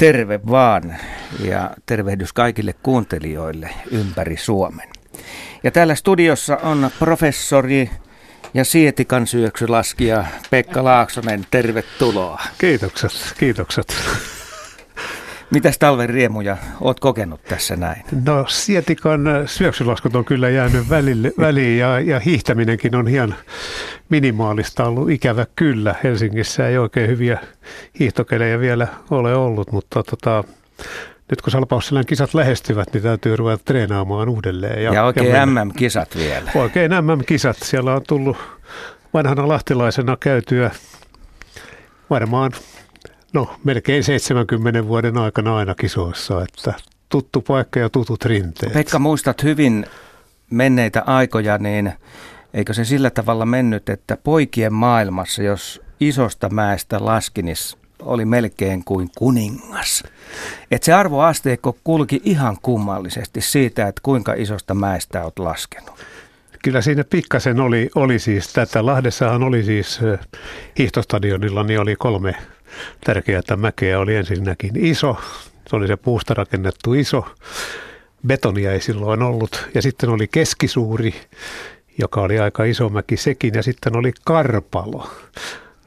Terve vaan ja tervehdys kaikille kuuntelijoille ympäri Suomen. Ja täällä studiossa on professori ja sietikan syöksylaskija Pekka Laaksonen. Tervetuloa. Kiitokset, kiitokset. Mitäs talven riemuja oot kokenut tässä näin? No Sietikan syöksylaskut on kyllä jäänyt välille, väliin ja, ja hiihtäminenkin on hieman minimaalista ollut ikävä kyllä. Helsingissä ei oikein hyviä hiihtokelejä vielä ole ollut, mutta tota, nyt kun Salpausselän kisat lähestyvät, niin täytyy ruveta treenaamaan uudelleen. Ja, ja oikein ja MM-kisat vielä. Oikein MM-kisat. Siellä on tullut vanhana lahtilaisena käytyä varmaan no, melkein 70 vuoden aikana aina kisoissa, että tuttu paikka ja tutut rinteet. Pekka, muistat hyvin menneitä aikoja, niin eikö se sillä tavalla mennyt, että poikien maailmassa, jos isosta mäestä laski, niin oli melkein kuin kuningas. Että se arvoasteikko kulki ihan kummallisesti siitä, että kuinka isosta mäestä olet laskenut. Kyllä siinä pikkasen oli, oli siis tätä. Lahdessahan oli siis hiihtostadionilla, niin oli kolme tärkeää mäkeä. Oli ensinnäkin iso, se oli se puusta rakennettu iso, betonia ei silloin ollut. Ja sitten oli keskisuuri, joka oli aika iso mäki sekin, ja sitten oli karpalo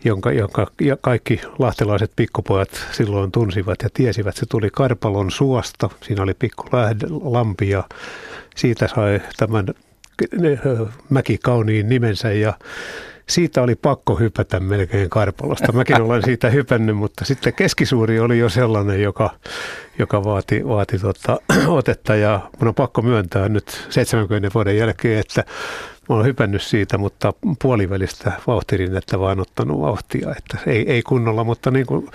jonka, jonka kaikki lahtelaiset pikkupojat silloin tunsivat ja tiesivät. Se tuli Karpalon suosta, siinä oli pikku lampi ja siitä sai tämän mäki kauniin nimensä ja siitä oli pakko hypätä melkein Karpalosta. Mäkin olen siitä hypännyt, mutta sitten keskisuuri oli jo sellainen, joka, joka vaati, vaati tota, otetta ja mun on pakko myöntää nyt 70 vuoden jälkeen, että Mä oon hypännyt siitä, mutta puolivälistä vauhtirinnettä vaan ottanut vauhtia, että ei, ei kunnolla, mutta niin kuin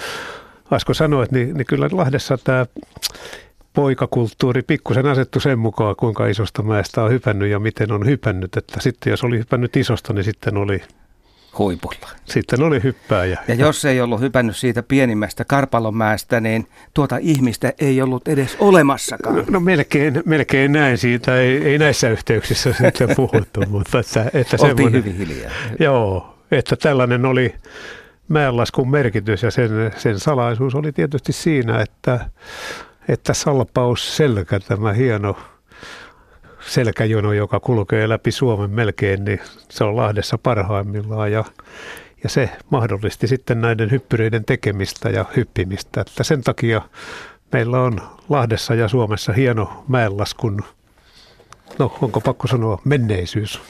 Asko sanoi, niin, niin kyllä Lahdessa tämä poikakulttuuri pikkusen asettu sen mukaan, kuinka isosta mäestä on hypännyt ja miten on hypännyt. Että sitten jos oli hypännyt isosta, niin sitten oli huipulla. Sitten oli hyppääjä. Ja jos ei ollut hypännyt siitä pienimmästä Karpalonmäestä, niin tuota ihmistä ei ollut edes olemassakaan. No, no melkein, melkein näin. Siitä ei, ei näissä yhteyksissä sitten puhuttu, mutta että, että Oltiin hyvin hiljaa. Joo, että tällainen oli mäenlaskun merkitys ja sen, sen salaisuus oli tietysti siinä, että, että salpaus selkä, tämä hieno selkäjono, joka kulkee läpi Suomen melkein, niin se on Lahdessa parhaimmillaan ja, ja se mahdollisti sitten näiden hyppyreiden tekemistä ja hyppimistä. Että sen takia meillä on Lahdessa ja Suomessa hieno mäenlaskun No, onko pakko sanoa menneisyys?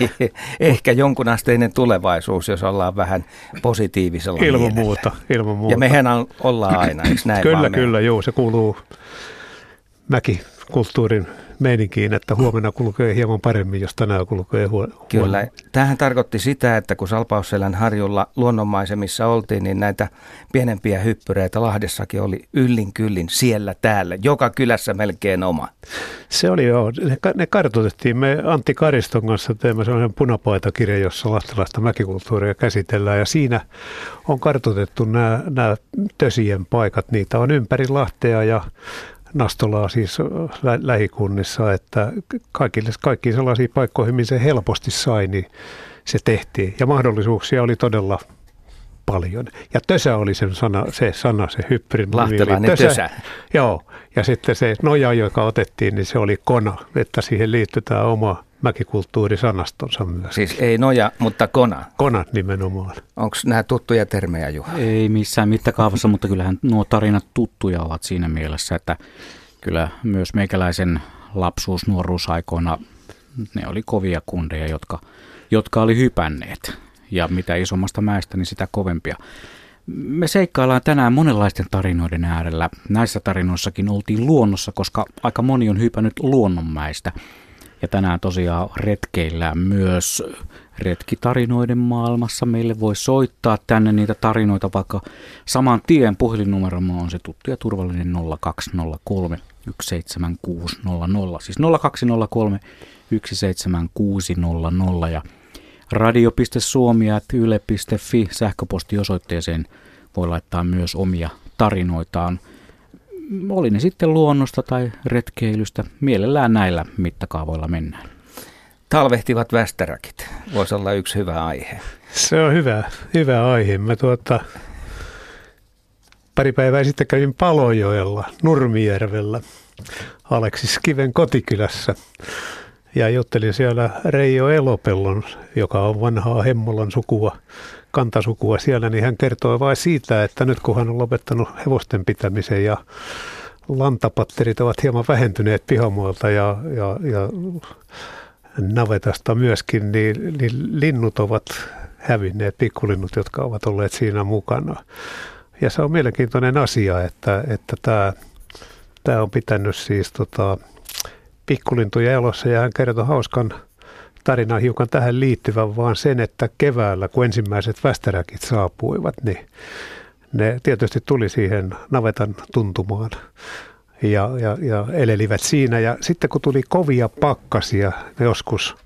Ehkä jonkunasteinen tulevaisuus, jos ollaan vähän positiivisella Ilman mielellä. muuta, ilman muuta. Ja mehän ollaan aina, eikö näin Kyllä, kyllä, joo, se kuuluu mäkikulttuurin meininkiin, että huomenna kulkee hieman paremmin, jos tänään kulkee huomenna. Kyllä. Tähän tarkoitti sitä, että kun Salpausselän harjulla luonnonmaisemissa oltiin, niin näitä pienempiä hyppyreitä Lahdessakin oli yllin kyllin siellä täällä. Joka kylässä melkein oma. Se oli joo. Ne, ne kartoitettiin. Me Antti Kariston kanssa teemme sellaisen punapaitakirja, jossa lahtelaista mäkikulttuuria käsitellään. Ja siinä on kartoitettu nämä, nämä tösien paikat. Niitä on ympäri Lahtea ja Nastolaa siis lä- lähikunnissa, että kaikille, kaikkiin sellaisiin paikkoihin, missä se helposti sai, niin se tehtiin. Ja mahdollisuuksia oli todella paljon. Ja tösä oli sen sana, se sana, se hyppyrin Lahtelainen tösä. tösä. Joo, ja sitten se noja, joka otettiin, niin se oli kona, että siihen liittyy tämä oma mäkikulttuurisanastonsa myös. Siis ei noja, mutta kona. Kona nimenomaan. Onko nämä tuttuja termejä, Juha? Ei missään mittakaavassa, mutta kyllähän nuo tarinat tuttuja ovat siinä mielessä, että kyllä myös meikäläisen lapsuus, nuoruusaikoina ne oli kovia kundeja, jotka, jotka oli hypänneet. Ja mitä isommasta mäestä, niin sitä kovempia. Me seikkaillaan tänään monenlaisten tarinoiden äärellä. Näissä tarinoissakin oltiin luonnossa, koska aika moni on hypännyt luonnonmäistä. Ja tänään tosiaan retkeillään myös retkitarinoiden maailmassa. Meille voi soittaa tänne niitä tarinoita vaikka saman tien. Puhelinnumeromme on se tuttu ja turvallinen 0203 17600. Siis 0203 17600 ja radio.suomi.yle.fi sähköpostiosoitteeseen voi laittaa myös omia tarinoitaan – oli ne sitten luonnosta tai retkeilystä, mielellään näillä mittakaavoilla mennään. Talvehtivat västäräkit voisi olla yksi hyvä aihe. Se on hyvä, hyvä aihe. Mä tuota, pari päivää sitten kävin Palojoella, Nurmijärvellä, Aleksis Kiven kotikylässä. Ja juttelin siellä Reijo Elopellon, joka on vanhaa Hemmolan sukua, kantasukua siellä, niin hän kertoi vain siitä, että nyt kun hän on lopettanut hevosten pitämisen ja lantapatterit ovat hieman vähentyneet pihamuolta ja, ja, ja navetasta myöskin, niin, niin linnut ovat hävinneet, pikkulinnut, jotka ovat olleet siinä mukana. Ja se on mielenkiintoinen asia, että, että tämä, tämä on pitänyt siis tota, pikkulintuja elossa ja hän kertoi hauskan tarinan hiukan tähän liittyvän, vaan sen, että keväällä, kun ensimmäiset västäräkit saapuivat, niin ne tietysti tuli siihen navetan tuntumaan ja, ja, ja elelivät siinä. Ja sitten kun tuli kovia pakkasia joskus,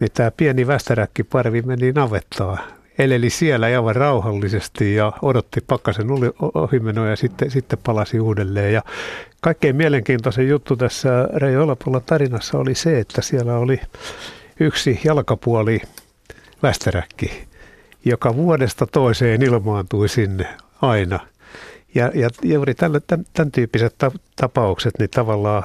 niin tämä pieni västäräkkiparvi meni navettaa. Eleli siellä aivan rauhallisesti ja odotti pakkasen ohimenoa ja sitten, sitten palasi uudelleen. Ja kaikkein mielenkiintoisin juttu tässä Reijo Olapolla tarinassa oli se, että siellä oli yksi jalkapuoli västäräkki, joka vuodesta toiseen ilmaantui sinne aina – ja, ja juuri tämän, tämän tyyppiset tapaukset niin tavallaan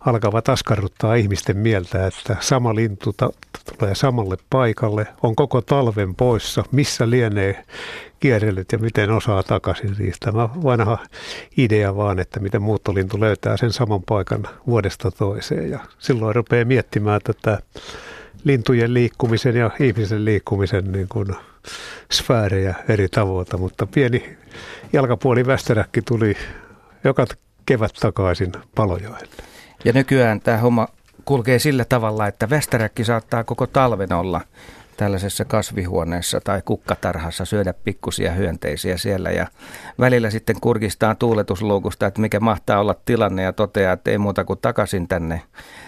alkavat askarruttaa ihmisten mieltä, että sama lintu ta- tulee samalle paikalle, on koko talven poissa, missä lienee kierrellyt ja miten osaa takaisin. Siis tämä vanha idea vaan, että miten muuttolintu löytää sen saman paikan vuodesta toiseen ja silloin rupeaa miettimään tätä lintujen liikkumisen ja ihmisen liikkumisen niin kuin sfäärejä eri tavoilta, mutta pieni jalkapuoli västeräkki tuli joka kevät takaisin Palojoelle. Ja nykyään tämä homma kulkee sillä tavalla, että västeräkki saattaa koko talven olla tällaisessa kasvihuoneessa tai kukkatarhassa syödä pikkusia hyönteisiä siellä ja välillä sitten kurkistaa tuuletusluukusta, että mikä mahtaa olla tilanne ja toteaa, että ei muuta kuin takaisin tänne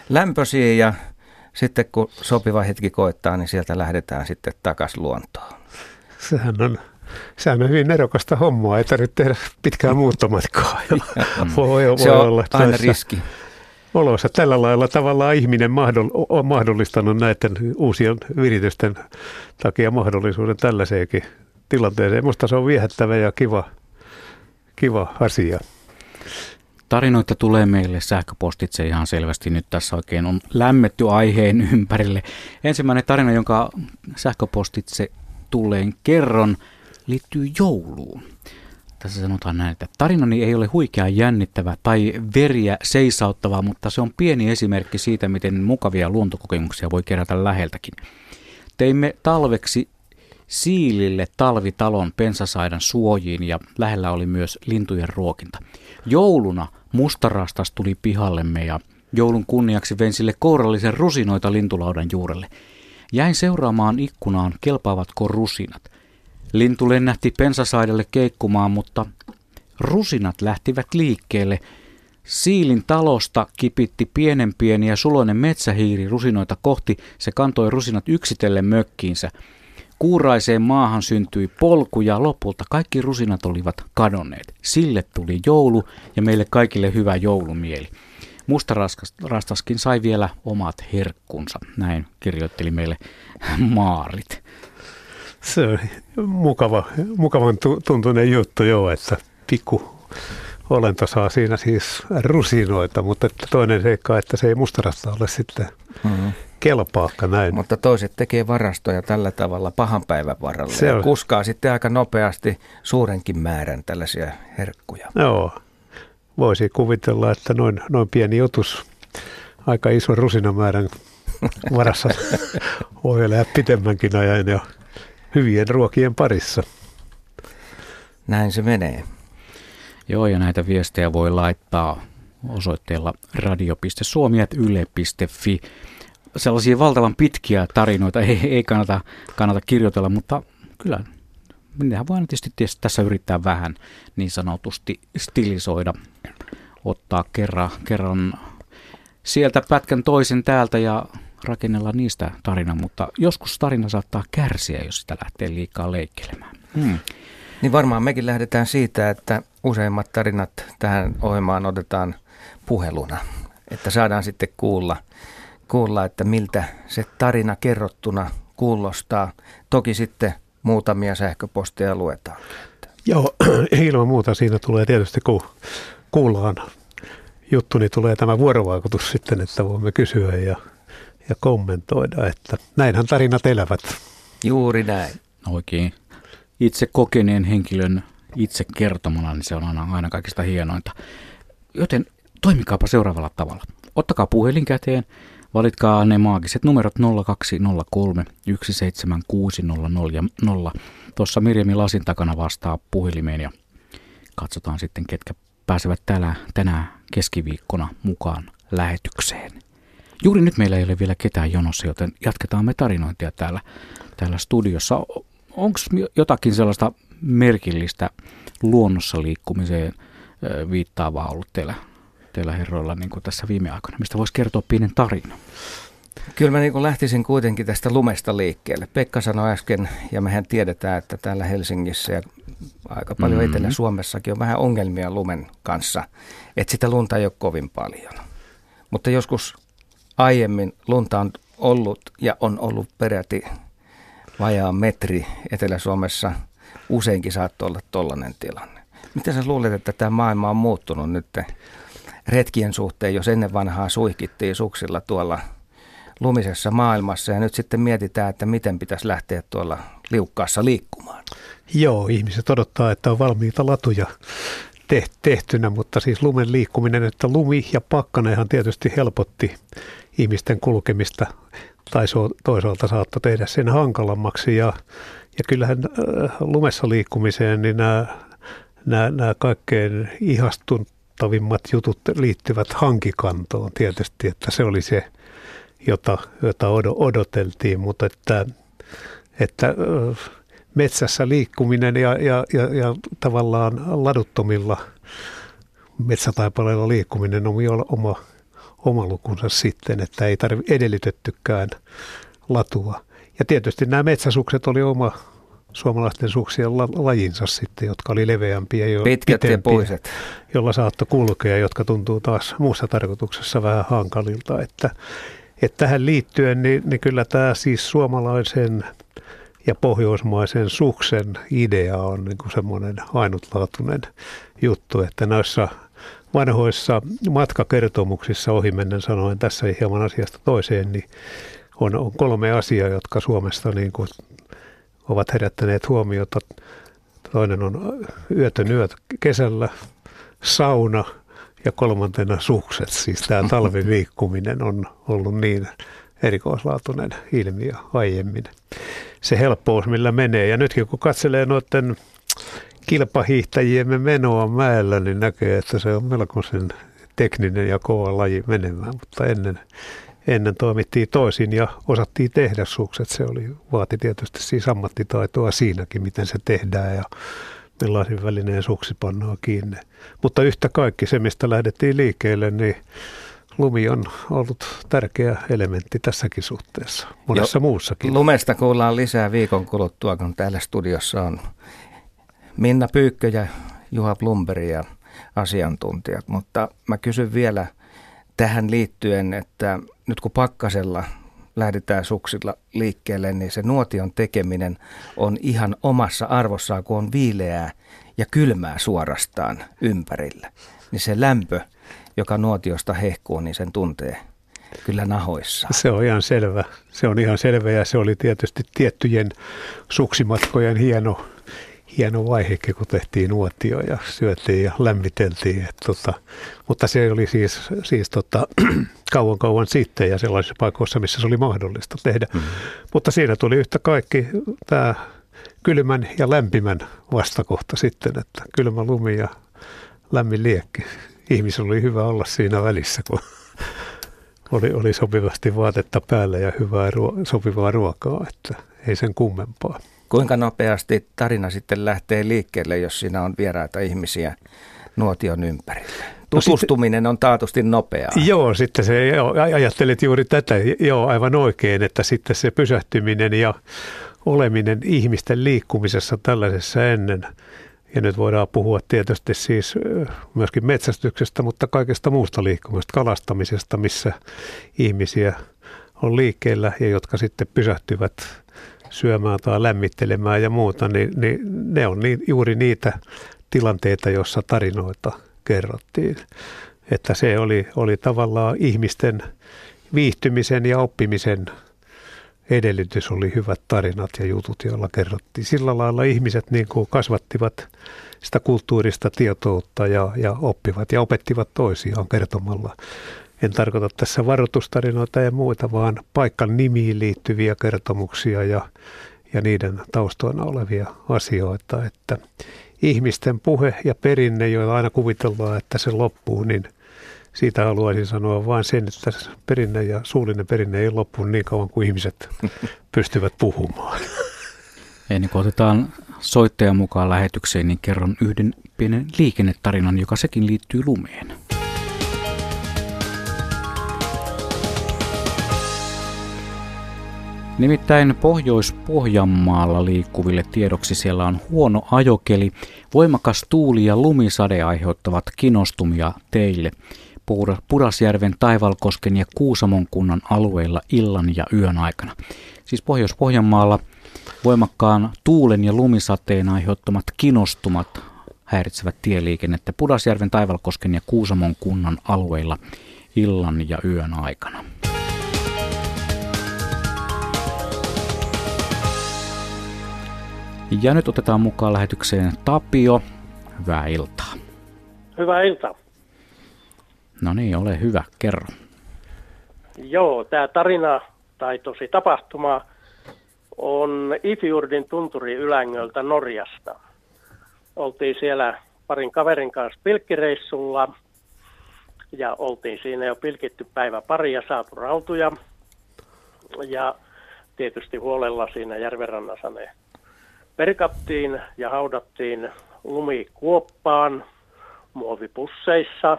lämpösiin ja sitten kun sopiva hetki koittaa, niin sieltä lähdetään sitten takaisin luontoon. Sehän on, sehän on hyvin nerokasta hommaa, ei tarvitse tehdä pitkää muuttomatkaa. Mm. voi, voi Se on olla aina riski. Olossa. Tällä lailla tavallaan ihminen on mahdollistanut näiden uusien viritysten takia mahdollisuuden tällaiseenkin tilanteeseen. Minusta se on viehättävä ja kiva, kiva asia. Tarinoita tulee meille sähköpostitse ihan selvästi. Nyt tässä oikein on lämmetty aiheen ympärille. Ensimmäinen tarina, jonka sähköpostitse tulleen kerron, liittyy jouluun. Tässä sanotaan näin, että tarinani ei ole huikea jännittävä tai veriä seisauttava, mutta se on pieni esimerkki siitä, miten mukavia luontokokemuksia voi kerätä läheltäkin. Teimme talveksi Siilille talvitalon pensasaidan suojiin ja lähellä oli myös lintujen ruokinta. Jouluna mustarastas tuli pihallemme ja joulun kunniaksi vein sille kourallisen rusinoita lintulaudan juurelle. Jäin seuraamaan ikkunaan, kelpaavatko rusinat. Lintu lennähti pensasaidelle keikkumaan, mutta rusinat lähtivät liikkeelle. Siilin talosta kipitti pienen pieni ja suloinen metsähiiri rusinoita kohti. Se kantoi rusinat yksitellen mökkiinsä. Kuuraiseen maahan syntyi polku ja lopulta kaikki rusinat olivat kadonneet. Sille tuli joulu ja meille kaikille hyvä joulumieli. Mustarastaskin sai vielä omat herkkunsa, näin kirjoitteli meille Maarit. Se on mukava, mukavan tuntuinen juttu joo, että pikku olento saa siinä siis rusinoita, mutta toinen seikka, että se ei mustarasta ole sitten mm-hmm kelpaakka näin. Mutta toiset tekee varastoja tällä tavalla pahan päivän varalle Se on. ja kuskaa sitten aika nopeasti suurenkin määrän tällaisia herkkuja. Joo, voisi kuvitella, että noin, noin pieni otus aika iso rusinamäärän varassa voi elää pitemmänkin ajan ja hyvien ruokien parissa. Näin se menee. Joo, ja näitä viestejä voi laittaa osoitteella radio.suomi.yle.fi sellaisia valtavan pitkiä tarinoita ei, ei kannata, kannata kirjoitella, mutta kyllä minähän voin tietysti, tässä yrittää vähän niin sanotusti stilisoida, ottaa kerran, kerran sieltä pätkän toisen täältä ja rakennella niistä tarina, mutta joskus tarina saattaa kärsiä, jos sitä lähtee liikaa leikkelemään. Hmm. Niin varmaan mekin lähdetään siitä, että useimmat tarinat tähän ohjelmaan otetaan puheluna, että saadaan sitten kuulla – kuulla, että miltä se tarina kerrottuna kuulostaa. Toki sitten muutamia sähköposteja luetaan. Joo, ilman muuta siinä tulee tietysti, kun kuullaan juttu, niin tulee tämä vuorovaikutus sitten, että voimme kysyä ja, ja kommentoida, että näinhän tarinat elävät. Juuri näin. Oikein itse kokeneen henkilön itse kertomana, niin se on aina, aina kaikista hienointa. Joten toimikaapa seuraavalla tavalla. Ottakaa puhelin käteen, valitkaa ne maagiset numerot 0203 17600. Tuossa Mirjami lasin takana vastaa puhelimeen ja katsotaan sitten, ketkä pääsevät täällä, tänään keskiviikkona mukaan lähetykseen. Juuri nyt meillä ei ole vielä ketään jonossa, joten jatketaan me tarinointia täällä, täällä studiossa. Onko jotakin sellaista merkillistä luonnossa liikkumiseen viittaavaa ollut teillä, teillä herroilla niin kuin tässä viime aikoina, mistä voisi kertoa pienen tarinan? Kyllä mä niin lähtisin kuitenkin tästä lumesta liikkeelle. Pekka sanoi äsken, ja mehän tiedetään, että täällä Helsingissä ja aika paljon mm-hmm. Etelä-Suomessakin on vähän ongelmia lumen kanssa, että sitä lunta ei ole kovin paljon. Mutta joskus aiemmin lunta on ollut ja on ollut peräti vajaa metri Etelä-Suomessa. Useinkin saattoi olla tollainen tilanne. Miten sä luulet, että tämä maailma on muuttunut nyt retkien suhteen, jos ennen vanhaa suihkittiin suksilla tuolla lumisessa maailmassa. Ja nyt sitten mietitään, että miten pitäisi lähteä tuolla liukkaassa liikkumaan? Joo, ihmiset odottaa, että on valmiita latuja tehtynä, mutta siis lumen liikkuminen, että lumi ja pakkanenhan tietysti helpotti ihmisten kulkemista. Tai toisaalta saattoi tehdä sen hankalammaksi. Ja, ja kyllähän äh, lumessa liikkumiseen niin nämä, nämä, nämä kaikkein ihastuttavimmat jutut liittyvät hankikantoon tietysti, että se oli se, jota, jota odoteltiin, mutta että, että metsässä liikkuminen ja, ja, ja, ja tavallaan laduttomilla metsätaipaleilla liikkuminen on oma, oma lukunsa sitten, että ei tarvitse edellytettykään latua. Ja tietysti nämä metsäsukset oli oma suomalaisten suksien la, lajinsa sitten, jotka oli leveämpiä jo Pitkät pitempiä, ja puiset. jolla saattoi kulkea, jotka tuntuu taas muussa tarkoituksessa vähän hankalilta. Että, että tähän liittyen, niin, niin kyllä tämä siis suomalaisen ja pohjoismaisen suksen idea on niin kuin semmoinen ainutlaatuinen juttu, että noissa vanhoissa matkakertomuksissa ohimennen sanoen tässä hieman asiasta toiseen, niin on, on kolme asiaa, jotka Suomesta niin kuin ovat herättäneet huomiota. Toinen on yötön yöt kesällä, sauna ja kolmantena sukset. Siis tämä talviviikkuminen on ollut niin erikoislaatuinen ilmiö aiemmin. Se helppous, millä menee. Ja nytkin kun katselee noiden kilpahiihtäjiemme menoa mäellä, niin näkee, että se on melkoisen tekninen ja kova laji menemään, mutta ennen, ennen toimittiin toisin ja osattiin tehdä sukset. Se oli, vaati tietysti siis ammattitaitoa siinäkin, miten se tehdään ja millaisin välineen suksi pannaan kiinni. Mutta yhtä kaikki se, mistä lähdettiin liikkeelle, niin lumi on ollut tärkeä elementti tässäkin suhteessa, monessa jo, muussakin. Lumesta kuullaan lisää viikon kuluttua, kun täällä studiossa on Minna Pyykkö ja Juha Plumberi ja asiantuntijat. Mutta mä kysyn vielä tähän liittyen, että nyt kun pakkasella lähdetään suksilla liikkeelle, niin se nuotion tekeminen on ihan omassa arvossaan, kun on viileää ja kylmää suorastaan ympärillä. Niin se lämpö joka nuotiosta hehkuu, niin sen tuntee kyllä nahoissa. Se on ihan selvä. Se on ihan selvä ja se oli tietysti tiettyjen suksimatkojen hieno, hieno vaihe, kun tehtiin nuotio ja syötiin ja lämmiteltiin. Et tota, mutta se oli siis, siis tota, kauan kauan sitten ja sellaisissa paikoissa, missä se oli mahdollista tehdä. Mm. Mutta siinä tuli yhtä kaikki tämä kylmän ja lämpimän vastakohta sitten, että kylmä lumi ja lämmin liekki ihmisellä oli hyvä olla siinä välissä, kun oli, oli sopivasti vaatetta päällä ja hyvää ruo- sopivaa ruokaa, että ei sen kummempaa. Kuinka nopeasti tarina sitten lähtee liikkeelle, jos siinä on vieraita ihmisiä nuotion ympärillä? Tutustuminen no sitten, on taatusti nopeaa. Joo, sitten se, joo, ajattelet juuri tätä, joo, aivan oikein, että sitten se pysähtyminen ja oleminen ihmisten liikkumisessa tällaisessa ennen – ja nyt voidaan puhua tietysti siis myöskin metsästyksestä, mutta kaikesta muusta liikkumista, kalastamisesta, missä ihmisiä on liikkeellä ja jotka sitten pysähtyvät syömään tai lämmittelemään ja muuta, niin, niin ne on niin, juuri niitä tilanteita, joissa tarinoita kerrottiin. Että se oli, oli tavallaan ihmisten viihtymisen ja oppimisen edellytys oli hyvät tarinat ja jutut, joilla kerrottiin. Sillä lailla ihmiset niin kuin kasvattivat sitä kulttuurista tietoutta ja, ja oppivat ja opettivat toisiaan kertomalla. En tarkoita tässä varoitustarinoita ja muita, vaan paikan nimiin liittyviä kertomuksia ja, ja niiden taustoina olevia asioita. Että ihmisten puhe ja perinne, joilla aina kuvitellaan, että se loppuu, niin siitä haluaisin sanoa vain sen, että perinne ja suullinen perinne ei loppu niin kauan kuin ihmiset pystyvät puhumaan. Ennen kuin otetaan soittajan mukaan lähetykseen, niin kerron yhden pienen liikennetarinan, joka sekin liittyy lumeen. Nimittäin Pohjois-Pohjanmaalla liikkuville tiedoksi siellä on huono ajokeli, voimakas tuuli ja lumisade aiheuttavat kinostumia teille. Pudasjärven, Taivalkosken ja Kuusamon kunnan alueilla illan ja yön aikana. Siis Pohjois-Pohjanmaalla voimakkaan tuulen ja lumisateen aiheuttamat kinostumat häiritsevät tieliikennettä Pudasjärven, Taivalkosken ja Kuusamon kunnan alueilla illan ja yön aikana. Ja nyt otetaan mukaan lähetykseen Tapio. Hyvää iltaa. Hyvää iltaa. No niin, ole hyvä, kerro. Joo, tämä tarina tai tosi tapahtuma on Ifjurdin tunturi Ylängöltä Norjasta. Oltiin siellä parin kaverin kanssa pilkkireissulla ja oltiin siinä jo pilkitty päivä pari ja saatu rautuja. Ja tietysti huolella siinä järvenrannassa ne perkattiin ja haudattiin lumikuoppaan muovipusseissa.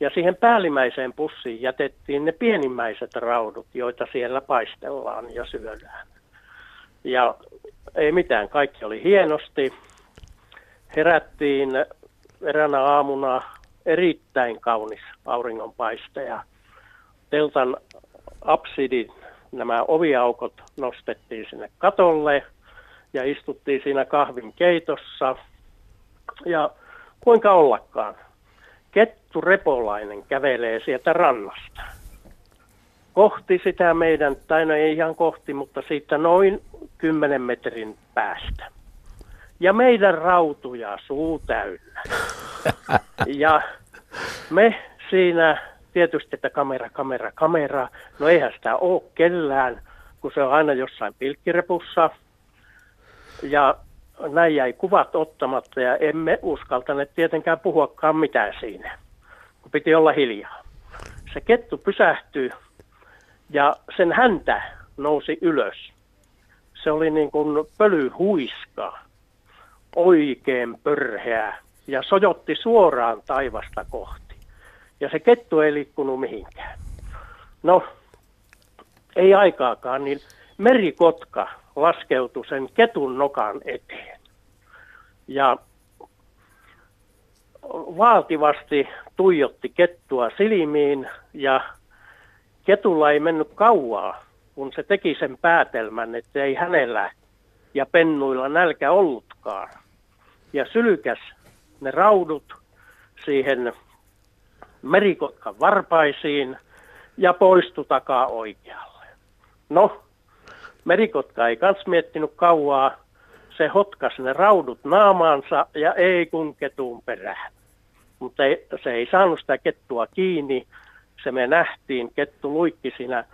Ja siihen päällimmäiseen pussiin jätettiin ne pienimmäiset raudut, joita siellä paistellaan ja syödään. Ja ei mitään, kaikki oli hienosti. Herättiin eräänä aamuna erittäin kaunis auringonpaiste ja teltan absidin nämä oviaukot nostettiin sinne katolle ja istuttiin siinä kahvin keitossa. Ja kuinka ollakaan, Kettu Repolainen kävelee sieltä rannasta. Kohti sitä meidän, tai no ei ihan kohti, mutta siitä noin 10 metrin päästä. Ja meidän rautuja suu täynnä. Ja me siinä tietysti, että kamera, kamera, kamera. No eihän sitä ole kellään, kun se on aina jossain pilkkirepussa. Ja näin jäi kuvat ottamatta ja emme uskaltaneet tietenkään puhuakaan mitään siinä, kun piti olla hiljaa. Se kettu pysähtyi ja sen häntä nousi ylös. Se oli niin kuin pölyhuiska, oikein pörheä ja sojotti suoraan taivasta kohti. Ja se kettu ei liikkunut mihinkään. No, ei aikaakaan, niin merikotka laskeutui sen ketun nokan eteen. Ja vaativasti tuijotti kettua silmiin ja ketulla ei mennyt kauaa, kun se teki sen päätelmän, että ei hänellä ja pennuilla nälkä ollutkaan. Ja sylkäs ne raudut siihen merikotkan varpaisiin ja poistui takaa oikealle. No, merikotka ei kans miettinyt kauaa, se hotkas ne raudut naamaansa ja ei kun ketuun perään. Mutta ei, se ei saanut sitä kettua kiinni, se me nähtiin, kettu luikki siinä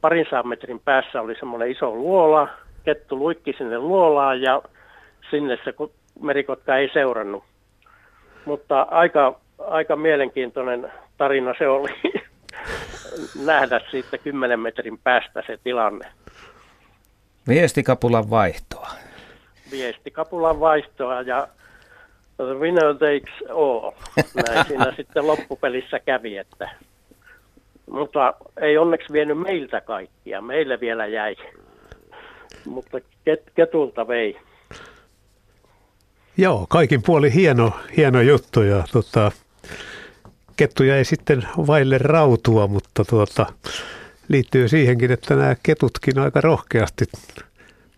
parin metrin päässä oli semmoinen iso luola, kettu luikki sinne luolaan ja sinne se merikotka ei seurannut. Mutta aika, aika mielenkiintoinen tarina se oli nähdä siitä 10 metrin päästä se tilanne. Viestikapulan vaihtoa. Viestikapulan vaihtoa ja winner takes all. Näin siinä sitten loppupelissä kävi, että mutta ei onneksi vienyt meiltä kaikkia. Meille vielä jäi, mutta ket, ketulta vei. Joo, kaikin puoli hieno, hieno juttu ja tota, kettuja ei sitten vaille rautua, mutta tuota, liittyy siihenkin, että nämä ketutkin aika rohkeasti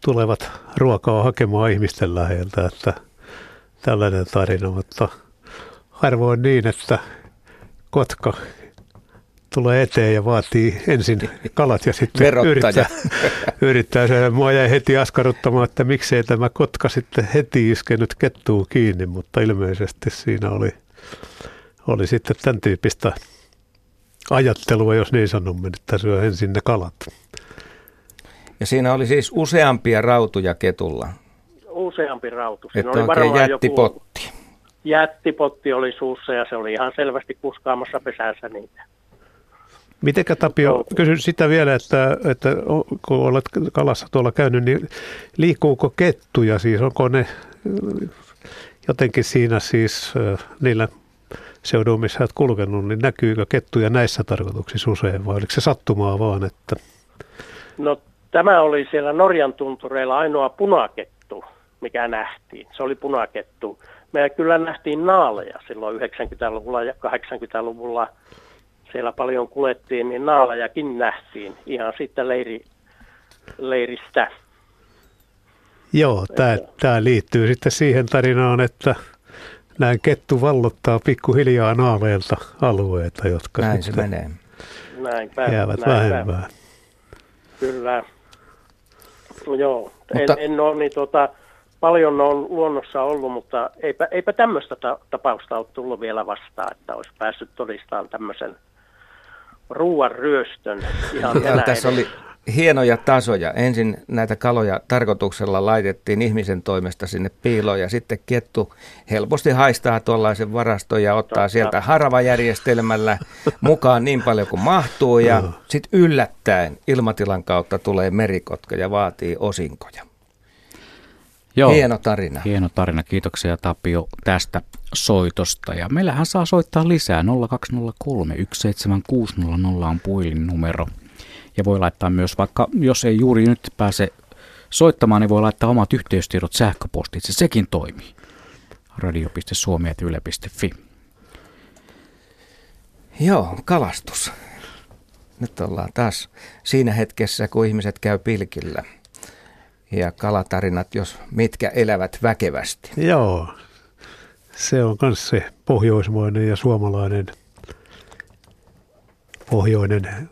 tulevat ruokaa hakemaan ihmisten läheltä, että tällainen tarina, mutta harvoin niin, että kotka tulee eteen ja vaatii ensin kalat ja sitten Verottaja. yrittää, yrittää sen. Mua jäi heti askarruttamaan, että miksei tämä kotka sitten heti iskenyt kettuun kiinni, mutta ilmeisesti siinä oli, oli sitten tämän tyyppistä ajattelua, jos niin sanomme, että syö ensin ne kalat. Ja siinä oli siis useampia rautuja ketulla. Useampi rautu. Siinä Että oli oikein varmaan jättipotti. Joku jättipotti oli suussa ja se oli ihan selvästi kuskaamassa pesässä niitä. Mitenkä Tapio, kysyn sitä vielä, että, että kun olet kalassa tuolla käynyt, niin liikkuuko kettuja siis, onko ne jotenkin siinä siis niillä seuduilla, missä olet kulkenut, niin näkyykö kettuja näissä tarkoituksissa usein vai oliko se sattumaa vaan, että No tämä oli siellä Norjan tuntureilla ainoa punakettu, mikä nähtiin. Se oli punakettu. Me kyllä nähtiin naaleja silloin 90-luvulla ja 80-luvulla. Siellä paljon kulettiin, niin naalejakin nähtiin ihan siitä leiri, leiristä. joo, tämä, tämä liittyy sitten siihen tarinaan, että näin kettu vallottaa pikkuhiljaa naaleilta alueita, jotka Näin se sitten menee. Näinpä, jäävät näinpä. vähemmän. Kyllä. No joo, Mutta- en, en ole niin tota, paljon on luonnossa ollut, mutta eipä, eipä tämmöistä ta- tapausta ole tullut vielä vastaan, että olisi päässyt todistamaan tämmöisen ruoan ryöstön ihan tässä oli hienoja tasoja. Ensin näitä kaloja tarkoituksella laitettiin ihmisen toimesta sinne piiloon ja sitten kettu helposti haistaa tuollaisen varaston ja ottaa Totta. sieltä haravajärjestelmällä mukaan niin paljon kuin mahtuu ja sitten yllättäen ilmatilan kautta tulee merikotka ja vaatii osinkoja. Joo. Hieno tarina. Hieno tarina. Kiitoksia Tapio tästä soitosta. Ja meillähän saa soittaa lisää 0203 17600 on puhelinnumero. Ja voi laittaa myös, vaikka jos ei juuri nyt pääse soittamaan, niin voi laittaa omat yhteystiedot sähköpostitse. Sekin toimii. radio.suomi.yle.fi. Joo, kalastus. Nyt ollaan taas siinä hetkessä, kun ihmiset käy pilkillä. Ja kalatarinat, jos mitkä elävät väkevästi. Joo, se on myös se pohjoismainen ja suomalainen pohjoinen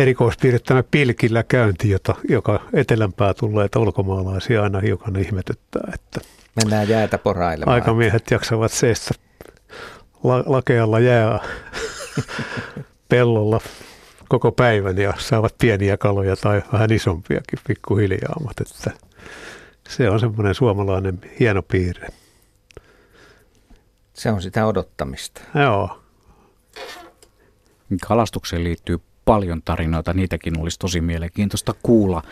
erikoispiirre tämä pilkillä käynti, jota, joka etelämpää tulleita ulkomaalaisia aina hiukan ihmetyttää, että Mennään jäätä porailemaan. aikamiehet jaksavat seistä la, lakealla jää pellolla koko päivän ja saavat pieniä kaloja tai vähän isompiakin pikkuhiljaa, mutta että se on semmoinen suomalainen hieno piirre. Se on sitä odottamista. Joo, Kalastukseen liittyy paljon tarinoita, niitäkin olisi tosi mielenkiintoista kuulla.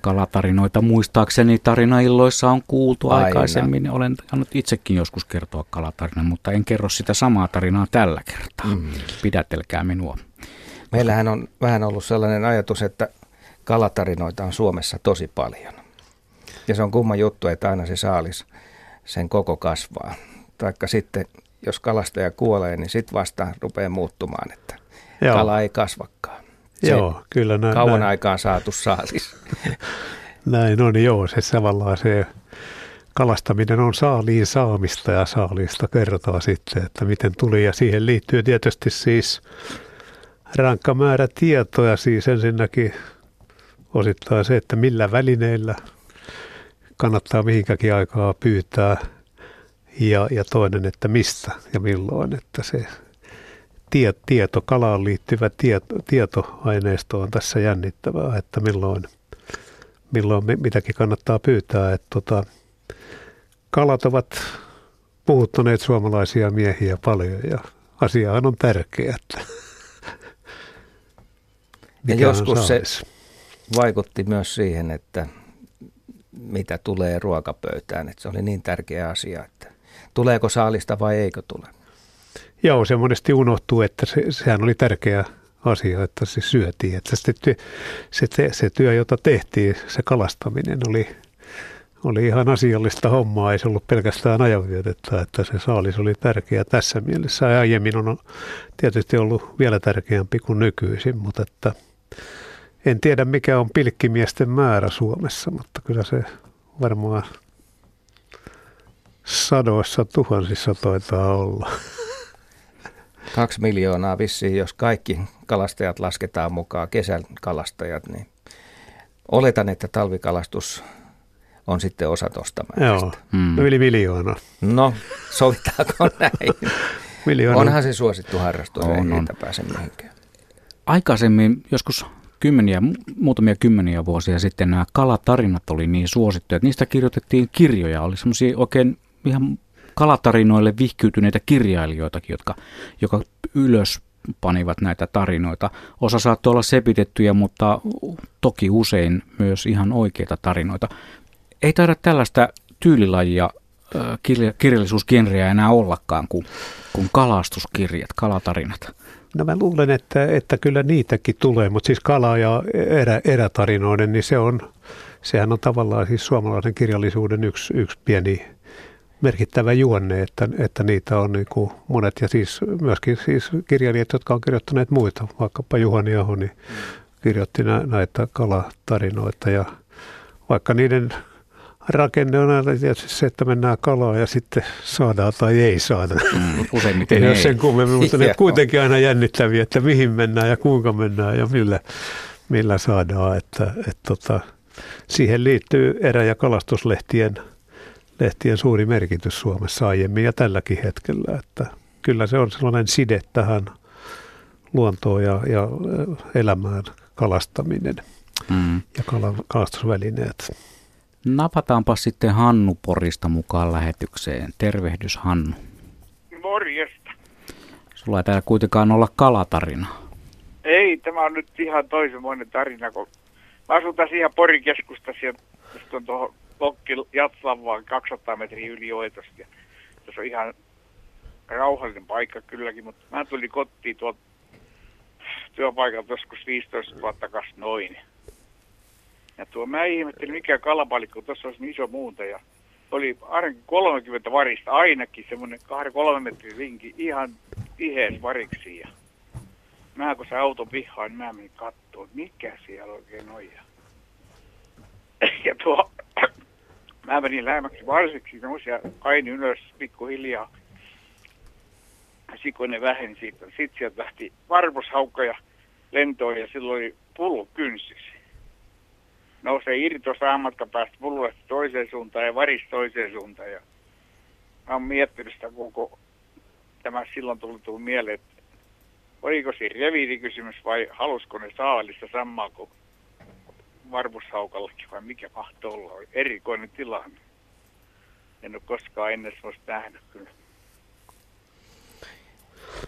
Kalatarinoita muistaakseni tarinailloissa on kuultu Aina. aikaisemmin. Olen tainnut itsekin joskus kertoa kalatarinan, mutta en kerro sitä samaa tarinaa tällä kertaa. Mm. Pidätelkää minua. Meillähän on vähän ollut sellainen ajatus, että kalatarinoita on Suomessa tosi paljon. Ja se on kumma juttu, että aina se saalis sen koko kasvaa. Taikka sitten, jos kalastaja kuolee, niin sitten vasta rupeaa muuttumaan, että Joo. kala ei kasvakaan. Se joo kyllä näin, kauan näin, aikaan saatu saalis. näin on, joo, se tavallaan se kalastaminen on saaliin saamista ja saalista kertaa sitten, että miten tuli. Ja siihen liittyy tietysti siis rankka määrä tietoja, siis ensinnäkin osittain se, että millä välineillä kannattaa mihinkäkin aikaa pyytää. Ja, ja toinen, että mistä ja milloin, että se tie, tieto, kalaan liittyvä tieto, tietoaineisto on tässä jännittävää, että milloin, milloin mi- mitäkin kannattaa pyytää. Että tota, kalat ovat puhuttaneet suomalaisia miehiä paljon ja asiahan on tärkeä, että Ja joskus se saalis. vaikutti myös siihen, että mitä tulee ruokapöytään. Että se oli niin tärkeä asia, että tuleeko saalista vai eikö tule. Joo, se monesti unohtuu, että se, sehän oli tärkeä asia, että se syötiin. Että se, se, se, se työ, jota tehtiin, se kalastaminen oli, oli ihan asiallista hommaa. Ei se ollut pelkästään ajanvietettä, että se saalis oli tärkeä tässä mielessä. Ja aiemmin on tietysti ollut vielä tärkeämpi kuin nykyisin, mutta että En tiedä mikä on pilkkimiesten määrä Suomessa, mutta kyllä se varmaan sadoissa tuhansissa taitaa olla. Kaksi miljoonaa vissiin, jos kaikki kalastajat lasketaan mukaan, kesän kalastajat, niin oletan, että talvikalastus on sitten osa tuosta Joo, mm. no yli miljoona. No, sovitaanko näin? miljoona. Onhan se suosittu harrastus, on, ei on. niitä pääse mihinkään. Aikaisemmin, joskus kymmeniä, muutamia kymmeniä vuosia sitten nämä kalatarinat oli niin suosittuja, että niistä kirjoitettiin kirjoja. Oli semmoisia oikein ihan kalatarinoille vihkyytyneitä kirjailijoitakin, jotka, joka ylös panivat näitä tarinoita. Osa saattoi olla sepitettyjä, mutta toki usein myös ihan oikeita tarinoita. Ei taida tällaista tyylilajia kirjallisuusgenreä enää ollakaan kuin, kuin kalastuskirjat, kalatarinat. No mä luulen, että, että kyllä niitäkin tulee, mutta siis kala- ja erä, erätarinoiden, niin se on, sehän on tavallaan siis suomalaisen kirjallisuuden yksi, yksi pieni merkittävä juonne, että, että niitä on niin kuin monet ja siis myöskin siis kirjailijat, jotka on kirjoittaneet muita, vaikkapa Juhani Aho, niin kirjoitti näitä kalatarinoita ja vaikka niiden rakenne on aina tietysti se, että mennään kalaa ja sitten saadaan tai ei saada. Mm, useimmiten ei. sen kummemmin, mutta ne kuitenkin aina jännittäviä, että mihin mennään ja kuinka mennään ja millä, millä saadaan. Että, että tota, siihen liittyy erä- ja kalastuslehtien lehtien suuri merkitys Suomessa aiemmin ja tälläkin hetkellä. Että kyllä se on sellainen side tähän luontoon ja, ja elämään kalastaminen mm. ja kalastusvälineet. Napataanpa sitten Hannu Porista mukaan lähetykseen. Tervehdys Hannu. Morjesta. Sulla ei täällä kuitenkaan olla kalatarina. Ei, tämä on nyt ihan toisenmoinen tarina, kun mä asun tässä ihan Porin keskustassa ja on tuohon Lokki Jatsan vaan 200 metriä yli Oitosta. Ja tässä on ihan rauhallinen paikka kylläkin, mutta mä tulin kotiin tuolta työpaikalta joskus 15 vuotta kas noin. Ja tuo mä ihmettelin, mikä kalapalikko, tuossa olisi niin iso muuta. Ja oli ainakin 30 varista, ainakin semmoinen 2-3 metrin rinki, ihan tihees variksi. Ja mä kun se auto pihaan, niin mä menin katsoa, mikä siellä oikein on. Ja tuo, mä menin lähemmäksi varsiksi, semmoisia aini ylös pikkuhiljaa. Sikonen väheni siitä. Sitten sieltä lähti varpushaukka ja lentoon ja silloin oli pulu kynsissä nousee irti tuossa matkan päästä pullosta toiseen suuntaan ja varis toiseen suuntaan. Ja mä oon miettinyt sitä koko, tämä silloin tuli, mieleen, että oliko siinä reviirikysymys vai halusko ne saalista samaa kuin varpushaukallakin vai mikä mahtoi olla. Oli erikoinen tilanne. En ole koskaan ennen sellaista nähnyt kyllä.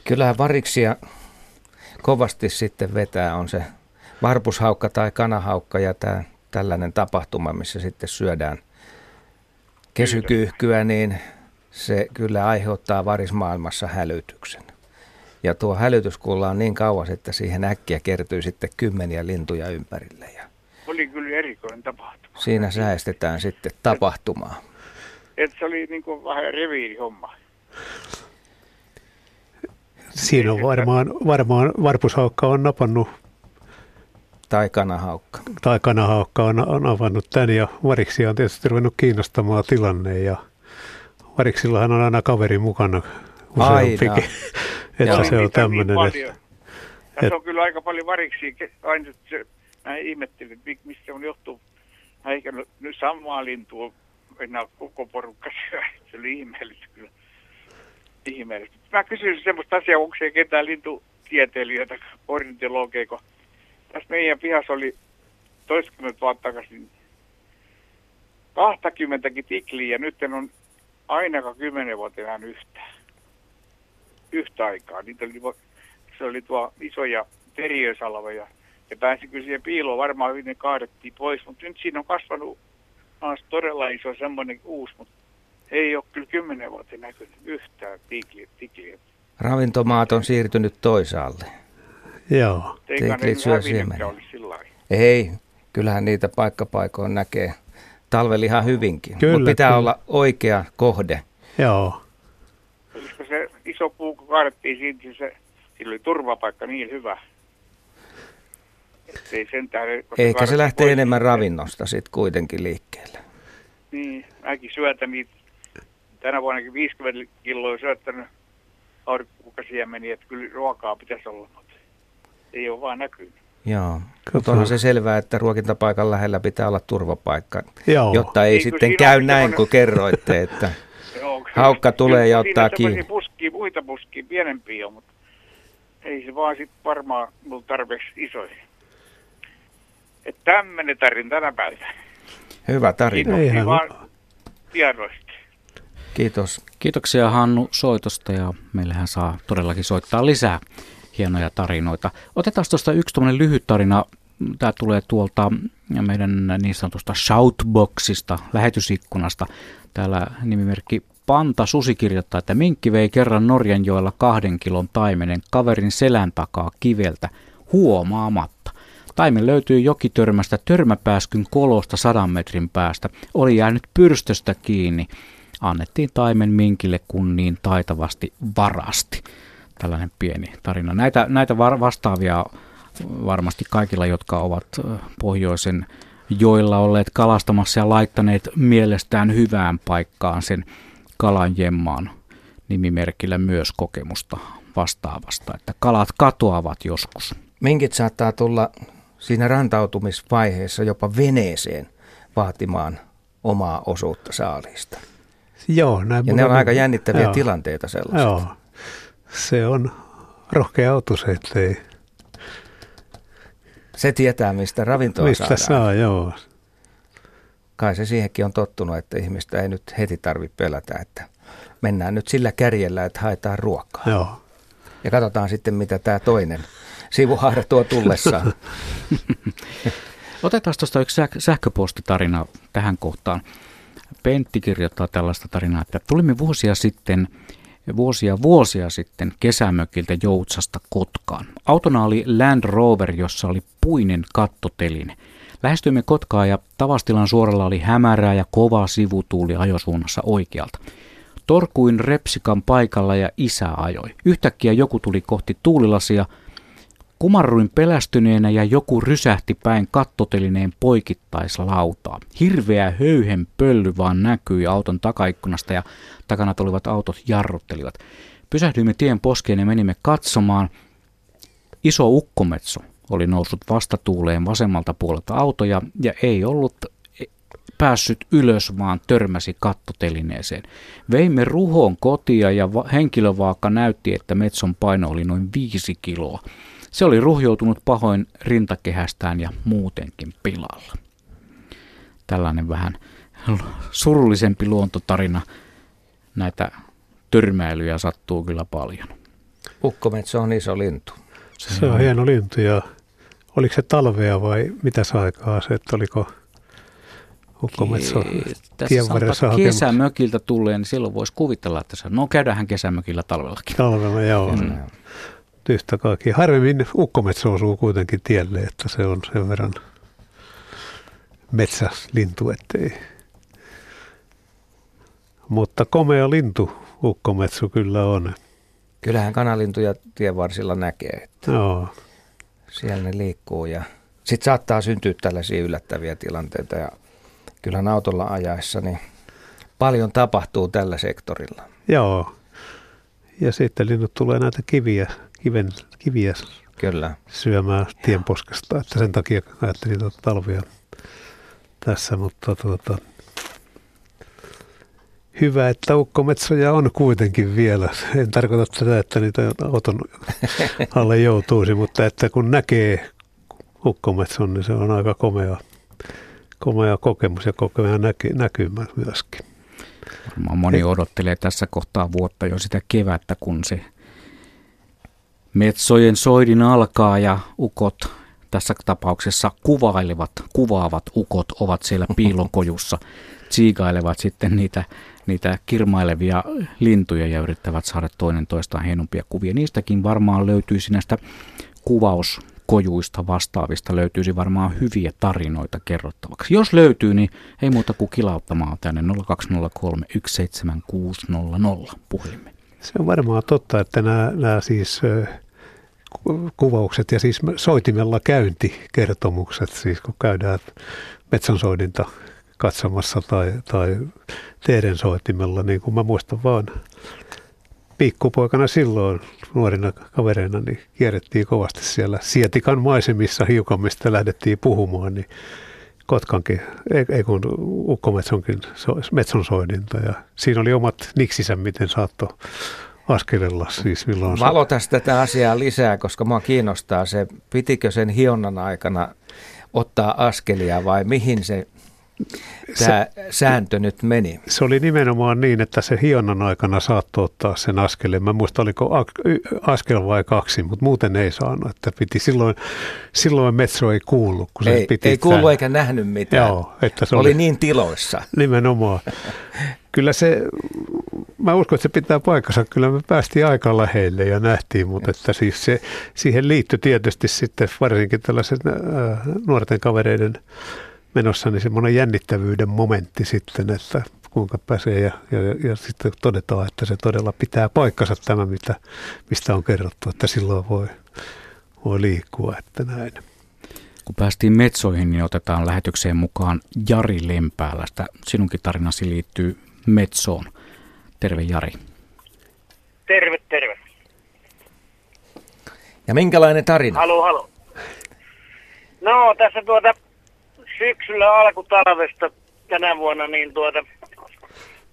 Kyllähän variksia kovasti sitten vetää on se varpushaukka tai kanahaukka ja tämä tällainen tapahtuma, missä sitten syödään kesykyyhkyä, niin se kyllä aiheuttaa varismaailmassa hälytyksen. Ja tuo hälytys kuullaan niin kauas, että siihen äkkiä kertyy sitten kymmeniä lintuja ympärille. Ja Oli kyllä erikoinen tapahtuma. Siinä säästetään sitten tapahtumaa. Et se oli niin kuin vähän reviirihomma. Siinä on varmaan, varmaan varpushaukka on napannut tai kanahaukka. Tai kanahaukka on, on avannut tämän ja variksia on tietysti ruvennut kiinnostamaan tilanne ja variksillahan on aina kaveri mukana useampikin. että se on tämmöinen. Niin Tässä on kyllä aika paljon variksia. Aina se, mä ihmettelin, että mistä on johtuu. Mä eikä nyt samaa lintua enää koko porukka syö. Se oli ihmeellistä kyllä. Ihmeellistä. Mä kysyisin semmoista asiaa, onko se ketään lintutieteilijöitä, ornitologeja, tässä meidän pihassa oli toistakymmentä vuotta takaisin 20 tikliä ja nyt en on ainakaan kymmenen vuotta enää yhtään. Yhtä aikaa. Niitä oli, se oli tuo isoja teriösalveja. Ja pääsi kyllä siihen piiloon, varmaan hyvin ne kaadettiin pois, mutta nyt siinä on kasvanut taas todella iso semmoinen uusi, mutta ei ole kyllä kymmenen vuotta näkynyt yhtään tikliä. tikliä. Ravintomaat on siirtynyt toisaalle. Joo. Teiklit syö siemeniä. Ei, kyllähän niitä paikkapaikoin näkee talvella ihan hyvinkin. Mutta pitää kyllä. olla oikea kohde. Joo. Olisiko se iso puu, kun kaadettiin siitä, se, sillä oli turvapaikka niin hyvä. Ei sen tähden, koska Ehkä se lähtee pois- enemmän ravinnosta sitten kuitenkin liikkeelle. Niin, mäkin syötän niitä. Tänä vuonnakin 50 kiloa syöttänyt aurikkokukasiemeniä, että kyllä ruokaa pitäisi olla, mutta ei ole vaan näkynyt. Joo. Mutta onhan se selvää, että ruokintapaikan lähellä pitää olla turvapaikka, Joo. jotta ei Niin, sitten käy on näin, kun kerroitte, että Joo, Haukka tulee ja ottaa kiinni. Puskia, muita puskia, pienempiä on, mutta ei se vaan sitten varmaan tarpeeksi isoja. Että tämmöinen tarina tänä päivänä. hyvä tarina. Ei. Kiitoksia vaan tiedoista. Kiitos. Kiitoksia Hannu soitosta ja meillähän saa todellakin soittaa lisää hienoja tarinoita. Otetaan tuosta yksi tuommoinen lyhyt tarina. Tämä tulee tuolta meidän niin sanotusta shoutboxista, lähetysikkunasta. Täällä nimimerkki Panta Susi kirjoittaa, että minkki vei kerran Norjanjoella kahden kilon taimenen kaverin selän takaa kiveltä huomaamatta. Taimen löytyi jokitörmästä törmäpääskyn kolosta sadan metrin päästä. Oli jäänyt pyrstöstä kiinni. Annettiin taimen minkille, kun niin taitavasti varasti. Tällainen pieni tarina. Näitä, näitä var- vastaavia varmasti kaikilla, jotka ovat pohjoisen joilla olleet kalastamassa ja laittaneet mielestään hyvään paikkaan sen kalan jemmaan nimimerkillä myös kokemusta vastaavasta, että kalat katoavat joskus. Minkit saattaa tulla siinä rantautumisvaiheessa jopa veneeseen vaatimaan omaa osuutta saaliista. Joo, näin Ja ne on aika jännittäviä joo, tilanteita sellaiset. Joo, se on rohkea autus, ettei Se tietää, mistä ravintoa mistä saadaan. saa, joo. Kai se siihenkin on tottunut, että ihmistä ei nyt heti tarvitse pelätä, että mennään nyt sillä kärjellä, että haetaan ruokaa. Joo. Ja katsotaan sitten, mitä tämä toinen sivuhaara tuo tullessaan. Otetaan tuosta yksi säh- sähköpostitarina tähän kohtaan. Pentti kirjoittaa tällaista tarinaa, että tulimme vuosia sitten, vuosia vuosia sitten kesämökiltä Joutsasta Kotkaan. Autona oli Land Rover, jossa oli puinen kattoteline. Lähestyimme Kotkaa ja Tavastilan suoralla oli hämärää ja kova sivutuuli ajosuunnassa oikealta. Torkuin repsikan paikalla ja isä ajoi. Yhtäkkiä joku tuli kohti tuulilasia, Kumarruin pelästyneenä ja joku rysähti päin kattotelineen poikittaislautaa. Hirveä höyhen pölly vaan näkyi auton takaikkunasta ja takana tulivat autot jarruttelivat. Pysähdyimme tien poskeen ja menimme katsomaan. Iso ukkometso oli noussut vastatuuleen vasemmalta puolelta autoja ja ei ollut päässyt ylös, vaan törmäsi kattotelineeseen. Veimme ruhon kotia ja va- henkilövaakka näytti, että metson paino oli noin viisi kiloa. Se oli ruhjoutunut pahoin rintakehästään ja muutenkin pilalla. Tällainen vähän surullisempi luontotarina. Näitä törmäilyjä sattuu kyllä paljon. Ukkometso on iso lintu. Se on hieno lintu ja oliko se talvea vai mitä aikaa se, että oliko ukkometso Tässä tien varressa hakemassa kesämökiltä tulleen, niin silloin voisi kuvitella, että se, no käydäänhän kesämökillä talvellakin. talvella, joo. Mm. Yhtä kaikki. Harvemmin ukkometso osuu kuitenkin tielle, että se on sen verran metsälintu, ettei. Mutta komea lintu ukkometso kyllä on. Kyllähän kanalintuja tien varsilla näkee, että Joo, siellä ne liikkuu ja sitten saattaa syntyä tällaisia yllättäviä tilanteita ja kyllähän autolla ajaessa niin paljon tapahtuu tällä sektorilla. joo. Ja sitten linnut tulee näitä kiviä, kiven, kiviä Kyllä. syömään tienposkesta, että sen takia ajattelin tuota talvia tässä, mutta tuota, hyvä, että ukkometsoja on kuitenkin vielä. En tarkoita tätä, että niitä auton alle joutuisi, mutta että kun näkee ukkometson, niin se on aika komea, komea kokemus ja komea näky, näkymä myöskin. Varmaan moni odottelee tässä kohtaa vuotta jo sitä kevättä, kun se metsojen soidin alkaa ja ukot tässä tapauksessa kuvailevat, kuvaavat ukot ovat siellä piilokojussa, tsiikailevat sitten niitä, niitä kirmailevia lintuja ja yrittävät saada toinen toistaan hienompia kuvia. Niistäkin varmaan löytyisi näistä kuvauskojuista vastaavista löytyisi varmaan hyviä tarinoita kerrottavaksi. Jos löytyy, niin ei muuta kuin kilauttamaan tänne 0203 17600 puhelimme. Se on varmaan totta, että nämä, nämä siis kuvaukset ja siis soitimella käyntikertomukset, siis kun käydään metsänsoidinta katsomassa tai, tai teidän soittimella, niin kuin mä muistan vaan pikkupoikana silloin nuorina kavereina, niin kierrettiin kovasti siellä Sietikan maisemissa hiukan, mistä lähdettiin puhumaan, niin Kotkankin, ei, ei kun Ukkometsonkin metsonsoidinta ja siinä oli omat niksisä, miten saattoi askelella siis milloin Valotas tätä asiaa lisää, koska mua kiinnostaa se, pitikö sen hionnan aikana ottaa askelia vai mihin se tämä se, sääntö nyt meni? Se oli nimenomaan niin, että se hionnan aikana saattoi ottaa sen askeleen. Mä muista, oliko askel vai kaksi, mutta muuten ei saanut. Että piti silloin, silloin metso ei kuulu. Kun se ei, piti ei kuulu eikä nähnyt mitään. Joo, että se oli, oli niin tiloissa. Nimenomaan. Kyllä se, mä uskon, että se pitää paikkansa. Kyllä me päästiin aika lähelle ja nähtiin, mutta että siis se, siihen liittyi tietysti sitten varsinkin tällaisen äh, nuorten kavereiden menossa, niin semmoinen jännittävyyden momentti sitten, että kuinka pääsee ja, ja, ja sitten todetaan, että se todella pitää paikkansa tämä, mitä, mistä on kerrottu, että silloin voi, voi liikkua, että näin. Kun päästiin Metsoihin, niin otetaan lähetykseen mukaan Jari Lempäälästä. Sinunkin tarinasi liittyy Metsoon. Terve Jari. Terve, terve. Ja minkälainen tarina? Halo, halo. No tässä tuota syksyllä alkutalvesta tänä vuonna niin tuota,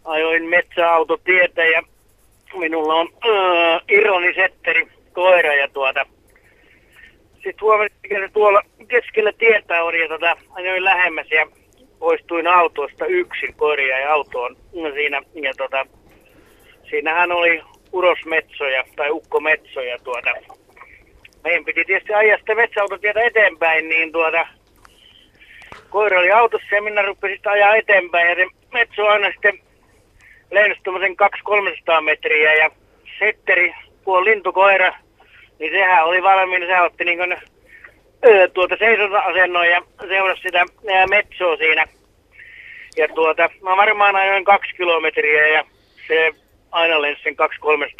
ajoin metsäautotietä ja minulla on äh, ironisetteri koira ja tuota, sitten huomasin, että tuolla keskellä tietä oli ja tuota, ajoin lähemmäs ja poistuin autosta yksin koiria ja autoon no siinä ja tuota, siinähän oli urosmetsoja tai ukkometsoja tuota. Meidän piti tietysti ajaa sitä metsäautotietä eteenpäin, niin tuota, koira oli autossa ja minä rupesin ajaa eteenpäin ja se metso aina sitten lensi tuommoisen 200-300 metriä ja setteri, puol lintukoira, niin sehän oli valmiina, se otti niin kuin, tuota seisonta-asennon ja seurasi sitä metsoa siinä. Ja tuota, mä varmaan ajoin kaksi kilometriä ja se aina lensi sen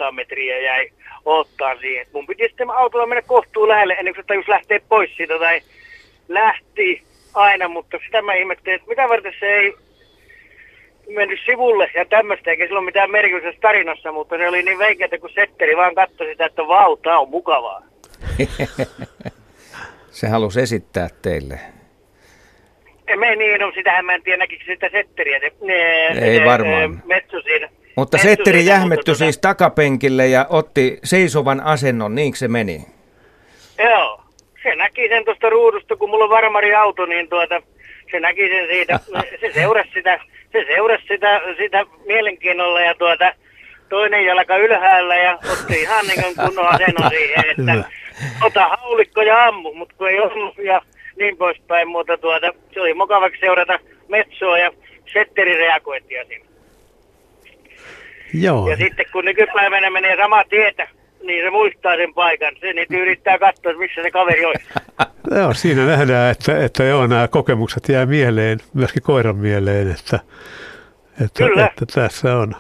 200-300 metriä jäi ottaa siihen. Mun piti sitten autolla mennä kohtuun lähelle ennen kuin se tajus lähteä pois siitä tai lähti aina, mutta sitä mä ihmettelin, että mitä varten se ei mennyt sivulle ja tämmöistä, eikä sillä ole mitään merkitystä tarinassa, mutta se oli niin veikeä, kun setteri vaan katsoi sitä, että vau, tää on mukavaa. se halusi esittää teille. Me niin, no sitähän mä en tiedä, näkikö sitä setteriä. Se, ne, ei ne, varmaan. Metso siinä. Mutta metso setteri siinä, jähmetty mutta, siis takapenkille ja otti seisovan asennon, niin se meni? Joo se näki sen tuosta ruudusta, kun mulla on varmari auto, niin tuota, se näki sen siitä, se seurasi sitä, se seurasi sitä, sitä mielenkiinnolla ja tuota, toinen jalka ylhäällä ja otti ihan niin kuin kunnon asennon siihen, että ota haulikko ja ammu, mutta kun ei ollut ja niin poispäin, mutta tuota, se oli mukavaksi seurata metsoa ja setteri reagointia siinä. Joo. Ja sitten kun nykypäivänä menee samaa tietä, niin se muistaa sen paikan. Se niin yrittää katsoa, missä se kaveri on. Joo, siinä nähdään, että, että joo, nämä kokemukset jää mieleen, myöskin koiran mieleen, että, että, Kyllä. että tässä on.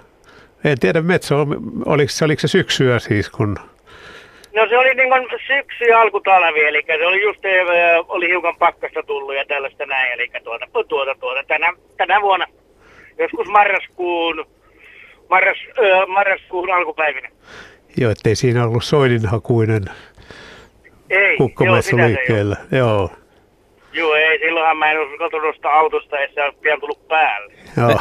En tiedä, Metso, oliko, oliko se syksyä siis, kun... No se oli niin kuin syksy alkutalvi, eli se oli just, oli hiukan pakkasta tullut ja tällaista näin, eli tuota, tuota, tuota, tänä, tänä vuonna, joskus marraskuun, marras, marraskuun alkupäivinä. Joo, ettei siinä ollut soidinhakuinen ei, kukkometso liikkeellä. Joo. Joo, ei, silloinhan mä en uskaltu nostaa autosta, että se olisi pian tullut päälle. Joo.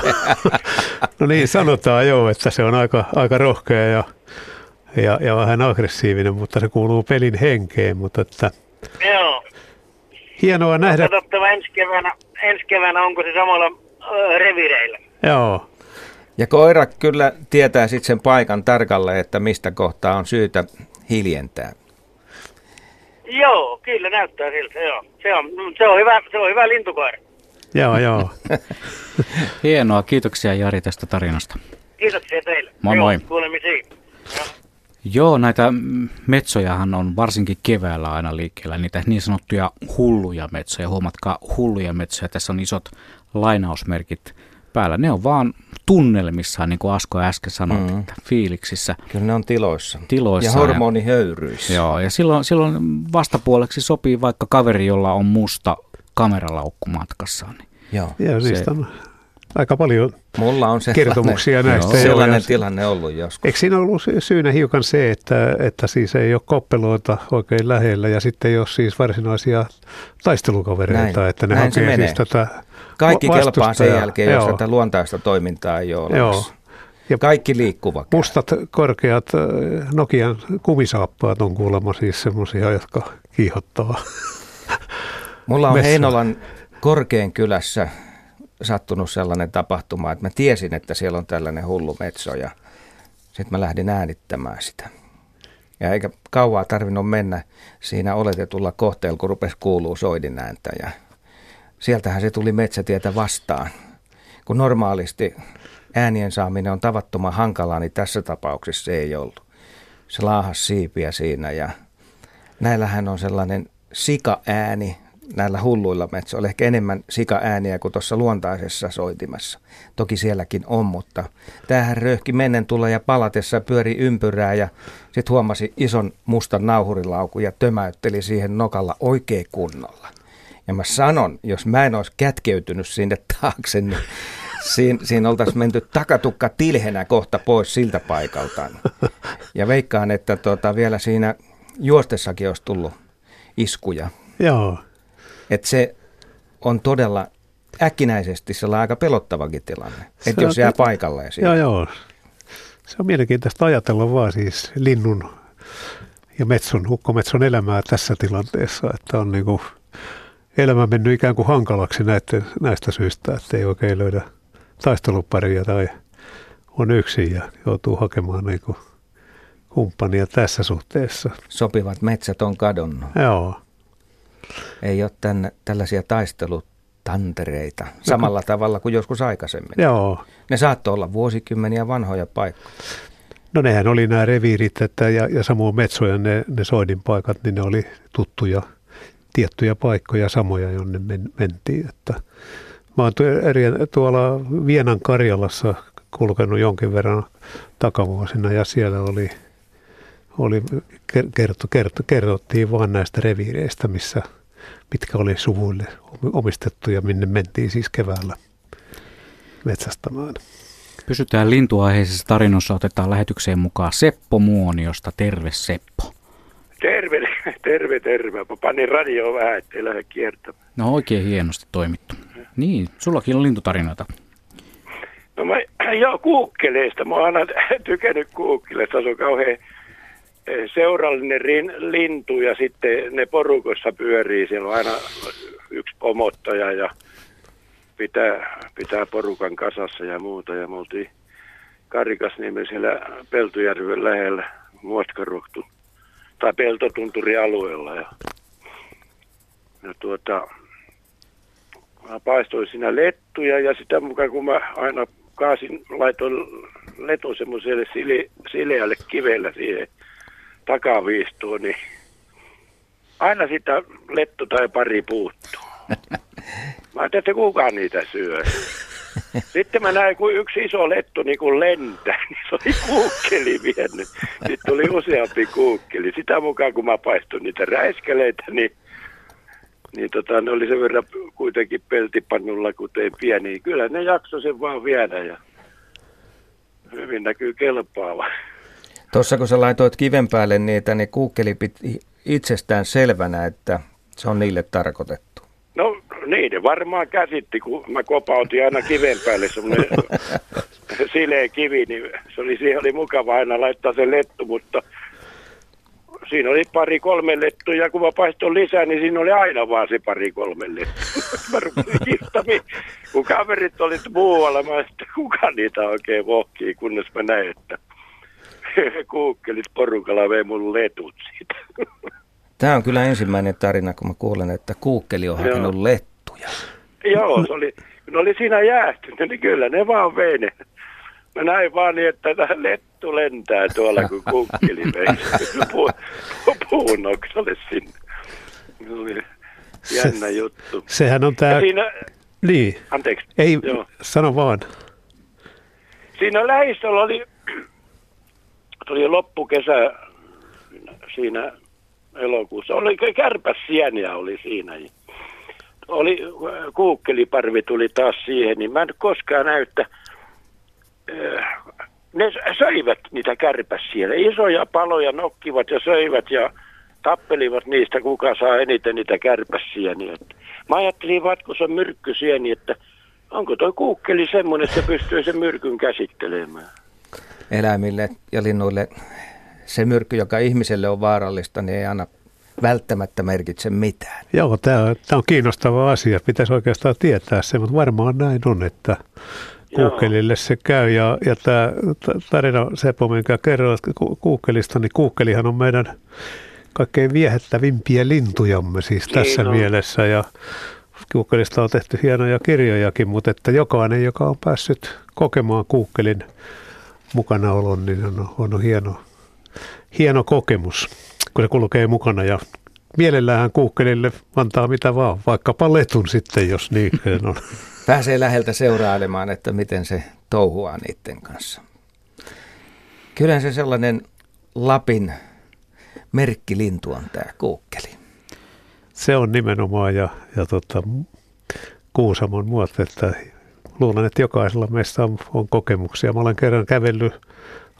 no niin, sanotaan joo, että se on aika, aika rohkea ja, ja, ja vähän aggressiivinen, mutta se kuuluu pelin henkeen. Mutta että joo. Hienoa nähdä. Katsottava ensi keväänä, ensi keväänä onko se samalla äh, revireillä. Joo. Ja koira kyllä tietää sitten sen paikan tarkalle, että mistä kohtaa on syytä hiljentää. Joo, kyllä näyttää siltä, joo. Se on, se on, hyvä, se on hyvä lintukoira. Joo, joo. Hienoa, kiitoksia Jari tästä tarinasta. Kiitoksia teille. Moi joo, moi. Kuulemisiin. Joo. Joo, näitä metsojahan on varsinkin keväällä aina liikkeellä, niitä niin sanottuja hulluja metsoja. Huomatkaa hulluja metsoja, tässä on isot lainausmerkit päällä. Ne on vaan tunnelmissaan, niin kuin Asko äsken sanoi, Mm. että fiiliksissä. Kyllä ne on tiloissa. Tiloissa Ja ja- hormonihöyryissä. Joo, ja silloin, silloin vastapuoleksi sopii vaikka kaveri, jolla on musta kameralaukku matkassaan. Niin Joo. Ja Se- niistä on aika paljon Mulla on kertomuksia näistä. Joo. jo, sellainen ja- tilanne ollut joskus. Eikö siinä ollut sy- syynä hiukan se, että, että siis ei ole koppeloita oikein lähellä ja sitten ei ole siis varsinaisia taistelukavereita, Näin. että ne Näin se hakee siis tätä Kaikki kelpaa sen jälkeen, jos tätä luontaista toimintaa ei ole Joo. Ja Kaikki liikkuva. mustat, korkeat äh, Nokian kumisaappaat on kuulemma siis semmoisia, jotka kiihottaa. Mulla on Messa. Heinolan Korkean kylässä sattunut sellainen tapahtuma, että mä tiesin, että siellä on tällainen hullu metso ja sitten mä lähdin äänittämään sitä. Ja eikä kauaa tarvinnut mennä siinä oletetulla kohteella, kun rupesi kuuluu soidin ääntä ja sieltähän se tuli metsätietä vastaan. Kun normaalisti äänien saaminen on tavattoman hankalaa, niin tässä tapauksessa se ei ollut. Se laahas siipiä siinä ja näillähän on sellainen sika-ääni näillä hulluilla metsoilla. Ehkä enemmän sika-ääniä kuin tuossa luontaisessa soitimessa. Toki sielläkin on, mutta tämähän röhki mennen tulla ja palatessa pyöri ympyrää ja sitten huomasi ison mustan nauhurilaukun ja tömäytteli siihen nokalla oikein kunnolla. Ja mä sanon, jos mä en olisi kätkeytynyt sinne taakse, niin siinä, siinä oltaisiin menty takatukka tilhenä kohta pois siltä paikalta. Ja veikkaan, että tuota, vielä siinä juostessakin olisi tullut iskuja. Joo, Että se on todella äkkinäisesti sellainen aika pelottavakin tilanne. Että jos jää paikalleen siinä. joo, joo. Se on mielenkiintoista ajatella vaan siis linnun ja metson, hukkometson elämää tässä tilanteessa, että on niinku elämä mennyt ikään kuin hankalaksi näitä, näistä syistä, että ei oikein löydä taisteluparia tai on yksin ja joutuu hakemaan niinku kumppania tässä suhteessa. Sopivat metsät on kadonnut. Joo, Ei ole tänne tällaisia taistelutantereita samalla tavalla kuin joskus aikaisemmin. joo. Ne saattoi olla vuosikymmeniä vanhoja paikkoja. No nehän oli nämä reviirit että, ja, ja samoin metsoja, ne, ne soidin paikat, niin ne oli tuttuja, tiettyjä paikkoja samoja, jonne men, mentiin. Että mä oon eri, tuolla Vienan Karjalassa kulkenut jonkin verran takavuosina ja siellä oli, oli kerto, kerto, kerrottiin vaan näistä reviireistä, missä, mitkä oli suvuille omistettu ja minne mentiin siis keväällä metsästämään. Pysytään lintuaiheisessa tarinossa, otetaan lähetykseen mukaan Seppo Muoniosta. Terve Seppo. Terve, terve, terve. Panin radio vähän, ettei lähde kiertämään. No oikein hienosti toimittu. Niin, sullakin on lintutarinoita. No mä, joo, kuukkeleista. Mä oon aina tykännyt kuukkeleista. Se on kauhean eh, seurallinen rin, lintu ja sitten ne porukossa pyörii. Siellä on aina yksi pomottaja ja pitää, pitää porukan kasassa ja muuta. Ja me oltiin Karikasniemen siellä Peltojärven lähellä Muotkaruhtun tai Peltotunturi-alueella. Ja, ja tuota, mä paistoin siinä lettuja ja sitä mukaan kun mä aina kaasin, laitoin letun semmoiselle sile, sileälle kivellä siihen takaviistoon, niin aina sitä lettu tai pari puuttuu. Mä ajattelin, että kukaan niitä syö. Sitten mä näin, kun yksi iso lettu niin kuin lentää, niin se oli kuukkeli vienyt. Sitten tuli useampi kuukkeli. Sitä mukaan, kun mä paistoin niitä räiskeleitä, niin niin tota, ne oli sen verran kuitenkin peltipannulla, kuten pieni. Kyllä ne jaksoi sen vaan viedä ja hyvin näkyy kelpaava. Tuossa kun sä laitoit kiven päälle niitä, niin kuukkeli piti itsestään selvänä, että se on niille tarkoitettu. No niin, ne varmaan käsitti, kun mä kopautin aina kiven päälle semmoinen sileä kivi, niin se oli, siihen oli mukava aina laittaa se lettu, mutta siinä oli pari kolme lettua ja kun mä paistoin lisää, niin siinä oli aina vaan se pari kolme lettua. mä rupesin kun kaverit oli muualla, mä että kuka niitä oikein vohkii, kunnes mä näin, että kuukkelit porukalla vei mun letut siitä. Tämä on kyllä ensimmäinen tarina, kun mä kuulen, että kuukkeli on Joo. hakenut lettuja. Joo, se oli, kun ne oli siinä jäähtynyt, niin kyllä ne vaan vei ne. Mä näin vaan niin, että tämä lettu lentää tuolla, kun kukkeli vei pu, pu, puun oksalle sinne. Se oli jännä juttu. Sehän on tämä siinä, Niin. Anteeksi. Ei, Joo. sano vaan. Siinä lähistöllä oli, tuli loppukesä siinä elokuussa. Oli kärpäsieniä oli siinä. Oli, kuukkeliparvi tuli taas siihen, niin mä en koskaan näyttä. Ne söivät niitä kärpäsiä. Isoja paloja nokkivat ja söivät ja tappelivat niistä, kuka saa eniten niitä kärpäsieniä. Mä ajattelin vaan, kun se on myrkkysieni, että onko tuo kuukkeli semmoinen, että se pystyy sen myrkyn käsittelemään. Eläimille ja linnuille se myrkky, joka ihmiselle on vaarallista, niin ei aina välttämättä merkitse mitään. Joo, tämä on, tämä on kiinnostava asia. Pitäisi oikeastaan tietää se, mutta varmaan näin on, että kuukkelille se käy. Ja, ja tämä tarina Seppo, minkä kerroit kuukkelista, niin kuukkelihan on meidän kaikkein viehättävimpiä lintujamme siis tässä niin mielessä. Ja kuukkelista on tehty hienoja kirjojakin, mutta että jokainen, joka on päässyt kokemaan kuukkelin mukanaolon, niin on, on hieno, hieno kokemus, kun se kulkee mukana ja mielellään kuukkelille antaa mitä vaan, vaikkapa letun sitten, jos niin on. Pääsee läheltä seurailemaan, että miten se touhuaa niiden kanssa. Kyllä se sellainen Lapin merkkilintu on tämä kuukkeli. Se on nimenomaan ja, ja tota, Kuusamon muoto, että luulen, että jokaisella meistä on, on kokemuksia. Mä olen kerran kävellyt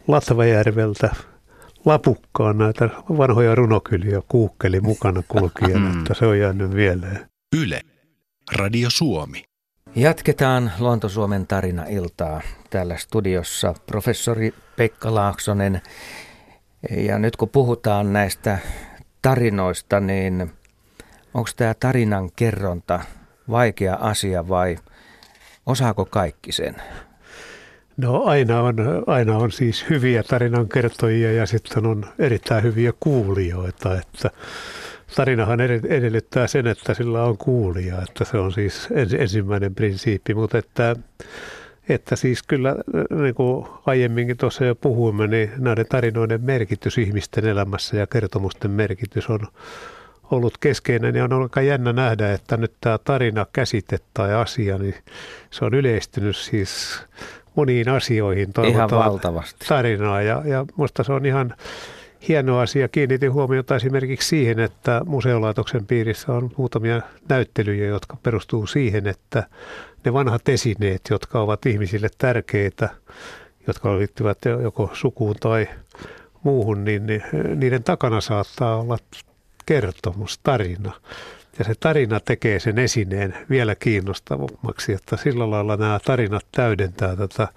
Latvajärveltä Lapukkaan näitä vanhoja runokyliä kuukkeli mukana kulkien, mm. että se on jäänyt mieleen. Yle, Radio Suomi. Jatketaan Luontosuomen tarina-iltaa täällä studiossa professori Pekka Laaksonen. Ja nyt kun puhutaan näistä tarinoista, niin onko tämä tarinan kerronta vaikea asia vai osaako kaikki sen? No aina on, aina on siis hyviä tarinankertojia ja sitten on erittäin hyviä kuulijoita, että tarinahan edellyttää sen, että sillä on kuulija, että se on siis ensimmäinen prinsiippi, mutta että, että siis kyllä niin kuin aiemminkin tuossa jo puhuimme, niin näiden tarinoiden merkitys ihmisten elämässä ja kertomusten merkitys on ollut keskeinen. Ja on aika jännä nähdä, että nyt tämä tarina, käsite tai asia, niin se on yleistynyt siis moniin asioihin ihan valtavasti. tarinaa ja, ja musta se on ihan hieno asia. Kiinnitin huomiota esimerkiksi siihen, että museolaitoksen piirissä on muutamia näyttelyjä, jotka perustuu siihen, että ne vanhat esineet, jotka ovat ihmisille tärkeitä, jotka liittyvät joko sukuun tai muuhun, niin niiden takana saattaa olla kertomus, tarina. Ja se tarina tekee sen esineen vielä kiinnostavammaksi, että sillä lailla nämä tarinat täydentää tätä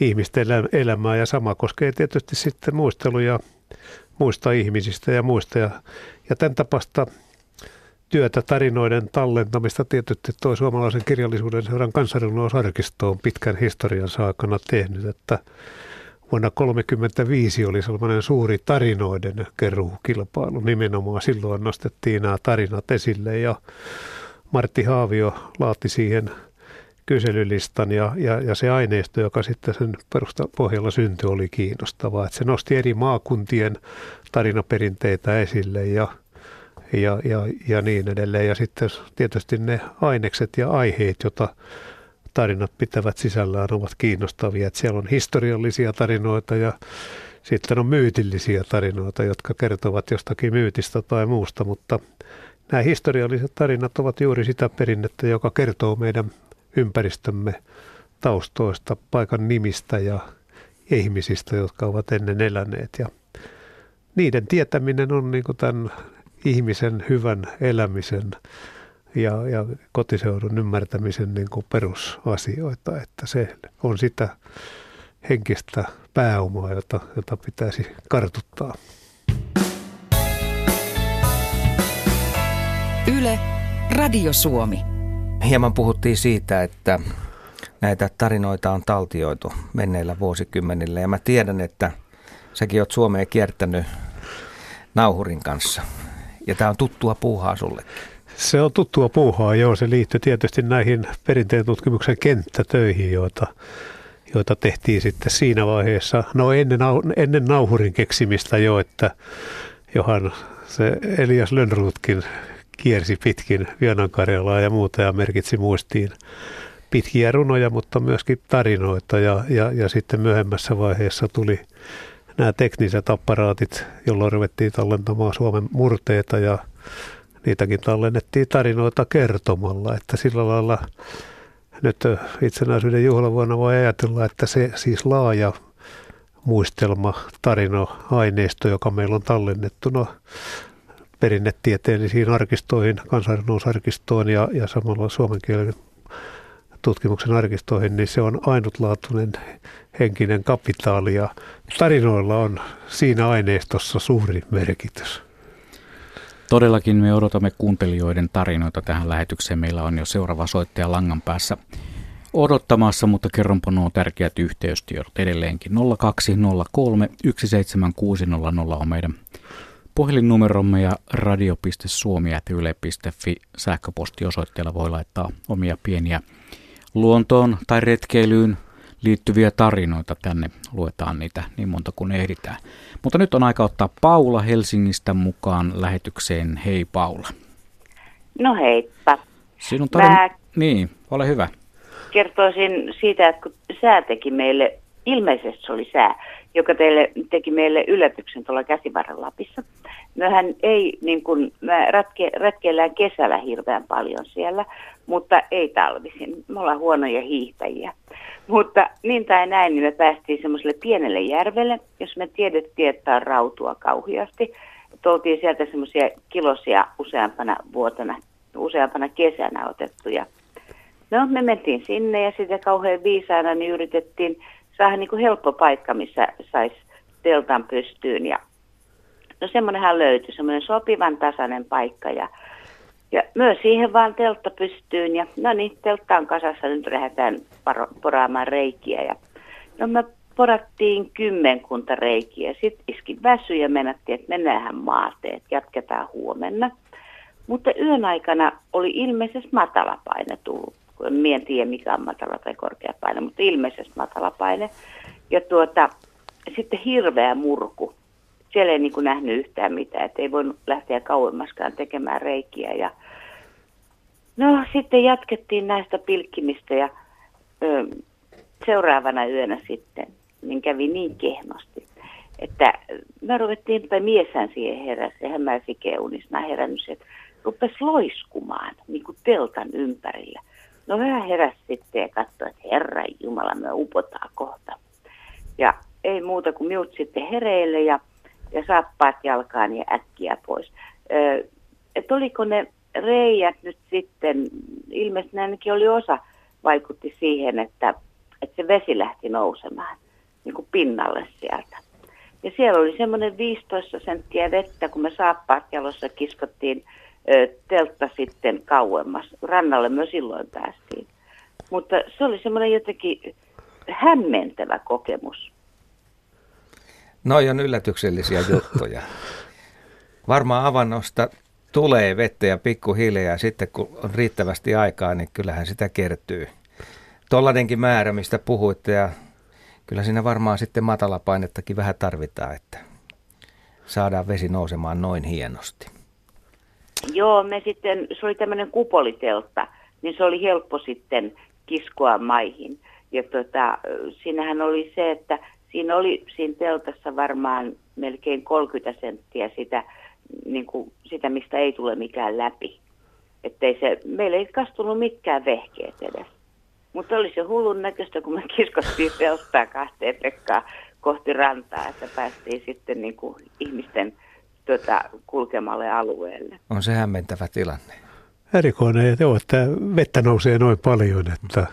ihmisten elämää ja sama koskee tietysti sitten muisteluja muista ihmisistä ja muista. Ja, ja tämän tapasta työtä tarinoiden tallentamista tietysti tuo suomalaisen kirjallisuuden seuran kansanrunousarkisto on pitkän historian saakana tehnyt, että vuonna 1935 oli sellainen suuri tarinoiden keruukilpailu. Nimenomaan silloin nostettiin nämä tarinat esille ja Martti Haavio laati siihen kyselylistan ja, ja, ja se aineisto, joka sitten sen perusta pohjalla syntyi, oli kiinnostavaa. Että se nosti eri maakuntien tarinaperinteitä esille ja, ja, ja, ja niin edelleen. Ja sitten tietysti ne ainekset ja aiheet, joita tarinat pitävät sisällään, ovat kiinnostavia. Että siellä on historiallisia tarinoita ja sitten on myytillisiä tarinoita, jotka kertovat jostakin myytistä tai muusta, mutta nämä historialliset tarinat ovat juuri sitä perinnettä, joka kertoo meidän ympäristömme taustoista, paikan nimistä ja ihmisistä, jotka ovat ennen eläneet. Ja niiden tietäminen on niin tämän ihmisen hyvän elämisen ja, ja kotiseudun ymmärtämisen niin kuin perusasioita, että se on sitä henkistä pääomaa, jota, jota pitäisi kartuttaa. Yle, Radio Suomi. Hieman puhuttiin siitä, että näitä tarinoita on taltioitu menneillä vuosikymmenillä ja mä tiedän, että säkin oot Suomeen kiertänyt nauhurin kanssa ja tämä on tuttua puuhaa sulle. Se on tuttua puuhaa, joo. Se liittyy tietysti näihin perinteen tutkimuksen kenttätöihin, joita, joita tehtiin sitten siinä vaiheessa. No ennen, ennen nauhurin keksimistä jo, että johan se Elias Lönnruutkin kiersi pitkin Vianankarjalaa ja muuta ja merkitsi muistiin pitkiä runoja, mutta myöskin tarinoita ja, ja, ja sitten myöhemmässä vaiheessa tuli nämä tekniset apparaatit, jolloin ruvettiin tallentamaan Suomen murteita ja niitäkin tallennettiin tarinoita kertomalla, että sillä lailla nyt itsenäisyyden juhlavuonna voi ajatella, että se siis laaja muistelma, tarino, aineisto, joka meillä on tallennettuna perinnetieteellisiin arkistoihin, kansanrunousarkistoon ja, ja samalla suomen kielen tutkimuksen arkistoihin, niin se on ainutlaatuinen henkinen kapitaali ja tarinoilla on siinä aineistossa suuri merkitys. Todellakin me odotamme kuuntelijoiden tarinoita tähän lähetykseen. Meillä on jo seuraava soittaja langan päässä odottamassa, mutta kerronpa nuo tärkeät yhteystiedot edelleenkin. 0203 17600 on meidän puhelinnumeromme ja radio.suomi.yle.fi sähköpostiosoitteella voi laittaa omia pieniä luontoon tai retkeilyyn liittyviä tarinoita. Tänne luetaan niitä niin monta kuin ehditään. Mutta nyt on aika ottaa Paula Helsingistä mukaan lähetykseen. Hei Paula. No heippa. Sinun tarina... Mä... Niin, ole hyvä. Kertoisin siitä, että kun sää teki meille, ilmeisesti se oli sää, joka teille teki meille yllätyksen tuolla käsivarren Lapissa. Mehän ei, niin kuin, me ratke, retkeillään kesällä hirveän paljon siellä, mutta ei talvisin. Me ollaan huonoja hiihtäjiä. Mutta niin tai näin, niin me päästiin semmoiselle pienelle järvelle, jos me tiedettiin, että on rautua kauheasti. Että oltiin sieltä semmoisia kilosia useampana vuotena, useampana kesänä otettuja. No, me mentiin sinne ja sitten kauhean viisaana niin yritettiin saada niin kuin helppo paikka, missä saisi teltan pystyyn. Ja no semmoinenhan löytyi, semmoinen sopivan tasainen paikka ja ja myös siihen vaan teltta pystyyn ja no niin, teltta on kasassa, nyt lähdetään poraamaan reikiä. Ja, no me porattiin kymmenkunta reikiä, sitten iski väsy ja menettiin, että mennään maateet, jatketaan huomenna. Mutta yön aikana oli ilmeisesti matalapaine tullut. En tiedä mikä on matala tai korkea paine, mutta ilmeisesti matalapaine. Ja tuota, sitten hirveä murku. Siellä ei niin kuin nähnyt yhtään mitään, että ei voinut lähteä kauemmaskaan tekemään reikiä. Ja no sitten jatkettiin näistä pilkkimistä ja ö, seuraavana yönä sitten niin kävi niin kehnosti, että me ruvettiin, tai mieshän siihen heräsi, eihän mä fikeunisena herännyt, että rupesi loiskumaan niin kuin teltan ympärillä. No vähän heräsi sitten ja katsoi, että Herra Jumala, me upotaan kohta. Ja ei muuta kuin miut sitten hereille ja, ja saappaat jalkaan ja äkkiä pois. Että oliko ne reijät nyt sitten, ilmeisesti ainakin oli osa, vaikutti siihen, että, että se vesi lähti nousemaan niin kuin pinnalle sieltä. Ja siellä oli semmoinen 15 senttiä vettä, kun me saappaat jalossa kiskottiin teltta sitten kauemmas. Rannalle me silloin päästiin. Mutta se oli semmoinen jotenkin hämmentävä kokemus. No on yllätyksellisiä juttuja. Varmaan avannosta tulee vettä ja pikkuhiljaa sitten kun on riittävästi aikaa, niin kyllähän sitä kertyy. Tollanenkin määrä, mistä puhuitte ja kyllä siinä varmaan sitten matalapainettakin vähän tarvitaan, että saadaan vesi nousemaan noin hienosti. Joo, me sitten, se oli tämmöinen kupoliteltta, niin se oli helppo sitten kiskoa maihin. Ja tota, siinähän oli se, että siinä oli siinä teltassa varmaan melkein 30 senttiä sitä, niin kuin, sitä mistä ei tule mikään läpi. Ettei se, meillä ei kastunut mitkään vehkeet edes. Mutta oli se hullun näköistä, kun me kiskottiin telttaa kahteen Pekkaa kohti rantaa, että päästiin sitten niin kuin ihmisten tuota, kulkemalle alueelle. On se hämmentävä tilanne. Erikoinen, joo, että vettä nousee noin paljon, että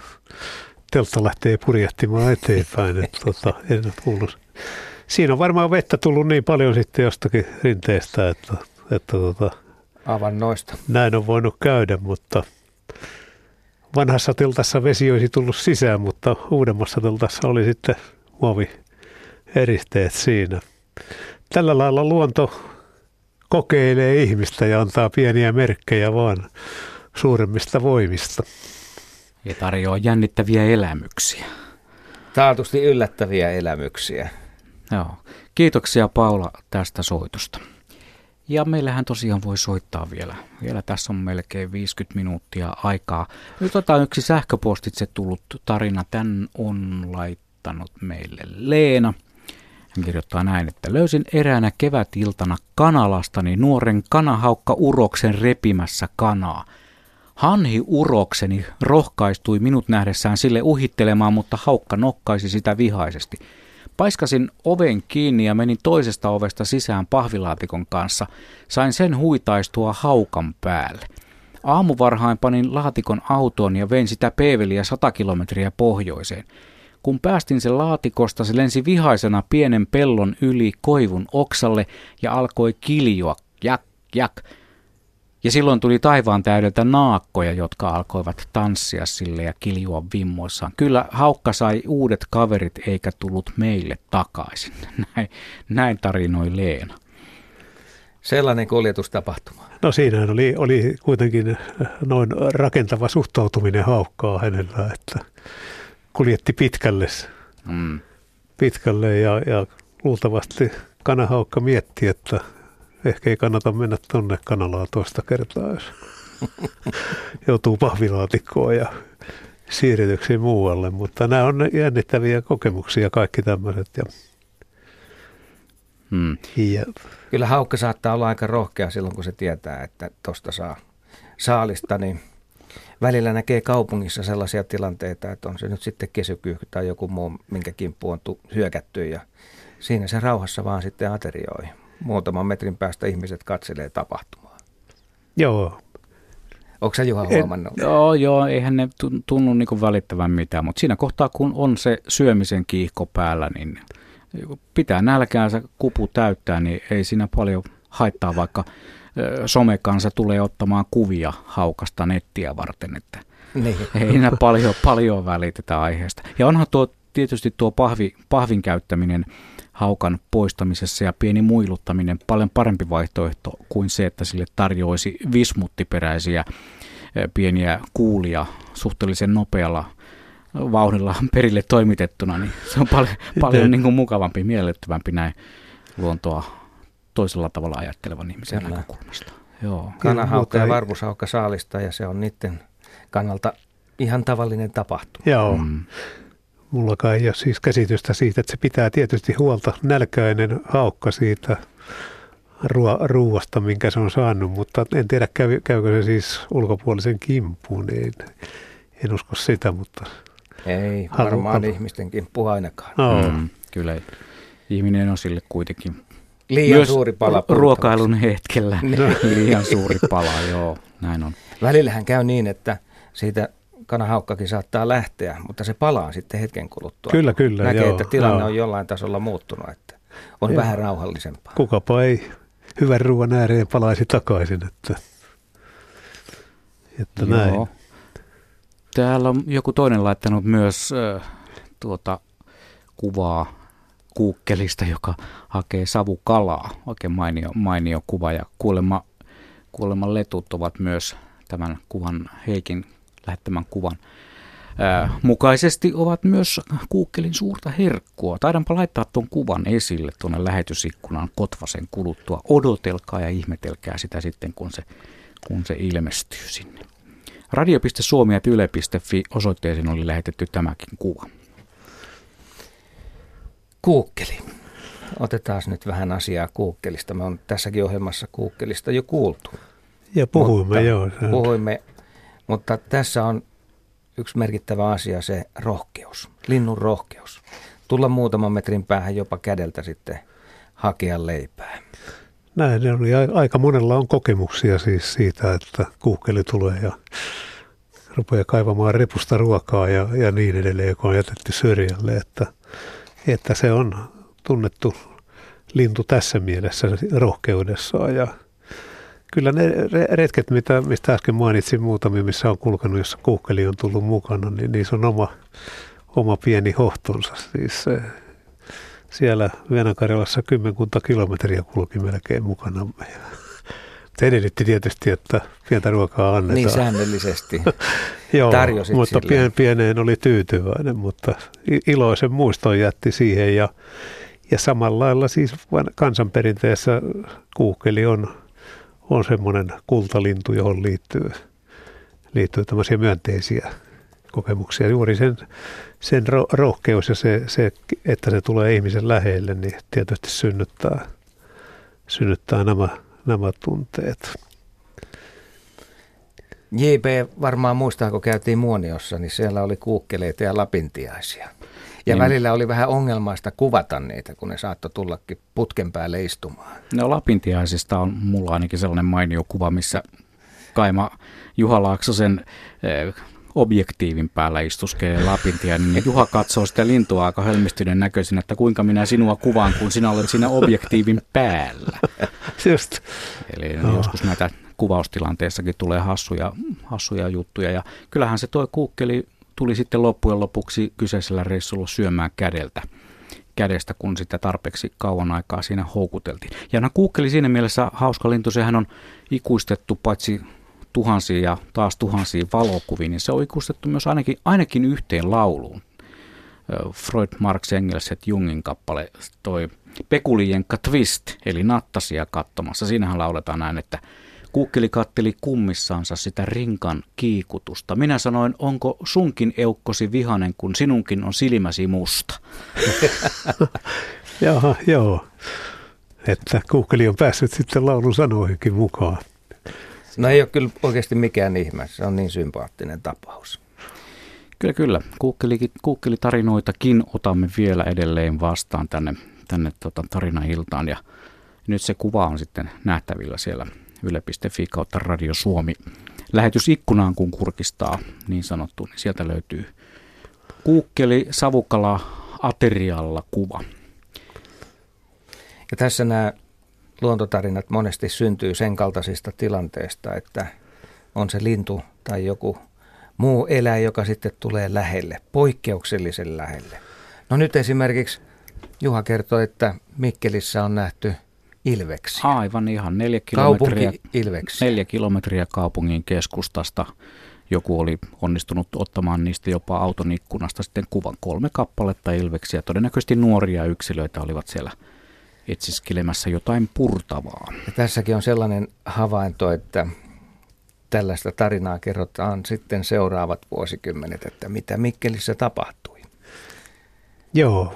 teltta lähtee purjehtimaan eteenpäin. Että, tota, en kuullut. Siinä on varmaan vettä tullut niin paljon sitten jostakin rinteestä, että, että tota, noista. näin on voinut käydä, mutta vanhassa teltassa vesi olisi tullut sisään, mutta uudemmassa teltassa oli sitten muovi eristeet siinä. Tällä lailla luonto kokeilee ihmistä ja antaa pieniä merkkejä vaan suuremmista voimista. Ja tarjoaa jännittäviä elämyksiä. Taatusti yllättäviä elämyksiä. Joo. Kiitoksia Paula tästä soitosta. Ja meillähän tosiaan voi soittaa vielä. Vielä tässä on melkein 50 minuuttia aikaa. Nyt otetaan yksi sähköpostitse tullut tarina. Tän on laittanut meille Leena. Hän kirjoittaa näin, että löysin eräänä kevätiltana kanalastani nuoren kanahaukka uroksen repimässä kanaa. Hanhi urokseni rohkaistui minut nähdessään sille uhittelemaan, mutta haukka nokkaisi sitä vihaisesti. Paiskasin oven kiinni ja menin toisesta ovesta sisään pahvilaatikon kanssa. Sain sen huitaistua haukan päälle. Aamuvarhain panin laatikon autoon ja vein sitä peeveliä sata kilometriä pohjoiseen. Kun päästin sen laatikosta, se lensi vihaisena pienen pellon yli koivun oksalle ja alkoi kiljua. Jak, jak. Ja silloin tuli taivaan täydeltä naakkoja, jotka alkoivat tanssia sille ja kiljua vimmoissaan. Kyllä haukka sai uudet kaverit eikä tullut meille takaisin. Näin, näin tarinoi Leena. Sellainen kuljetustapahtuma. No siinä oli, oli kuitenkin noin rakentava suhtautuminen haukkaa hänellä, että kuljetti pitkälle, mm. pitkälle ja, ja luultavasti kanahaukka mietti, että ehkä ei kannata mennä tuonne kanalaan toista kertaa, jos joutuu pahvilaatikkoon ja siirretyksi muualle. Mutta nämä on jännittäviä kokemuksia kaikki tämmöiset. Ja, hmm. ja, Kyllä haukka saattaa olla aika rohkea silloin, kun se tietää, että tuosta saa saalista, niin välillä näkee kaupungissa sellaisia tilanteita, että on se nyt sitten kesykyyhky tai joku muu, minkä kimppu on hyökätty ja siinä se rauhassa vaan sitten aterioi muutaman metrin päästä ihmiset katselee tapahtumaa. Joo. Onko sä Juha huomannut? Et, joo, joo, eihän ne tunnu niin välittävän mitään, mutta siinä kohtaa kun on se syömisen kiihko päällä, niin pitää nälkäänsä kupu täyttää, niin ei siinä paljon haittaa, vaikka somekansa tulee ottamaan kuvia haukasta nettiä varten, että niin. ei enää paljon, paljon välitetä aiheesta. Ja onhan tuo tietysti tuo pahvi, pahvin käyttäminen haukan poistamisessa ja pieni muiluttaminen paljon parempi vaihtoehto kuin se, että sille tarjoisi vismuttiperäisiä pieniä kuulia suhteellisen nopealla vauhdilla perille toimitettuna, niin se on paljon, paljon niin kuin mukavampi, miellyttävämpi näin luontoa toisella tavalla ajattelevan ihmisen Kyllä. näkökulmasta. Joo. Kanahaukka ja varpushaukka saalista ja se on niiden kannalta ihan tavallinen tapahtuma. Joo. Mm. Mulla ei ole siis käsitystä siitä, että se pitää tietysti huolta nälkäinen haukka siitä ruo- ruuasta, minkä se on saanut, mutta en tiedä käy, käykö se siis ulkopuolisen kimppuun, niin en usko sitä, mutta... Ei, varmaan haluta. ihmisten kimppu ainakaan. No. Mm, kyllä ihminen on sille kuitenkin Liian Myös suuri pala. Ruokailun hetkellä liian suuri pala, joo, näin on. Välillähän käy niin, että siitä kanahaukkakin saattaa lähteä, mutta se palaa sitten hetken kuluttua. Kyllä, kyllä. Näkee, joo, että tilanne joo. on jollain tasolla muuttunut, että on joo. vähän rauhallisempaa. Kukapa ei hyvän ruoan ääreen palaisi takaisin, että, että joo. näin. Täällä on joku toinen laittanut myös äh, tuota kuvaa kuukkelista, joka hakee savukalaa. Oikein mainio, mainio kuva ja kuulemma, kuulemma letut ovat myös tämän kuvan Heikin lähettämän kuvan ää, mukaisesti ovat myös Googlein suurta herkkua. Taidanpa laittaa tuon kuvan esille tuonne lähetysikkunan Kotvasen kuluttua. Odotelkaa ja ihmetelkää sitä sitten, kun se, kun se ilmestyy sinne. Radio.suomi ja yle.fi osoitteeseen oli lähetetty tämäkin kuva. Kuukkeli. Otetaan nyt vähän asiaa Kuukkelista. Me on tässäkin ohjelmassa Kuukkelista jo kuultu. Ja puhuimme, Mutta joo. Puhuimme mutta tässä on yksi merkittävä asia se rohkeus, linnun rohkeus. Tulla muutaman metrin päähän jopa kädeltä sitten hakea leipää. Näin oli. Aika monella on kokemuksia siis siitä, että kuukkeli tulee ja rupeaa kaivamaan repusta ruokaa ja, ja niin edelleen, joka on jätetty syrjälle. Että, että se on tunnettu lintu tässä mielessä rohkeudessaan ja Kyllä ne retket, mitä, mistä äsken mainitsin muutamia, missä on kulkenut, jossa kuukkeli on tullut mukana, niin niissä on oma, oma pieni hohtonsa. Siis siellä Venäkarjalassa kymmenkunta kilometriä kulki melkein mukana. Se edellytti tietysti, että pientä ruokaa annetaan. Niin säännöllisesti Joo, mutta pien, pieneen oli tyytyväinen, mutta iloisen muiston jätti siihen ja, ja samalla lailla siis kansanperinteessä kuukkeli on, on semmoinen kultalintu, johon liittyy, liittyy tämmöisiä myönteisiä kokemuksia. Juuri sen, sen rohkeus ja se, se, että se tulee ihmisen lähelle, niin tietysti synnyttää, synnyttää nämä, nämä tunteet. JP varmaan muistaa, kun käytiin Muoniossa, niin siellä oli kuukkeleita ja lapintiaisia. Ja niin. välillä oli vähän ongelmaista kuvata niitä, kun ne saattoi tullakin putken päälle istumaan. No lapintiaisista on mulla ainakin sellainen mainio kuva, missä Kaima Juha Laaksosen eh, objektiivin päällä istuskelee lapintia, niin Juha katsoo sitä lintua aika hölmistyneen näköisin, että kuinka minä sinua kuvaan, kun sinä olet siinä objektiivin päällä. Just. Eli no. joskus näitä kuvaustilanteessakin tulee hassuja, hassuja juttuja. Ja kyllähän se toi kuukkeli tuli sitten loppujen lopuksi kyseisellä reissulla syömään kädeltä kädestä, kun sitä tarpeeksi kauan aikaa siinä houkuteltiin. Ja nämä kuukkeli siinä mielessä hauska lintu, sehän on ikuistettu paitsi tuhansia ja taas tuhansia valokuviin, niin se on ikuistettu myös ainakin, ainakin yhteen lauluun. Freud, Marx, Engels ja Jungin kappale, toi Pekulijenka Twist, eli nattasia katsomassa. Siinähän lauletaan näin, että Kuukkeli katteli kummissaansa sitä rinkan kiikutusta. Minä sanoin, onko sunkin eukkosi vihanen, kun sinunkin on silmäsi musta? Jaha, joo. Että kuukkeli on päässyt sitten laulun sanoihinkin mukaan. No ei ole kyllä oikeasti mikään ihme, se on niin sympaattinen tapaus. Kyllä, kyllä. Kuukkelitarinoitakin otamme vielä edelleen vastaan tänne, tänne tota, tarinailtaan. Ja nyt se kuva on sitten nähtävillä siellä yle.fi kautta Radio Suomi. Lähetysikkunaan kun kurkistaa niin sanottu, niin sieltä löytyy kuukkeli savukala aterialla kuva. Ja tässä nämä luontotarinat monesti syntyy sen kaltaisista tilanteista, että on se lintu tai joku muu eläin, joka sitten tulee lähelle, poikkeuksellisen lähelle. No nyt esimerkiksi Juha kertoi, että Mikkelissä on nähty ilveksi. Aivan ihan neljä kilometriä, neljä kilometriä kaupungin keskustasta. Joku oli onnistunut ottamaan niistä jopa auton ikkunasta sitten kuvan kolme kappaletta ilveksiä. Todennäköisesti nuoria yksilöitä olivat siellä etsiskelemässä jotain purtavaa. Ja tässäkin on sellainen havainto, että tällaista tarinaa kerrotaan sitten seuraavat vuosikymmenet, että mitä Mikkelissä tapahtui. Joo.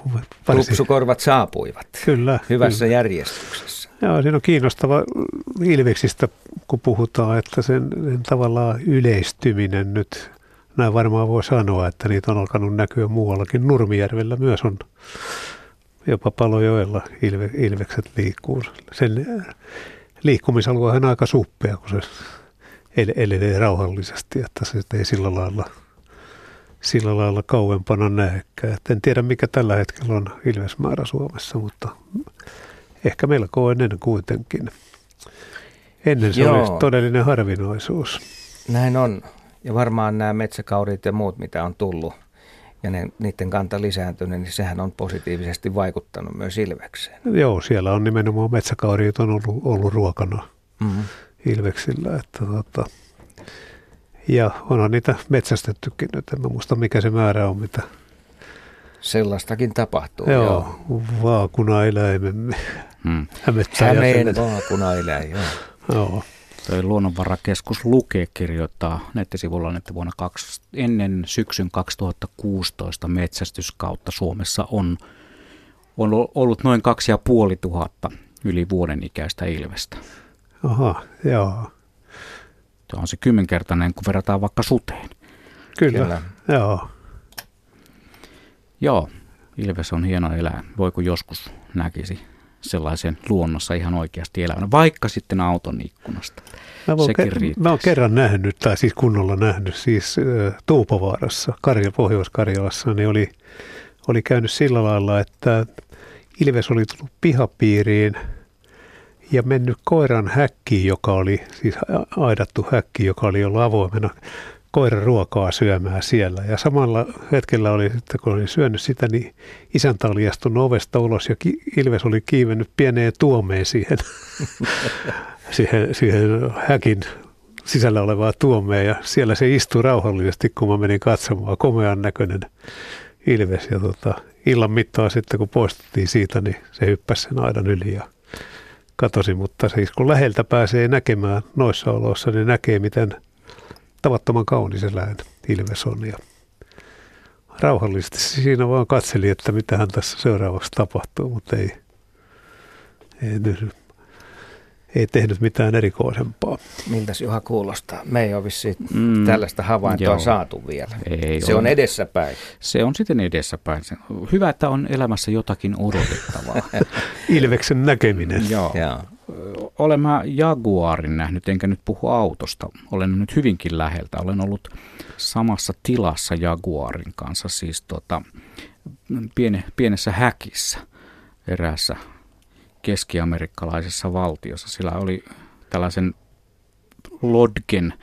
Varsin. Tupsukorvat saapuivat kyllä, hyvässä kyllä. järjestyksessä. Joo, siinä on kiinnostava Ilveksistä, kun puhutaan, että sen, sen tavallaan yleistyminen nyt, näin varmaan voi sanoa, että niitä on alkanut näkyä muuallakin. Nurmijärvellä myös on jopa Palojoella ilve, ilvekset liikkuu. Sen liikkumisalue on aika suppea, kun se elenee rauhallisesti, että se ei sillä lailla, sillä lailla kauempana näekään. En tiedä, mikä tällä hetkellä on ilvesmäärä Suomessa, mutta ehkä melko ennen kuitenkin. Ennen se Joo. oli todellinen harvinaisuus. Näin on. Ja varmaan nämä metsäkaurit ja muut, mitä on tullut, ja ne, niiden kanta lisääntynyt, niin sehän on positiivisesti vaikuttanut myös ilvekseen. Joo, siellä on nimenomaan metsäkauriit on ollut, ollut ruokana mm-hmm. ilveksillä. Että, tota, ja onhan niitä metsästettykin nyt, en mä muista mikä se määrä on, mitä Sellaistakin tapahtuu. Joo, joo. vaakunaeläimemme. Hmm. Hämeen vaakunaeläin, joo. joo. Toi Luonnonvarakeskus Luke kirjoittaa nettisivulla, että vuonna kaksi, ennen syksyn 2016 metsästyskautta Suomessa on, on ollut noin kaksi ja puoli tuhatta yli vuoden ikäistä ilvestä. Aha, joo. Tuo on se kymmenkertainen, kun verrataan vaikka suteen. Kyllä, Kyllä. joo. Joo, ilves on hieno eläin. Voiko joskus näkisi sellaisen luonnossa ihan oikeasti elävänä, vaikka sitten auton ikkunasta. Mä oon, ke- mä oon kerran nähnyt, tai siis kunnolla nähnyt, siis äh, Tuupovaarassa, Karja, Pohjois-Karjalassa, niin oli, oli käynyt sillä lailla, että Ilves oli tullut pihapiiriin ja mennyt koiran häkkiin, joka oli siis aidattu häkki, joka oli ollut avoimena koiran ruokaa syömään siellä. Ja samalla hetkellä oli sitten, kun oli syönyt sitä, niin isäntä oli astunut ovesta ulos ja Ilves oli kiivennyt pieneen tuomeen siihen, siihen, siihen häkin sisällä olevaa tuomeen ja siellä se istui rauhallisesti, kun mä menin katsomaan. Komean näköinen Ilves ja tota, illan mittaan sitten, kun poistuttiin siitä, niin se hyppäsi sen aidan yli ja katosi. Mutta siis kun läheltä pääsee näkemään noissa oloissa, niin näkee, miten tavattoman kaunis eläin Ilves on. Ja rauhallisesti siinä vaan katseli, että mitä hän tässä seuraavaksi tapahtuu, mutta ei, ei ei tehnyt mitään erikoisempaa. Miltäs Juha kuulostaa? Me ei ole mm, tällaista havaintoa joo. saatu vielä. Ei se ole. on edessäpäin. Se on sitten edessäpäin. Hyvä, että on elämässä jotakin odotettavaa. Ilveksen näkeminen. joo. joo. Olen mä Jaguarin nähnyt, enkä nyt puhu autosta. Olen nyt hyvinkin läheltä. Olen ollut samassa tilassa Jaguarin kanssa, siis tota, piene, pienessä häkissä eräässä keskiamerikkalaisessa valtiossa. Sillä oli tällaisen Lodgen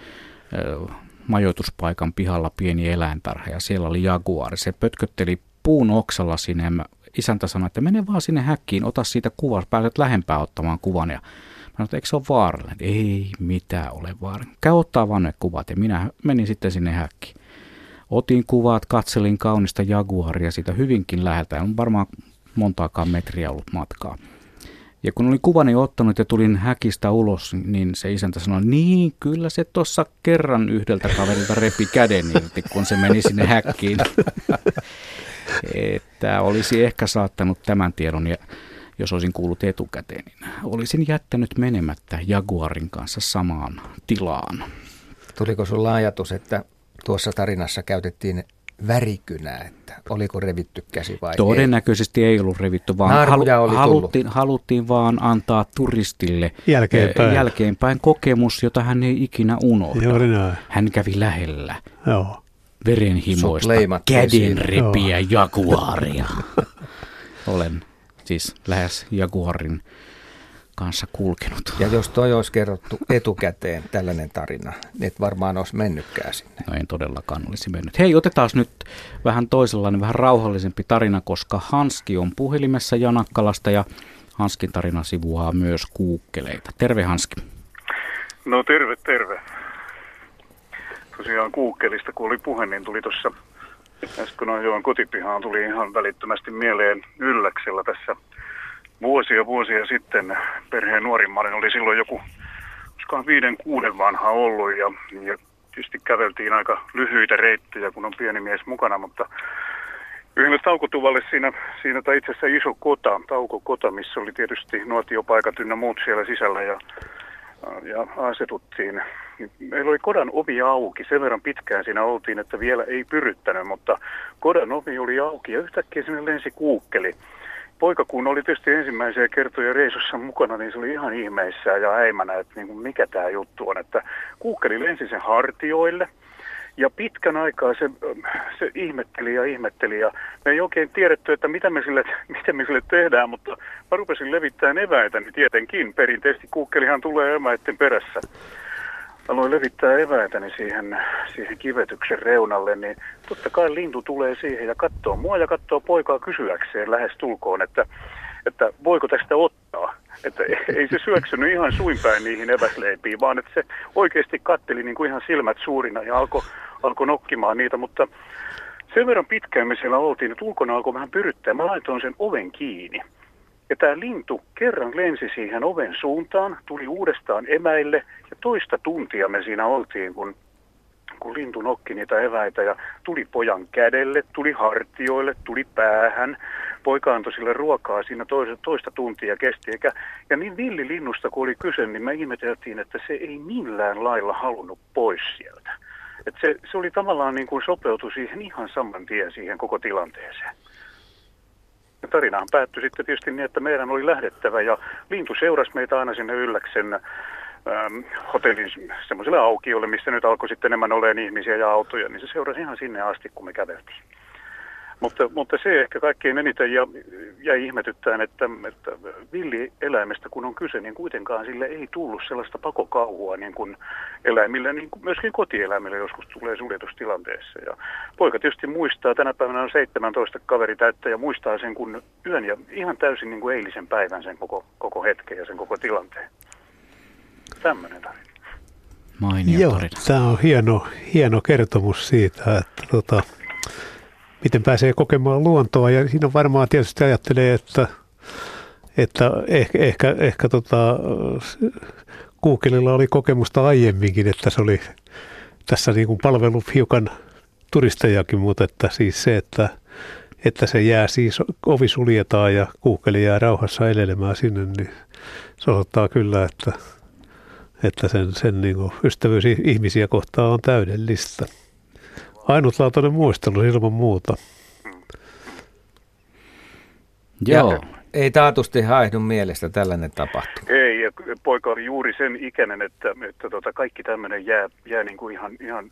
majoituspaikan pihalla pieni eläintarha ja siellä oli jaguari. Se pötkötteli puun oksalla sinne ja isäntä sanoi, että mene vaan sinne häkkiin, ota siitä kuva, pääset lähempää ottamaan kuvan. Ja mä sanoin, että eikö se ole vaarallinen? Ei mitään ole vaarallinen. Käy ottaa vaan ne kuvat ja minä menin sitten sinne häkkiin. Otin kuvat, katselin kaunista jaguaria siitä hyvinkin läheltä. On varmaan montaakaan metriä ollut matkaa. Ja kun olin kuvani ottanut ja tulin häkistä ulos, niin se isäntä sanoi, niin kyllä se tuossa kerran yhdeltä kaverilta repi käden irti, kun se meni sinne häkkiin. että olisi ehkä saattanut tämän tiedon, ja jos olisin kuullut etukäteen, niin olisin jättänyt menemättä Jaguarin kanssa samaan tilaan. Tuliko sinulla ajatus, että tuossa tarinassa käytettiin värikynää, että oliko revitty käsi vai Todennäköisesti ei, ei ollut revitty, vaan halu, oli haluttiin, haluttiin vaan antaa turistille jälkeenpäin. jälkeenpäin kokemus, jota hän ei ikinä unohda. Hän kävi lähellä. Joo. Verenhimoista kädenrepiä jaguaria. Olen siis lähes jaguarin kanssa kulkenut. Ja jos toi olisi kerrottu etukäteen tällainen tarina, niin et varmaan olisi mennytkään sinne. No en todellakaan olisi mennyt. Hei, otetaan nyt vähän toisenlainen, vähän rauhallisempi tarina, koska Hanski on puhelimessa Janakkalasta ja Hanskin tarina sivuaa myös kuukkeleita. Terve Hanski. No terve, terve. Tosiaan kuukkelista kun oli puhe, niin tuli tuossa äsken ajoin kotipihaan, tuli ihan välittömästi mieleen ylläksellä tässä – vuosia vuosia sitten perheen nuorimmainen oli silloin joku, olisikohan viiden kuuden vanha ollut ja, ja tietysti käveltiin aika lyhyitä reittejä, kun on pieni mies mukana, mutta yhdelle taukotuvalle siinä, siinä tai itse asiassa iso kota, taukokota, missä oli tietysti nuotiopaikat ynnä muut siellä sisällä ja, ja asetuttiin. Meillä oli kodan ovi auki, sen verran pitkään siinä oltiin, että vielä ei pyryttänyt, mutta kodan ovi oli auki ja yhtäkkiä sinne lensi kuukkeli poika kun oli tietysti ensimmäisiä kertoja reisussa mukana, niin se oli ihan ihmeissään ja äimänä, että niin kuin mikä tämä juttu on. Että kuukkeli lensi sen hartioille ja pitkän aikaa se, se ihmetteli ja ihmetteli ja me ei oikein tiedetty, että mitä me sille, mitä me sille tehdään, mutta mä rupesin levittämään eväitä, niin tietenkin perinteisesti kuukkelihan tulee eväiden perässä aloin levittää eväitäni siihen, siihen kivetyksen reunalle, niin totta kai lintu tulee siihen ja katsoo mua ja katsoo poikaa kysyäkseen lähes tulkoon, että, että voiko tästä ottaa. Että ei se syöksynyt ihan suinpäin niihin eväsleipiin, vaan että se oikeasti katteli niin kuin ihan silmät suurina ja alkoi alko nokkimaan niitä, mutta sen verran pitkään me siellä oltiin, että ulkona alkoi vähän pyryttää. Mä laitoin sen oven kiinni. Ja tämä lintu kerran lensi siihen oven suuntaan, tuli uudestaan emäille ja toista tuntia me siinä oltiin, kun, kun lintu nokki niitä eväitä ja tuli pojan kädelle, tuli hartioille, tuli päähän. Poika antoi sille ruokaa siinä toista, toista tuntia kesti. Eikä, ja niin villilinnusta kun oli kyse, niin me ihmeteltiin, että se ei millään lailla halunnut pois sieltä. Et se, se oli tavallaan niin kuin sopeutui siihen ihan saman tien siihen koko tilanteeseen. Tarinahan päättyi sitten tietysti niin, että meidän oli lähdettävä ja lintu seurasi meitä aina sinne Ylläksen ähm, hotellin semmoiselle aukiolle, missä nyt alkoi sitten enemmän olemaan ihmisiä ja autoja, niin se seurasi ihan sinne asti, kun me käveltiin. Mutta, mutta se ehkä kaikkein eniten ja, jäi ihmetyttään, että, että villieläimestä kun on kyse, niin kuitenkaan sille ei tullut sellaista pakokauhua niin kuin eläimille, niin kuin myöskin kotieläimille joskus tulee suljetustilanteessa. Ja poika tietysti muistaa, tänä päivänä on 17 kaveri täyttä ja muistaa sen kun yön ja ihan täysin niin kuin eilisen päivän sen koko, koko hetken ja sen koko tilanteen. Tämmöinen tarina. Mainio Joo, tämä on hieno, hieno kertomus siitä, että tota, miten pääsee kokemaan luontoa. Ja siinä varmaan tietysti ajattelee, että, että ehkä, ehkä, ehkä tota, Googlella oli kokemusta aiemminkin, että se oli tässä niin kuin palvellut hiukan turistejakin, mutta että siis se, että, että se jää siis, ovi suljetaan ja Google jää rauhassa elelemään sinne, niin se osoittaa kyllä, että, että sen, sen niin kuin ystävyys ihmisiä kohtaan on täydellistä. Ainutlaatuinen muistelu ilman muuta. Joo. Ja ei taatusti haihdu mielestä tällainen tapahtuma. Ei, ja poika oli juuri sen ikäinen, että, että tota, kaikki tämmöinen jää, jää niin kuin ihan, ihan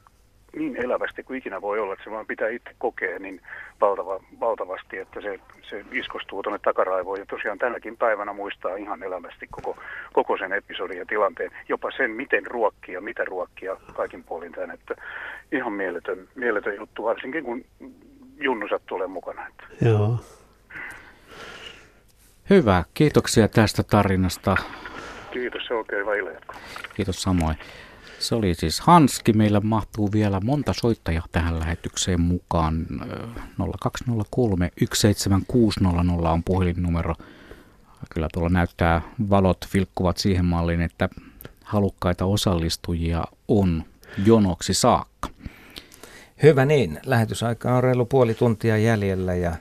niin elävästi kuin ikinä voi olla, että se vaan pitää itse kokea niin valtava, valtavasti, että se, se iskostuu tuonne takaraivoon. Ja tosiaan tänäkin päivänä muistaa ihan elävästi koko, koko sen episodin ja tilanteen, jopa sen, miten ruokkia, mitä ruokkia kaikin puolin tämän. Että ihan mieletön, mieletön juttu, varsinkin kun Junnu sattuu olemaan mukana. Että. Joo. Hyvä, kiitoksia tästä tarinasta. Kiitos, se on oikein hyvä Kiitos samoin. Se oli siis Hanski. Meillä mahtuu vielä monta soittajaa tähän lähetykseen mukaan. 0203 17600 on puhelinnumero. Kyllä tuolla näyttää valot vilkkuvat siihen malliin, että halukkaita osallistujia on jonoksi saakka. Hyvä niin. Lähetysaika on reilu puoli tuntia jäljellä ja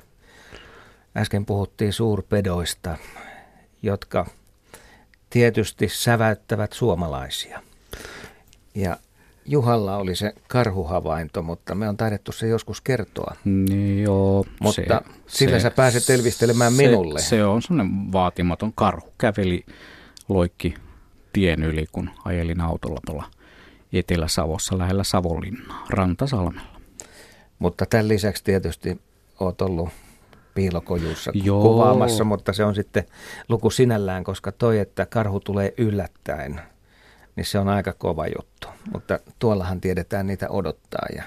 äsken puhuttiin suurpedoista, jotka tietysti säväyttävät suomalaisia. Ja Juhalla oli se karhuhavainto, mutta me on taidettu se joskus kertoa. Niin joo. Mutta se, sillä se, sä pääset elvistelemään se, minulle. Se on semmoinen vaatimaton karhu. Käveli loikki tien yli, kun ajelin autolla tuolla Etelä-Savossa lähellä Savonlinnaa, Rantasalmella. Mutta tämän lisäksi tietysti oot ollut piilokojussa Joo. kuvaamassa, mutta se on sitten luku sinällään, koska toi, että karhu tulee yllättäen – niin se on aika kova juttu. Mutta tuollahan tiedetään niitä odottaa ja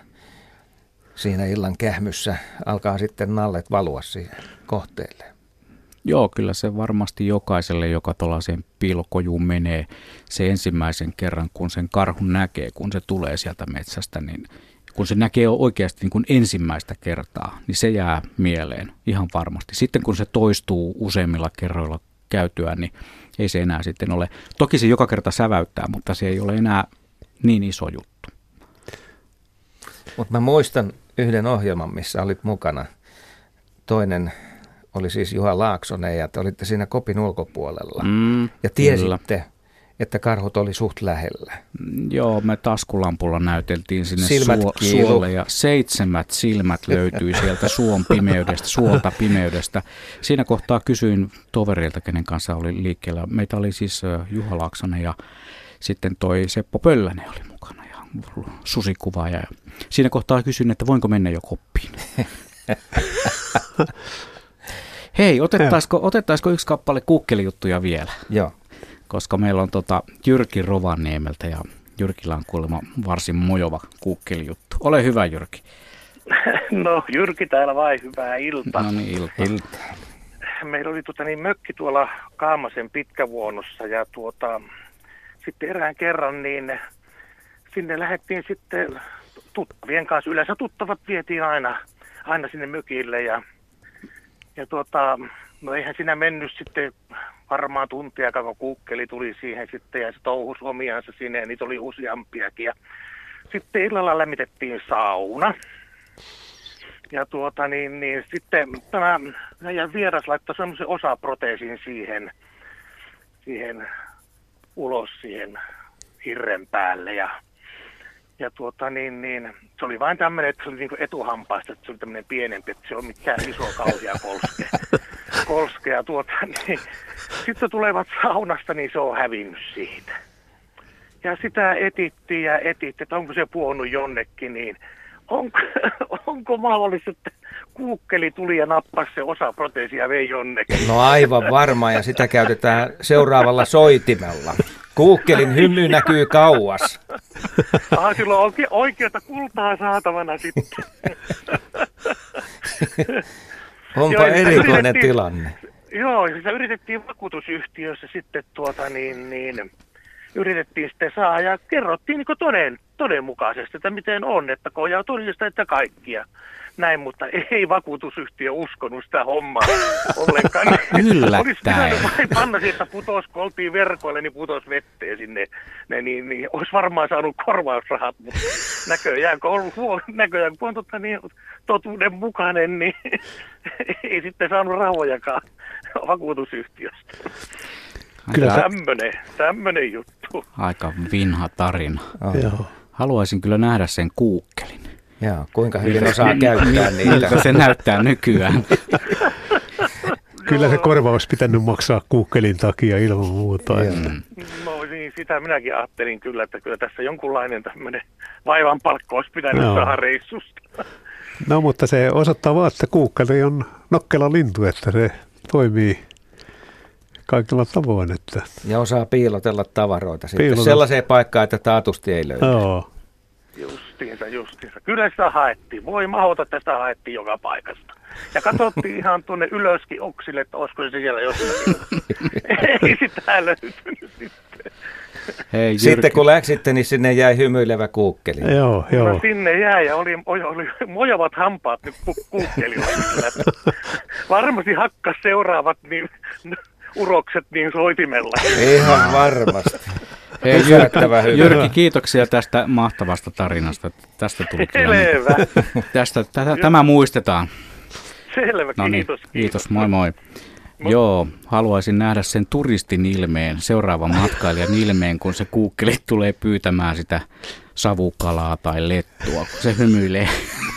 siinä illan kähmyssä alkaa sitten nallet valua siihen kohteelle. Joo, kyllä se varmasti jokaiselle, joka tuollaiseen piilokojuun menee se ensimmäisen kerran, kun sen karhun näkee, kun se tulee sieltä metsästä, niin kun se näkee oikeasti niin kuin ensimmäistä kertaa, niin se jää mieleen ihan varmasti. Sitten kun se toistuu useimmilla kerroilla käytyä, niin ei se enää sitten ole. Toki se joka kerta säväyttää, mutta se ei ole enää niin iso juttu. Mutta mä muistan yhden ohjelman, missä olit mukana. Toinen oli siis Juha Laaksonen ja te olitte siinä kopin ulkopuolella. Mm, ja tiesitte, kyllä että karhut oli suht lähellä. Joo, me taskulampulla näyteltiin sinne silmät suo, suolle ja seitsemät silmät löytyi sieltä suon pimeydestä, suolta pimeydestä. Siinä kohtaa kysyin toverilta, kenen kanssa oli liikkeellä. Meitä oli siis Juha Laaksonen ja sitten toi Seppo Pöllänen oli mukana ja susikuvaaja. Ja siinä kohtaa kysyin, että voinko mennä jo koppiin. Hei, otettaisiko, otettaisiko yksi kappale kukkelijuttuja vielä? Joo koska meillä on tota Jyrki Rovaniemeltä ja Jyrkillä on kuulemma varsin mojova kukkelijuttu. Ole hyvä Jyrki. No Jyrki täällä vai, hyvää iltaa. No niin, ilta. ilta. Meillä oli tota, niin, mökki tuolla Kaamasen pitkävuonossa ja tuota, sitten erään kerran niin sinne lähdettiin sitten tuttavien kanssa. Yleensä tuttavat vietiin aina, aina sinne mökille ja, ja tuota, no eihän siinä mennyt sitten varmaan tuntia, kun kukkeli tuli siihen sitten ja se touhusi omiansa sinne ja niitä oli useampiakin. Ja sitten illalla lämmitettiin sauna. Ja tuota niin, niin sitten tämä meidän vieras laittoi semmoisen osaproteesin siihen, siihen ulos siihen hirren päälle ja ja tuota niin, niin, se oli vain tämmöinen, että se oli niin etuhampaista, että se oli tämmöinen pienempi, että se on mikään iso kauhea kolske. kolske ja tuota, niin, sitten tulevat saunasta, niin se on hävinnyt siitä. Ja sitä etittiin ja etittiin, että onko se puhunut jonnekin, niin onko, onko mahdollista, että kuukkeli tuli ja nappasi se osa proteesia vei jonnekin? No aivan varma ja sitä käytetään seuraavalla soitimella. Kuukkelin hymy näkyy kauas. Ah, silloin on oikeata kultaa saatavana sitten. Onpa joo, erikoinen tilanne. Joo, sitä yritettiin vakuutusyhtiössä sitten tuota niin, niin yritettiin sitten saada ja kerrottiin niin toden, todenmukaisesti, että miten on, että koja todista, että kaikkia. Näin, mutta ei vakuutusyhtiö uskonut sitä hommaa ollenkaan. Yllättäen. Olisi pitänyt vain panna että putos, kun oltiin verkoille, niin putos vetteen sinne. Ne, niin, niin, olisi varmaan saanut korvausrahat, mutta näköjään, kun, ollut, huo- näköjään, kun on totta, niin totuuden mukainen, niin ei sitten saanut rahojakaan vakuutusyhtiöstä. Kyllä. Tämmönen, tämmönen juttu. Aika vinha tarina. Oh. Joo. Haluaisin kyllä nähdä sen kuukkelin. Joo, kuinka hyvin osaa käyttää niitä. Miltä se näyttää nykyään. Kyllä se korvaus pitänyt maksaa kuukkelin takia ilman muuta. Että. No niin, sitä minäkin ajattelin kyllä, että kyllä tässä jonkunlainen tämmöinen vaivan palkka olisi pitänyt Joo. saada reissusta. No mutta se osoittaa vaan, että kuukkeli on nokkela lintu, että se toimii kaikilla tavoin. Että, Ja osaa piilotella tavaroita sitten Piilotella. sellaiseen paikkaan, että taatusti ei löydy. joo. Justiinsa, justiinsa. Kyllä sitä haettiin. Voi mahota, että sitä haettiin joka paikasta. Ja katsottiin ihan tuonne ylöskin oksille, että olisiko se siellä jossakin. ei sitä löytynyt sitten. Hei, Jyrki, Sitten kun läksitte, niin sinne jäi hymyilevä kuukkeli. Joo, No joo. sinne jäi ja oli, oli, oli mojavat hampaat nyt ku- kuukkelilla. Varmasti hakkas seuraavat niin, urokset niin soitimella. Ihan varmasti. Hei Jyrki, hyvä. Jyrki, kiitoksia tästä mahtavasta tarinasta. Tästä tuli kyllä. niin- Selvä. Tästä, tätä, tämä muistetaan. Selvä, No niin, kiitos. kiitos, moi moi. Joo, haluaisin nähdä sen turistin ilmeen, seuraavan matkailijan ilmeen, kun se kuukkeli tulee pyytämään sitä savukalaa tai lettua, kun se hymyilee.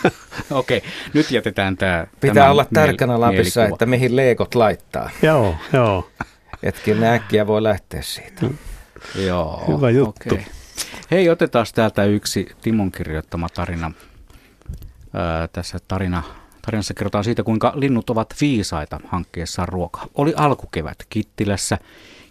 Okei, nyt jätetään tämä. Pitää olla tarkkana Lapissa, että mihin leekot laittaa. Joo, joo. Etkin äkkiä voi lähteä siitä. Joo, Hyvä juttu. okei. Hei, otetaan täältä yksi Timon kirjoittama tarina. Öö, tässä tarina, tarinassa kerrotaan siitä, kuinka linnut ovat viisaita hankkeessaan ruokaa. Oli alkukevät Kittilässä,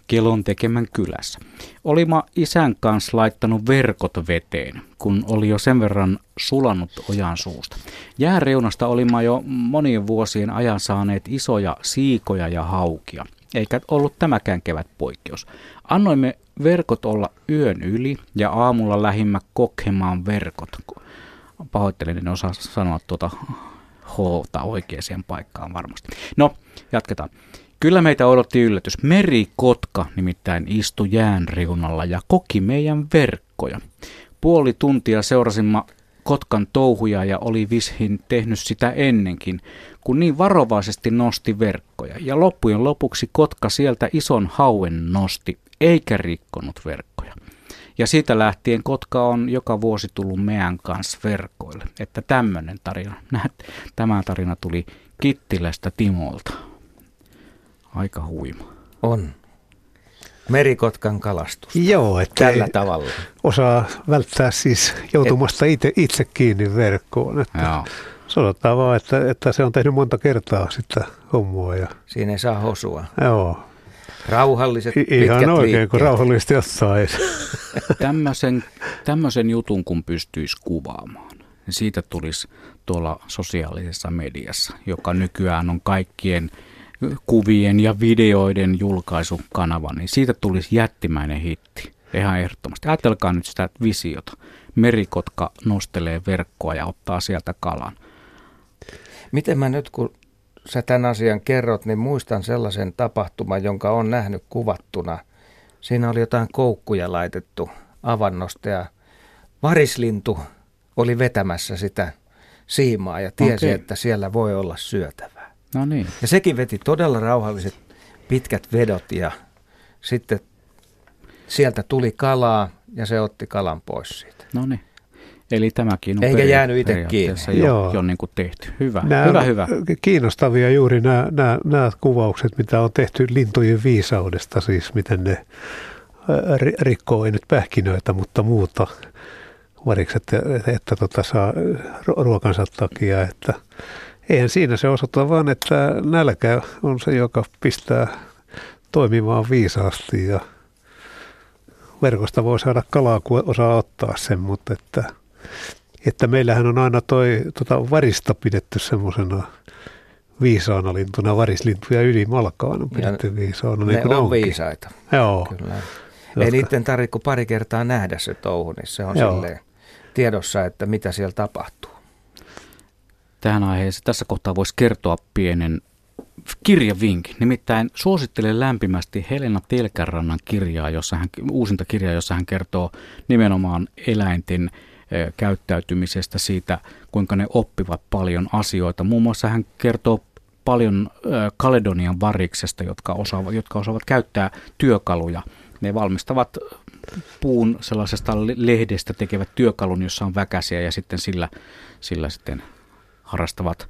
Kelon tekemän kylässä. Olima isän kanssa laittanut verkot veteen, kun oli jo sen verran sulanut ojan suusta. Jääreunasta olimme jo monien vuosien ajan saaneet isoja siikoja ja haukia, eikä ollut tämäkään kevät poikkeus. Annoimme verkot olla yön yli ja aamulla lähimmä kokhemaan verkot. Pahoittelen, en osaa sanoa tuota H oikeaan paikkaan varmasti. No, jatketaan. Kyllä meitä odotti yllätys. Merikotka nimittäin istui jään reunalla ja koki meidän verkkoja. Puoli tuntia seurasimme kotkan touhuja ja oli vishin tehnyt sitä ennenkin, kun niin varovaisesti nosti verkkoja. Ja loppujen lopuksi kotka sieltä ison hauen nosti, eikä rikkonut verkkoja. Ja siitä lähtien kotka on joka vuosi tullut meidän kanssa verkoille. Että tämmöinen tarina. Tämä tarina tuli Kittilästä Timolta. Aika huima. On. Merikotkan kalastus. Joo, että Tällä tavalla. osaa välttää siis joutumasta itse, itse kiinni verkkoon. Että Joo. sanotaan vaan, että, että se on tehnyt monta kertaa sitä hommaa. Ja, Siinä ei saa hosua. joo, Rauhalliset, I- pitkät ihan oikein, liikkeet. kun rauhallisesti jossain. Tämmöisen, tämmöisen jutun kun pystyisi kuvaamaan, niin siitä tulisi tuolla sosiaalisessa mediassa, joka nykyään on kaikkien kuvien ja videoiden julkaisukanava, niin siitä tulisi jättimäinen hitti. Ihan ehdottomasti. Ajatelkaa nyt sitä visiota. Merikotka nostelee verkkoa ja ottaa sieltä kalan. Miten mä nyt, kun sä tämän asian kerrot, niin muistan sellaisen tapahtuman, jonka on nähnyt kuvattuna. Siinä oli jotain koukkuja laitettu avannosta ja varislintu oli vetämässä sitä siimaa ja tiesi, Okei. että siellä voi olla syötävää. No niin. Ja sekin veti todella rauhalliset pitkät vedot ja sitten sieltä tuli kalaa ja se otti kalan pois siitä. No niin. Eli tämäkin on Eikä jäänyt itse kiinni. jo, Joo. jo niin kuin tehty. Hyvä, Nämä hyvä, hyvä. kiinnostavia juuri nämä, nämä, nämä kuvaukset, mitä on tehty lintujen viisaudesta, siis miten ne rikkoo, ei nyt pähkinöitä, mutta muuta varikset, että, että tota, saa ru- ruokansa takia. Että, eihän siinä se osoita vaan, että nälkä on se, joka pistää toimimaan viisaasti ja verkosta voi saada kalaa, kun osaa ottaa sen, mutta että, että meillähän on aina toi tota varista pidetty semmoisena viisaana lintuna, varislintuja yli malkaan on pidetty viisaana. Ne Niin kuin on onkin. viisaita. Joo. Kyllä. Jotka- Ei niiden tarvitse pari kertaa nähdä se touhu, niin se on Joo. silleen tiedossa, että mitä siellä tapahtuu. Tähän aiheeseen. Tässä kohtaa voisi kertoa pienen kirjavinkin. Nimittäin suosittelen lämpimästi Helena Telkärannan kirjaa, jossa hän, uusinta kirjaa, jossa hän kertoo nimenomaan eläinten käyttäytymisestä, siitä kuinka ne oppivat paljon asioita. Muun muassa hän kertoo paljon Kaledonian variksesta, jotka osaavat, jotka osaavat käyttää työkaluja. Ne valmistavat puun sellaisesta lehdestä tekevät työkalun, jossa on väkäsiä ja sitten sillä, sillä sitten harrastavat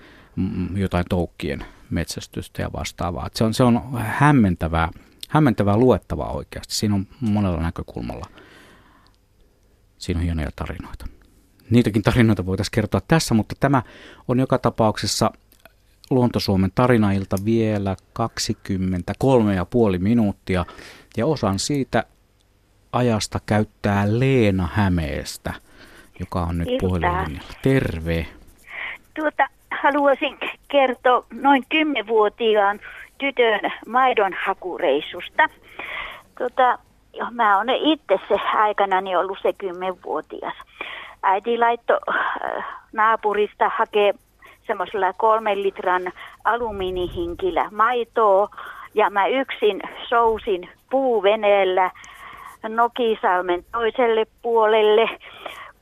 jotain toukkien metsästystä ja vastaavaa. se on, se on hämmentävää, hämmentävää luettavaa oikeasti. Siinä on monella näkökulmalla. Siinä on hienoja tarinoita. Niitäkin tarinoita voitaisiin kertoa tässä, mutta tämä on joka tapauksessa Luontosuomen tarinailta vielä 23,5 minuuttia. Ja osan siitä ajasta käyttää Leena Hämeestä, joka on nyt puhelinlinjalla. Terve. Tuota, haluaisin kertoa noin kymmenvuotiaan tytön maidonhakureissusta. Tuota, mä oon itse se aikanani ollut se kymmenvuotias. Äiti laittoi äh, naapurista hakee semmoisella kolmen litran alumiinihinkillä maitoa ja mä yksin sousin puuveneellä Nokisalmen toiselle puolelle.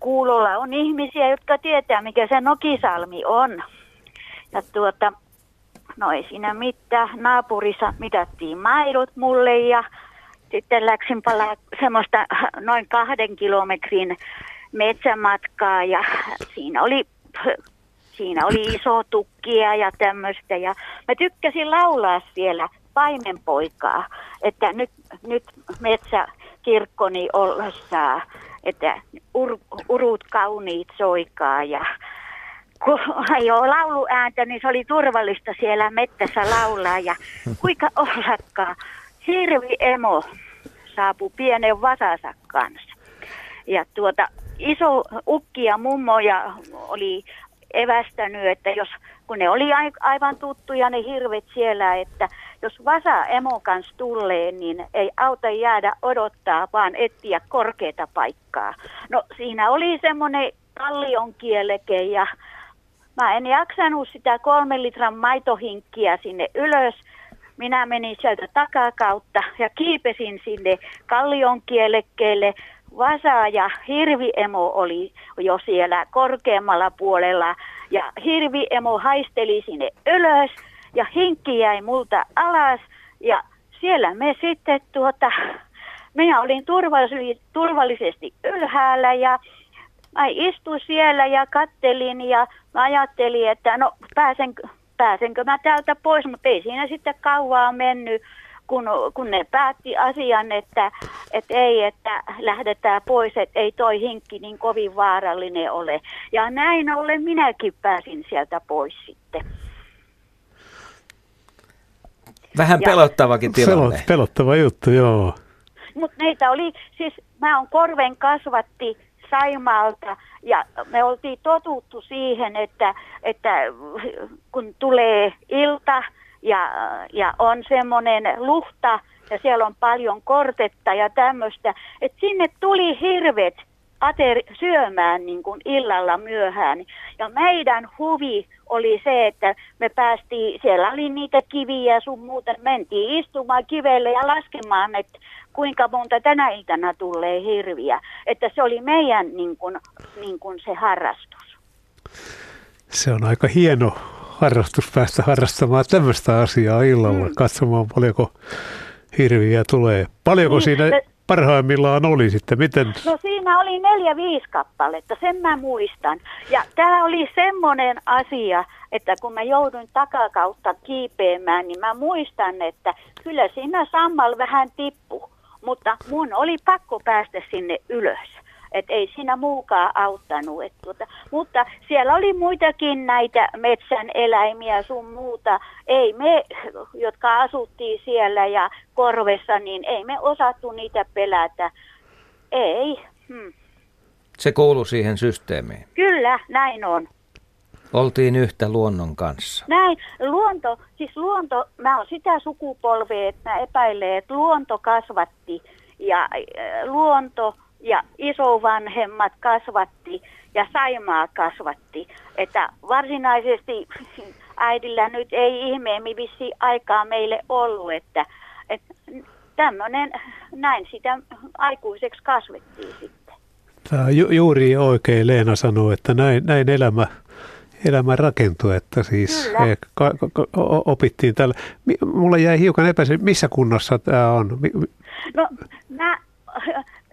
Kuulolla on ihmisiä, jotka tietää, mikä se Nokisalmi on. Ja tuota, no ei siinä mitään. Naapurissa mitattiin maidot mulle ja sitten läksin palaa semmoista noin kahden kilometrin metsämatkaa ja siinä oli, siinä oli iso tukkia ja tämmöistä. Ja mä tykkäsin laulaa siellä paimenpoikaa, että nyt, nyt metsäkirkkoni ollessaan, että ur, urut kauniit soikaa ja kun ajoi lauluääntä, niin se oli turvallista siellä mettässä laulaa ja kuinka ollakkaan. Hirvi emo saapui pienen vasansa kanssa. Ja tuota, iso ukki ja mummoja oli evästänyt, että jos, kun ne oli aivan tuttuja ne hirvet siellä, että jos vasa emo kanssa tulee, niin ei auta jäädä odottaa, vaan etsiä korkeata paikkaa. No siinä oli semmoinen kallion kieleke ja Mä en jaksanut sitä kolmen litran maitohinkkiä sinne ylös. Minä menin sieltä takakautta ja kiipesin sinne kallion kielekkeelle. Vasa ja hirviemo oli jo siellä korkeammalla puolella ja hirviemo haisteli sinne ylös ja hinkki jäi multa alas ja siellä me sitten tuota, minä olin turvallisesti ylhäällä ja mä istuin siellä ja kattelin ja mä ajattelin, että no pääsen, pääsenkö mä täältä pois, mutta ei siinä sitten kauaa mennyt, kun, kun ne päätti asian, että, että ei, että lähdetään pois, että ei toi hinkki niin kovin vaarallinen ole. Ja näin ollen minäkin pääsin sieltä pois sitten. Vähän pelottavakin tilanne. Pelottava juttu, joo. Mutta neitä oli, siis mä oon korven kasvatti Saimaalta ja me oltiin totuttu siihen, että, että kun tulee ilta ja, ja on semmoinen luhta ja siellä on paljon kortetta ja tämmöistä, että sinne tuli hirvet ater, syömään niin kuin illalla myöhään. Ja meidän huvi oli se, että me päästiin, siellä oli niitä kiviä sun muuten, mentiin istumaan kivelle ja laskemaan, että kuinka monta tänä iltana tulee hirviä. Että se oli meidän niin kuin, niin kuin se harrastus. Se on aika hieno harrastus päästä harrastamaan tämmöistä asiaa illalla, mm. katsomaan paljonko hirviä tulee. Paljonko niin, siinä se, parhaimmillaan oli sitten? Miten? No siinä oli neljä, viisi kappaletta, sen mä muistan. Ja tämä oli semmoinen asia, että kun mä joudun takakautta kiipeämään, niin mä muistan, että kyllä siinä sammal vähän tippu. Mutta mun oli pakko päästä sinne ylös. Et ei siinä muukaan auttanut. Et tuota, mutta siellä oli muitakin näitä metsän eläimiä sun muuta. Ei me, jotka asuttiin siellä ja korvessa, niin ei me osattu niitä pelätä. Ei. Hmm. Se kuuluu siihen systeemiin. Kyllä, näin on. Oltiin yhtä luonnon kanssa. Näin. Luonto, siis luonto, mä oon sitä sukupolvea, että mä epäilen, että luonto kasvatti ja äh, luonto ja isovanhemmat kasvatti ja Saimaa kasvatti. Että varsinaisesti äidillä nyt ei ihmeemmin vissi aikaa meille ollut, että, että tämmöinen, näin sitä aikuiseksi kasvettiin sitten. Tämä ju- juuri oikein Leena sanoi, että näin, näin elämä, elämä rakentuu, että siis he, ka, ka, opittiin tällä. Mulla jäi hiukan epäsi, missä kunnossa tämä on? No mä,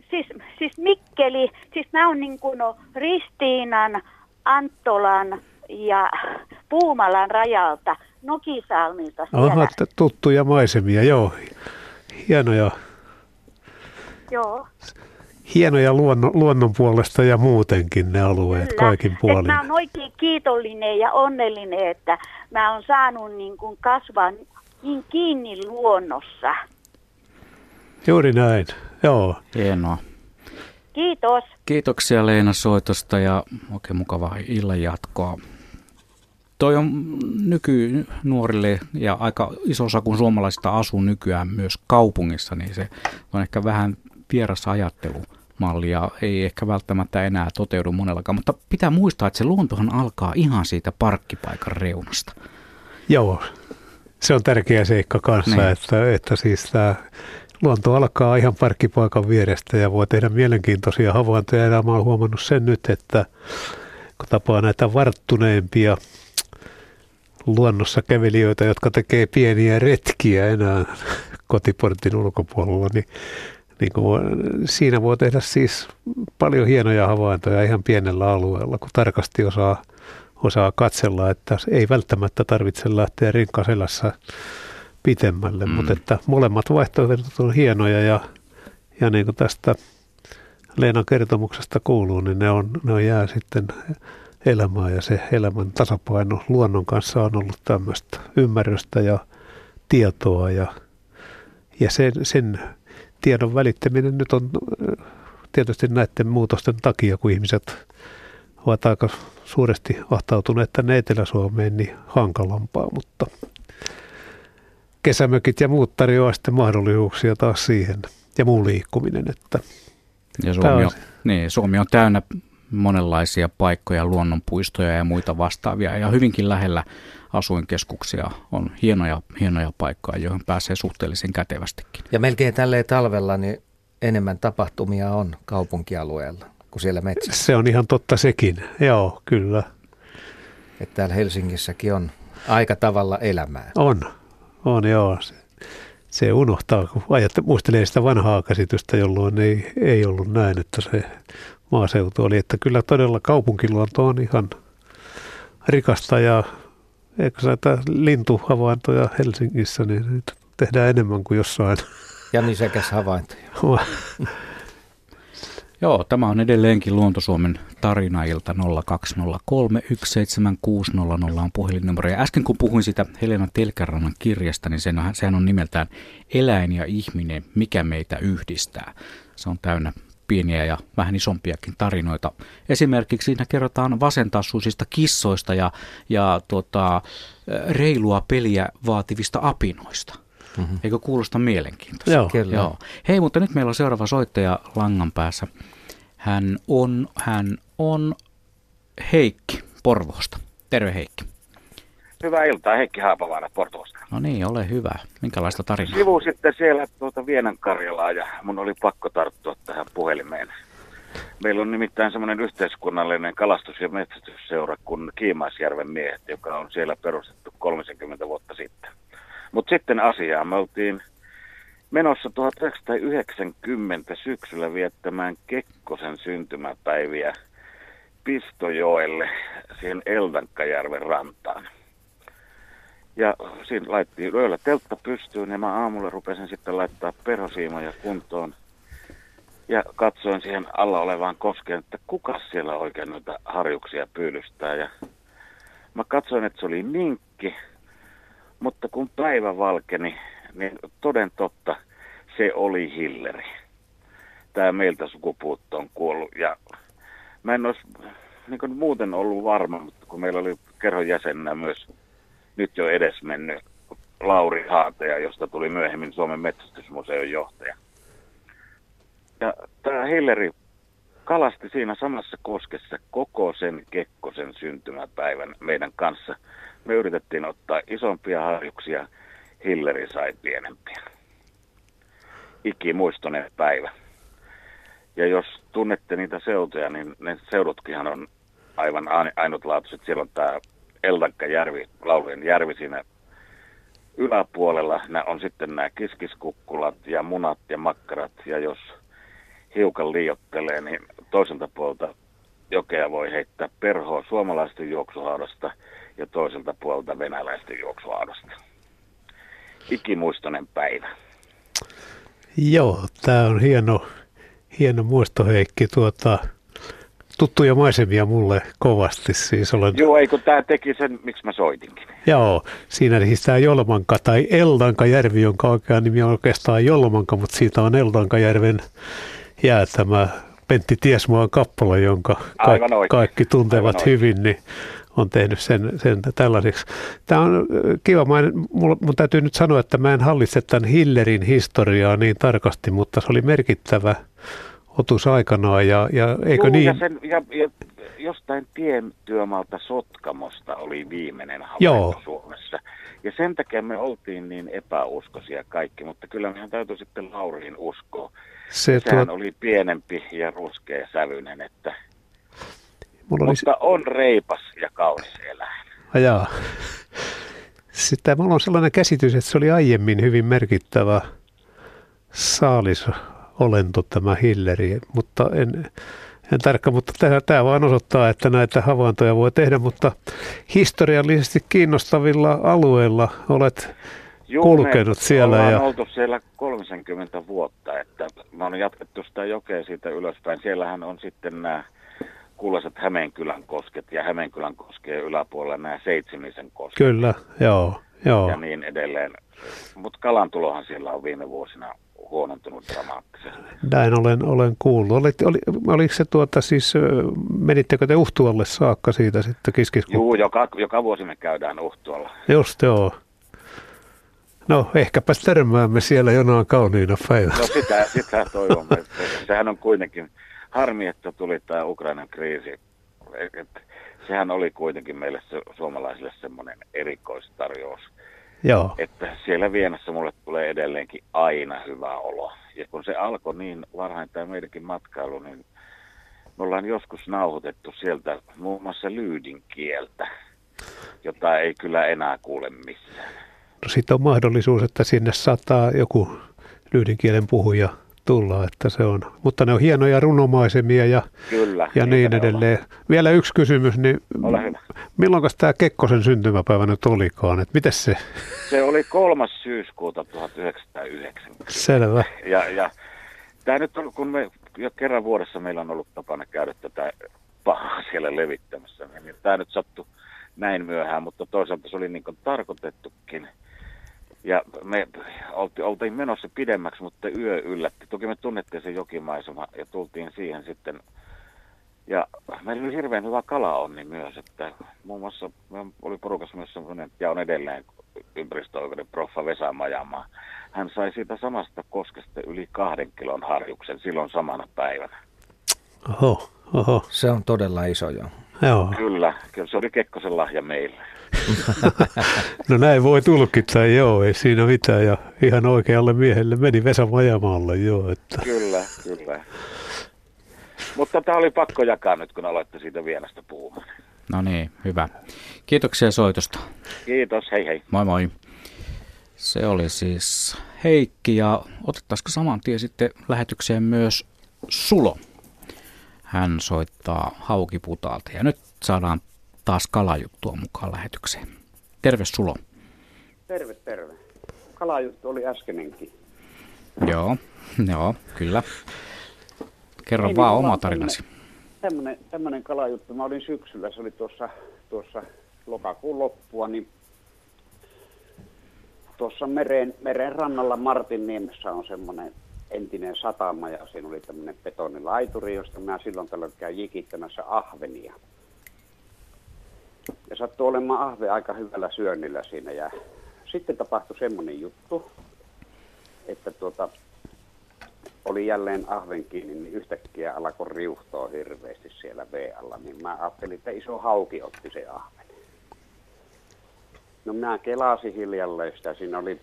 siis, siis Mikkeli, siis mä oon niin kuin Ristiinan, Anttolan ja Puumalan rajalta, Nokisalmilta siellä. Aha, tuttuja maisemia, joo. Hienoja. Joo. Hienoja luonnon, luonnon puolesta ja muutenkin ne alueet Kyllä. kaikin puolin. Et mä oon oikein kiitollinen ja onnellinen, että mä oon saanut niin kuin kasvaa niin kiinni luonnossa. Juuri näin, joo. Hienoa. Kiitos. Kiitoksia Leena soitosta ja oikein mukavaa illan jatkoa. Toi on nykynuorille ja aika iso osa kun suomalaisista asuu nykyään myös kaupungissa, niin se on ehkä vähän vieras ajattelumalli ja ei ehkä välttämättä enää toteudu monellakaan. Mutta pitää muistaa, että se luontohan alkaa ihan siitä parkkipaikan reunasta. Joo, se on tärkeä seikka kanssa, niin. että, että siis tämä luonto alkaa ihan parkkipaikan vierestä ja voi tehdä mielenkiintoisia havaintoja. Ja mä oon huomannut sen nyt, että kun tapaa näitä varttuneempia luonnossa kävelijöitä, jotka tekee pieniä retkiä enää kotiportin ulkopuolella, niin, niin kuin, siinä voi tehdä siis paljon hienoja havaintoja ihan pienellä alueella, kun tarkasti osaa, osaa katsella, että ei välttämättä tarvitse lähteä rinkaselässä pitemmälle, mm. mutta että molemmat vaihtoehdot on hienoja ja, ja niin kuin tästä Leenan kertomuksesta kuuluu, niin ne on, ne on jää sitten elämää ja se elämän tasapaino luonnon kanssa on ollut tämmöistä ymmärrystä ja tietoa ja, ja sen, sen tiedon välittäminen nyt on tietysti näiden muutosten takia, kun ihmiset ovat aika suuresti ahtautuneet tänne Etelä-Suomeen, niin hankalampaa, mutta kesämökit ja muut tarjoaa sitten mahdollisuuksia taas siihen ja muu liikkuminen. Että ja Suomi on, niin, Suomi on täynnä monenlaisia paikkoja, luonnonpuistoja ja muita vastaavia. Ja hyvinkin lähellä asuinkeskuksia on hienoja, hienoja paikkoja, joihin pääsee suhteellisen kätevästikin. Ja melkein tälleen talvella niin enemmän tapahtumia on kaupunkialueella kuin siellä metsässä. Se on ihan totta sekin, joo, kyllä. Että täällä Helsingissäkin on aika tavalla elämää. On, on joo. Se, se unohtaa, kun ajattelee, muistelee sitä vanhaa käsitystä, jolloin ei, ei ollut näin, että se maaseutu oli. Että kyllä todella kaupunkiluonto on ihan rikasta ja eikö näitä lintuhavaintoja Helsingissä, niin nyt tehdään enemmän kuin jossain. Ja niin sekä havaintoja. Joo, tämä on edelleenkin Luontosuomen tarinailta 0203 17600 on puhelinnumero. Ja äsken kun puhuin sitä Helena Telkärannan kirjasta, niin sen, sehän on nimeltään Eläin ja ihminen, mikä meitä yhdistää. Se on täynnä pieniä ja vähän isompiakin tarinoita. Esimerkiksi siinä kerrotaan vasentassuisista kissoista ja, ja tota, reilua peliä vaativista apinoista. Mm-hmm. Eikö kuulosta mielenkiintoista? Joo, kyllä. Joo. Hei, mutta nyt meillä on seuraava soittaja langan päässä. Hän on, hän on Heikki Porvoosta. Terve Heikki. Hyvää iltaa, Heikki Haapavaara Portoosta. No niin, ole hyvä. Minkälaista tarinaa? Sivu sitten siellä tuota Vienan Karjalaa ja mun oli pakko tarttua tähän puhelimeen. Meillä on nimittäin semmoinen yhteiskunnallinen kalastus- ja metsästysseura kuin Kiimaisjärven miehet, joka on siellä perustettu 30 vuotta sitten. Mutta sitten asiaan. Me oltiin menossa 1990 syksyllä viettämään Kekkosen syntymäpäiviä Pistojoelle siihen Eldankajärven rantaan. Ja siinä laittiin yöllä teltta pystyyn ja mä aamulla rupesin sitten laittaa perhosiimoja kuntoon. Ja katsoin siihen alla olevaan koskeen, että kuka siellä oikein noita harjuksia pyydystää. Ja mä katsoin, että se oli minkki, mutta kun päivä valkeni, niin toden totta se oli Hilleri. Tämä meiltä sukupuutto on kuollut ja mä en olisi niin muuten ollut varma, mutta kun meillä oli kerron jäsenenä myös nyt jo edesmennyt Lauri Haateja, josta tuli myöhemmin Suomen metsästysmuseon johtaja. Ja tämä Hilleri kalasti siinä samassa koskessa koko sen Kekkosen syntymäpäivän meidän kanssa. Me yritettiin ottaa isompia harjuksia, Hilleri sai pienempiä. Ikimuistoinen päivä. Ja jos tunnette niitä seutuja, niin ne seudutkinhan on aivan ainutlaatuiset. Siellä on tämä Eldankajärvi, Laulujen järvi siinä yläpuolella. Nämä on sitten nämä kiskiskukkulat ja munat ja makkarat. Ja jos hiukan liiottelee, niin toiselta puolta jokea voi heittää perhoa suomalaisten juoksuhaudasta ja toiselta puolta venäläisten juoksuhaudasta. Ikimuistoinen päivä. Joo, tämä on hieno, hieno muisto Heikki. Tuota, tuttuja maisemia mulle kovasti. Siis olen... Joo, eikö tämä teki sen, miksi mä soitinkin. Joo, siinä siis tämä Jolmanka tai Eldankajärvi, jonka oikea nimi on oikeastaan Jolmanka, mutta siitä on Eldankajärven jää tämä Pentti Tiesmoan kappale, jonka ka- kaikki tuntevat hyvin, niin on tehnyt sen, sen tällaiseksi. Tämä on kiva. Mä en, mun täytyy nyt sanoa, että mä en hallitse tämän Hillerin historiaa niin tarkasti, mutta se oli merkittävä otus aikanaan. Ja, ja eikö Juu, niin? Ja, sen, ja, ja jostain tietyömaalta Sotkamosta oli viimeinen havainto Joo. Suomessa. Ja sen takia me oltiin niin epäuskoisia kaikki, mutta kyllä mehän täytyy sitten Lauriin uskoa. Se Sehän tuo- oli pienempi ja ruskea sävyinen, että... Mulla oli mutta on reipas ja kaunis eläin. Ajaa. Sitten mulla on sellainen käsitys, että se oli aiemmin hyvin merkittävä saalisolento tämä Hilleri, mutta en, en tarkka, mutta tämä, tämä vaan osoittaa, että näitä havaintoja voi tehdä, mutta historiallisesti kiinnostavilla alueilla olet Juu, kulkenut me siellä. Ja, oltu siellä 30 vuotta, että mä oon jatkettu sitä jokea siitä ylöspäin. Siellähän on sitten nämä kuuluisat Hämeenkylän kosket ja Hämeenkylän koskee yläpuolella nämä Seitsemisen kosket kyllä, joo, joo. ja niin edelleen. Mutta kalantulohan siellä on viime vuosina huonontunut dramaattisesti. Näin olen, olen kuullut. Olit, oli, oliko se tuota siis, menittekö te Uhtualle saakka siitä sitten kiskisku? Juu, joka, joka vuosi me käydään uhtualla. Just joo. No ehkäpä törmäämme siellä jonain kauniina päivänä. No sitä, sitä toivomme. Sehän on kuitenkin harmi, että tuli tämä Ukrainan kriisi. Et, sehän oli kuitenkin meille se, suomalaisille semmoinen erikoistarjous. Joo. Että siellä Vienassa mulle tulee edelleenkin aina hyvä olo. Ja kun se alkoi niin varhain tämä meidänkin matkailu, niin me ollaan joskus nauhoitettu sieltä muun muassa lyydin kieltä, jota ei kyllä enää kuule missään. No sitten on mahdollisuus, että sinne saattaa joku lyydinkielen puhuja tulla, että se on. Mutta ne on hienoja runomaisemia ja, Kyllä, ja niin edelleen. Vielä yksi kysymys, niin Ole hyvä. milloin tämä Kekkosen syntymäpäivä nyt olikaan? Että miten se? Se oli 3. syyskuuta 1990. Selvä. Ja, ja tämä nyt on, kun me jo kerran vuodessa meillä on ollut tapana käydä tätä pahaa siellä levittämässä, niin tämä nyt sattui näin myöhään, mutta toisaalta se oli niin kuin tarkoitettukin. Ja me oltiin, oltiin menossa pidemmäksi, mutta yö yllätti. Toki me tunnettiin se jokimaisema ja tultiin siihen sitten. Ja meillä oli hirveän hyvä kalaonni myös, että muun muassa me oli porukassa myös semmoinen, ja on edelleen ympäristöoikeuden proffa Vesa Majamaa. Hän sai siitä samasta koskesta yli kahden kilon harjuksen silloin samana päivänä. Oho, oho. Se on todella iso jo. Joo. Kyllä, kyllä se oli Kekkosen lahja meille. No näin voi tulkita, joo, ei siinä mitään. Ja ihan oikealle miehelle meni Vesa Majamaalle, joo. Että. Kyllä, kyllä. Mutta tämä oli pakko jakaa nyt, kun aloitte siitä Vienasta puhumaan. No niin, hyvä. Kiitoksia soitosta. Kiitos, hei hei. Moi moi. Se oli siis Heikki ja otettaisiko saman tien sitten lähetykseen myös Sulo. Hän soittaa Haukiputaalta ja nyt saadaan taas kalajuttua mukaan lähetykseen. Terve Sulo. Terve, terve. Kalajuttu oli äskenenkin. Joo, joo, kyllä. Kerro Ei, vaan niin, oma tarinasi. Tämmönen, tämmönen kalajuttu. Mä olin syksyllä, se oli tuossa, tuossa lokakuun loppua, niin tuossa meren, meren rannalla Martinniemessä on semmoinen entinen satama ja siinä oli tämmöinen betonilaituri, josta mä silloin tällöin käyn jikittämässä ahvenia. Ja sattui olemaan ahve aika hyvällä syönnillä siinä ja sitten tapahtui semmoinen juttu, että tuota, oli jälleen ahven kiinni, niin yhtäkkiä alkoi riuhtoa hirveästi siellä V-alla, niin mä ajattelin, että iso hauki otti se ahven. No minä kelasin hiljalleen sitä, siinä oli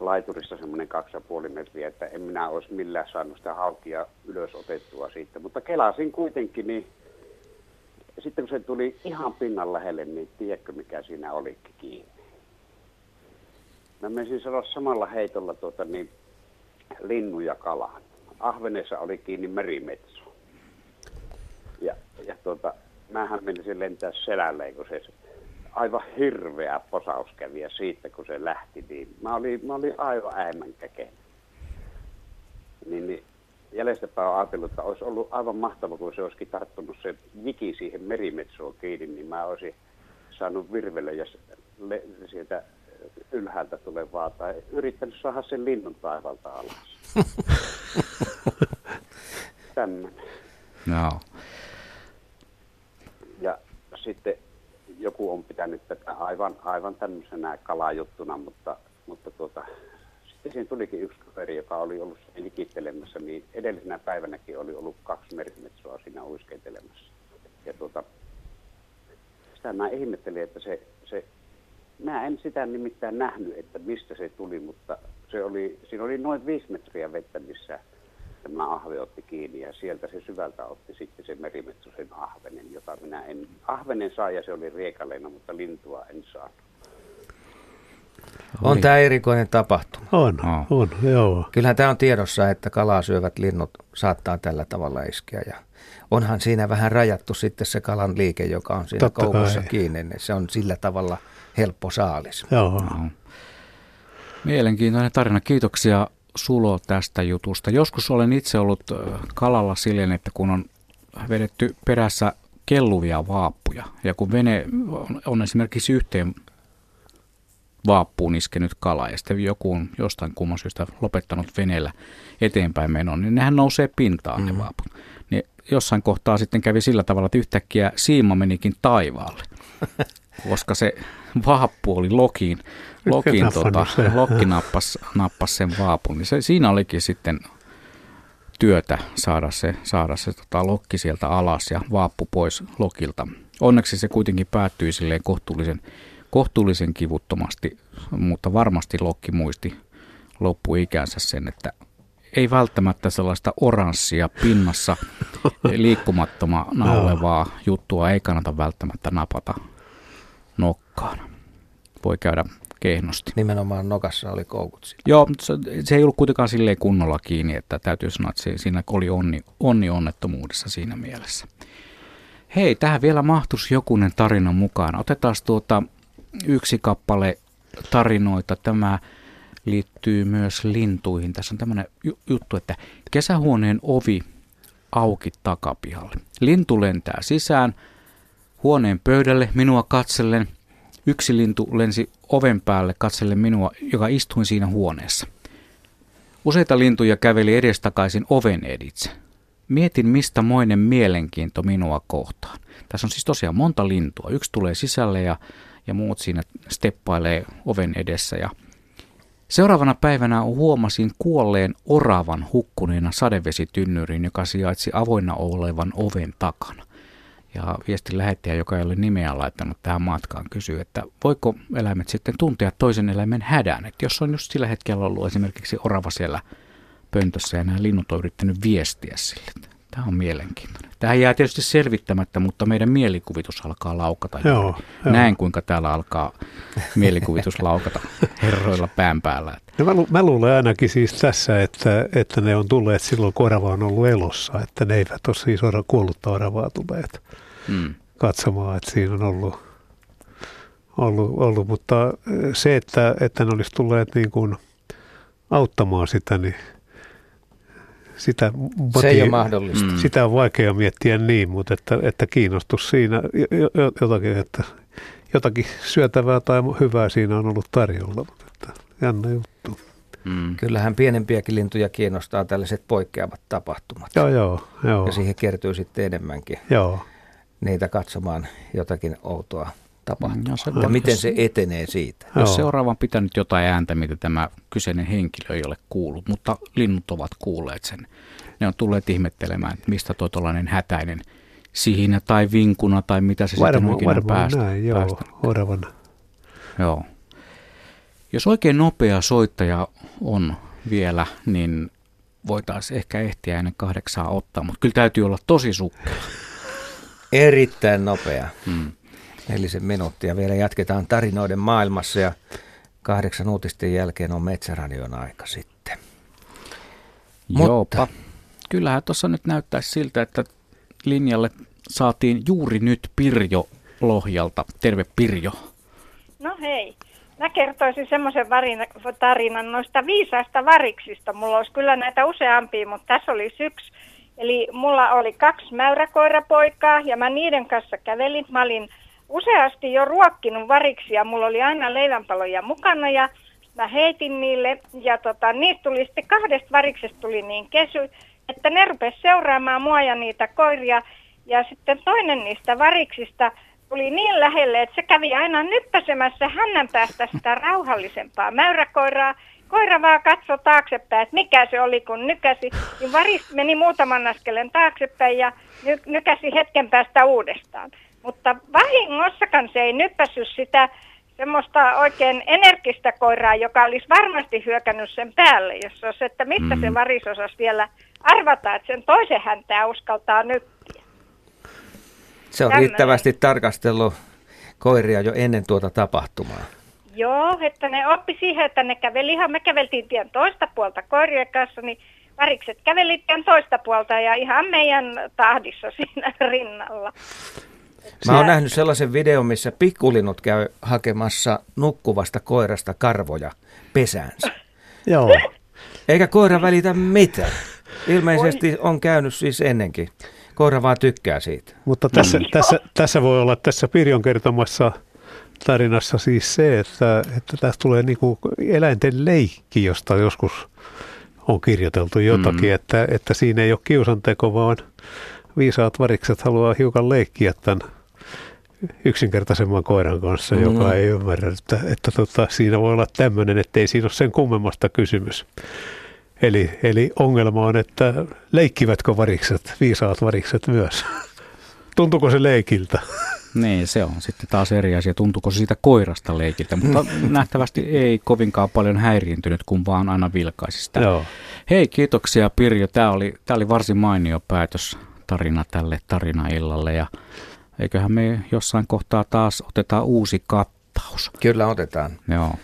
laiturissa semmoinen kaksi ja puoli metriä, että en minä olisi millään saanut sitä haukia ylös otettua siitä. Mutta kelasin kuitenkin, niin sitten kun se tuli ihan pinnan lähelle, niin tiedätkö mikä siinä olikin kiinni? Mä menisin sanoa samalla heitolla tuota, niin linnun ja kalan. Ahvenessa oli kiinni merimetso. Ja, ja tuota, mähän menisin lentää selälleen, kun se aivan hirveä posaus kävi ja siitä kun se lähti, niin mä olin, mä olin aivan äimän käken. Niin, niin jäljestäpäin olen ajatellut, että olisi ollut aivan mahtava, kun se olisikin tarttunut se jiki siihen merimetsoon kiinni, niin mä olisin saanut virvelle ja le, sieltä ylhäältä tulevaa tai yrittänyt saada sen linnun taivalta alas. Tämmöinen. No. Ja sitten joku on pitänyt tätä aivan, aivan tämmöisenä kalajuttuna, mutta, mutta tuota, sitten siinä tulikin yksi kaveri, joka oli ollut likittelemässä, niin edellisenä päivänäkin oli ollut kaksi merimetsoa siinä uisketelemassa. Ja tuota, sitä mä ihmettelin, että se, se, mä en sitä nimittäin nähnyt, että mistä se tuli, mutta se oli, siinä oli noin viisi metriä vettä, missä tämä ahve otti kiinni ja sieltä se syvältä otti sitten se merimetso sen ahvenen, jota minä en, ahvenen saa ja se oli riekaleena, mutta lintua en saanut. On tämä erikoinen tapahtuma. On, on, joo. Kyllähän tämä on tiedossa, että kalaa syövät linnut saattaa tällä tavalla iskeä. Ja onhan siinä vähän rajattu sitten se kalan liike, joka on siinä Totta koukussa kai. kiinni. niin Se on sillä tavalla helppo saalis. Joo. Mielenkiintoinen tarina. Kiitoksia Sulo tästä jutusta. Joskus olen itse ollut kalalla silleen, että kun on vedetty perässä kelluvia vaappuja ja kun vene on, on esimerkiksi yhteen vaappuun iskenyt kala ja sitten joku on jostain kumman syystä lopettanut veneellä eteenpäin menon, niin nehän nousee pintaan ne vaaput. Niin jossain kohtaa sitten kävi sillä tavalla, että yhtäkkiä siima menikin taivaalle, koska se vaappu oli lokiin, lokiin tota, lokki nappasi, nappasi sen vaapun. Niin se, siinä olikin sitten työtä saada se, saada se tota, lokki sieltä alas ja vaappu pois lokilta. Onneksi se kuitenkin päättyi silleen kohtuullisen, kohtuullisen kivuttomasti, mutta varmasti lokki muisti loppuikänsä sen, että ei välttämättä sellaista oranssia pinnassa liikkumattomana olevaa juttua ei kannata välttämättä napata nokkaan. Voi käydä kehnosti. Nimenomaan nokassa oli koukut sillä. Joo, mutta se, se ei ollut kuitenkaan silleen kunnolla kiinni, että täytyy sanoa, että se, siinä oli onni, onni onnettomuudessa siinä mielessä. Hei, tähän vielä mahtuisi jokunen tarina mukaan. Otetaan tuota yksi kappale tarinoita. Tämä liittyy myös lintuihin. Tässä on tämmöinen ju- juttu, että kesähuoneen ovi auki takapihalle. Lintu lentää sisään huoneen pöydälle minua katsellen. Yksi lintu lensi oven päälle katsellen minua, joka istuin siinä huoneessa. Useita lintuja käveli edestakaisin oven editse. Mietin, mistä moinen mielenkiinto minua kohtaan. Tässä on siis tosiaan monta lintua. Yksi tulee sisälle ja, ja muut siinä steppailee oven edessä. Ja Seuraavana päivänä huomasin kuolleen oravan hukkuneena sadevesitynnyriin, joka sijaitsi avoinna olevan oven takana. Ja viestin lähettäjä, joka ei ole nimeä laittanut tähän matkaan, kysyy, että voiko eläimet sitten tuntea toisen eläimen hädän. Että jos on just sillä hetkellä ollut esimerkiksi orava siellä pöntössä ja nämä linnut on yrittänyt viestiä sille. Tämä on mielenkiintoinen. Tämä jää tietysti selvittämättä, mutta meidän mielikuvitus alkaa laukata. Joo, juuri. joo. Näin kuinka täällä alkaa mielikuvitus laukata herroilla pään päällä. Ja mä, lu- mä luulen ainakin siis tässä, että, että ne on tulleet silloin, kun orava on ollut elossa, että ne eivät ole siis ora, kuollutta oravaa tulleet Mm. katsomaan, että siinä on ollut, ollut, ollut. mutta se, että, että ne olisi tulleet niin kuin auttamaan sitä, niin sitä, Se ei ole mahdollista. Mm. sitä on vaikea miettiä niin, mutta että, että kiinnostus siinä jo- jo- jotakin, että jotakin syötävää tai hyvää siinä on ollut tarjolla, mutta että jännä juttu. Mm. Kyllähän pienempiäkin lintuja kiinnostaa tällaiset poikkeavat tapahtumat. Joo, joo, joo. Ja siihen kertyy sitten enemmänkin Joo, niitä katsomaan jotakin outoa tapahtuma. No, ja miten se etenee siitä. Jos seuraavan pitänyt jotain ääntä, mitä tämä kyseinen henkilö ei ole kuullut, mutta linnut ovat kuulleet sen. Ne on tulleet ihmettelemään, että mistä tuo tuollainen hätäinen sihinä tai vinkuna tai mitä se varmaan, sitten ikinä päästä. Näin, joo, päästä. oravana. Joo. Jos oikein nopea soittaja on vielä, niin voitaisiin ehkä ehtiä ennen kahdeksaa ottaa, mutta kyllä täytyy olla tosi sukkela. Erittäin nopea. Hmm. Nelisen minuuttia. Vielä jatketaan tarinoiden maailmassa ja kahdeksan uutisten jälkeen on Metsäradion aika sitten. Mutta kyllähän tuossa nyt näyttäisi siltä, että linjalle saatiin juuri nyt Pirjo Lohjalta. Terve Pirjo. No hei. Mä kertoisin semmoisen tarinan noista viisaista variksista. Mulla olisi kyllä näitä useampia, mutta tässä oli yksi. Eli mulla oli kaksi mäyräkoirapoikaa ja mä niiden kanssa kävelin. Mä olin useasti jo ruokkinut variksia. Mulla oli aina leivänpaloja mukana ja mä heitin niille. Ja tota, niistä tuli sitten kahdesta variksesta tuli niin kesy, että ne rupesi seuraamaan mua ja niitä koiria. Ja sitten toinen niistä variksista tuli niin lähelle, että se kävi aina nyppäsemässä hännän päästä sitä rauhallisempaa mäyräkoiraa. Koira vaan katsoi taaksepäin, että mikä se oli, kun nykäsi. Niin varis meni muutaman askelen taaksepäin ja ny- nykäsi hetken päästä uudestaan. Mutta vahingossakaan se ei nyppässyt sitä semmoista oikein energistä koiraa, joka olisi varmasti hyökännyt sen päälle, jos olisi, että mistä mm. se varis osasi vielä arvata, että sen toisen häntää uskaltaa nykkiä. Se on Tämmöinen. riittävästi tarkastellut koiria jo ennen tuota tapahtumaa. Joo, että ne oppi siihen, että ne käveli ihan, me käveltiin tien toista puolta koirien kanssa, niin varikset käveli tien toista puolta ja ihan meidän tahdissa siinä rinnalla. Mä oon nähnyt sellaisen videon, missä pikkulinut käy hakemassa nukkuvasta koirasta karvoja pesäänsä. Joo. Eikä koira välitä mitään. Ilmeisesti on käynyt siis ennenkin. Koira vaan tykkää siitä. Mutta tässä, tässä, tässä voi olla tässä Pirjon kertomassa tarinassa siis se, että, että tässä tulee niin kuin eläinten leikki, josta joskus on kirjoiteltu jotakin, mm. että, että siinä ei ole kiusanteko, vaan viisaat varikset haluaa hiukan leikkiä tämän yksinkertaisemman koiran kanssa, mm. joka ei ymmärrä, että, että tota, siinä voi olla tämmöinen, että ei siinä ole sen kummemmasta kysymys. Eli, eli ongelma on, että leikkivätkö varikset, viisaat varikset myös? Tuntuuko se leikiltä? Niin, se on sitten taas eri asia. Tuntuuko se siitä koirasta leikiltä, mutta nähtävästi ei kovinkaan paljon häiriintynyt, kun vaan aina vilkaisi sitä. Joo. Hei, kiitoksia Pirjo. Tämä oli, tämä oli varsin mainio päätös tarina tälle tarinaillalle ja eiköhän me jossain kohtaa taas otetaan uusi kattaus. Kyllä otetaan. Joo.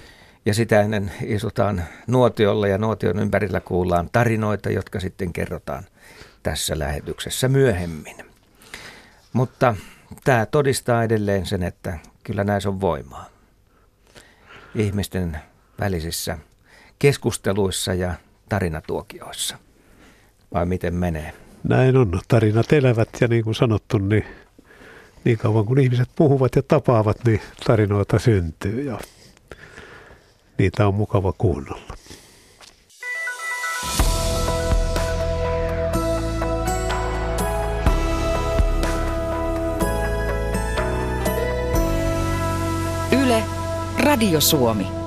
Ja sitä ennen istutaan nuotiolla ja nuotion ympärillä kuullaan tarinoita, jotka sitten kerrotaan tässä lähetyksessä myöhemmin. Mutta tämä todistaa edelleen sen, että kyllä näissä on voimaa. Ihmisten välisissä keskusteluissa ja tarinatuokioissa. Vai miten menee? Näin on. Tarinat elävät ja niin kuin sanottu, niin, niin kauan kun ihmiset puhuvat ja tapaavat, niin tarinoita syntyy ja niitä on mukava kuunnella. Yle, Radio Suomi.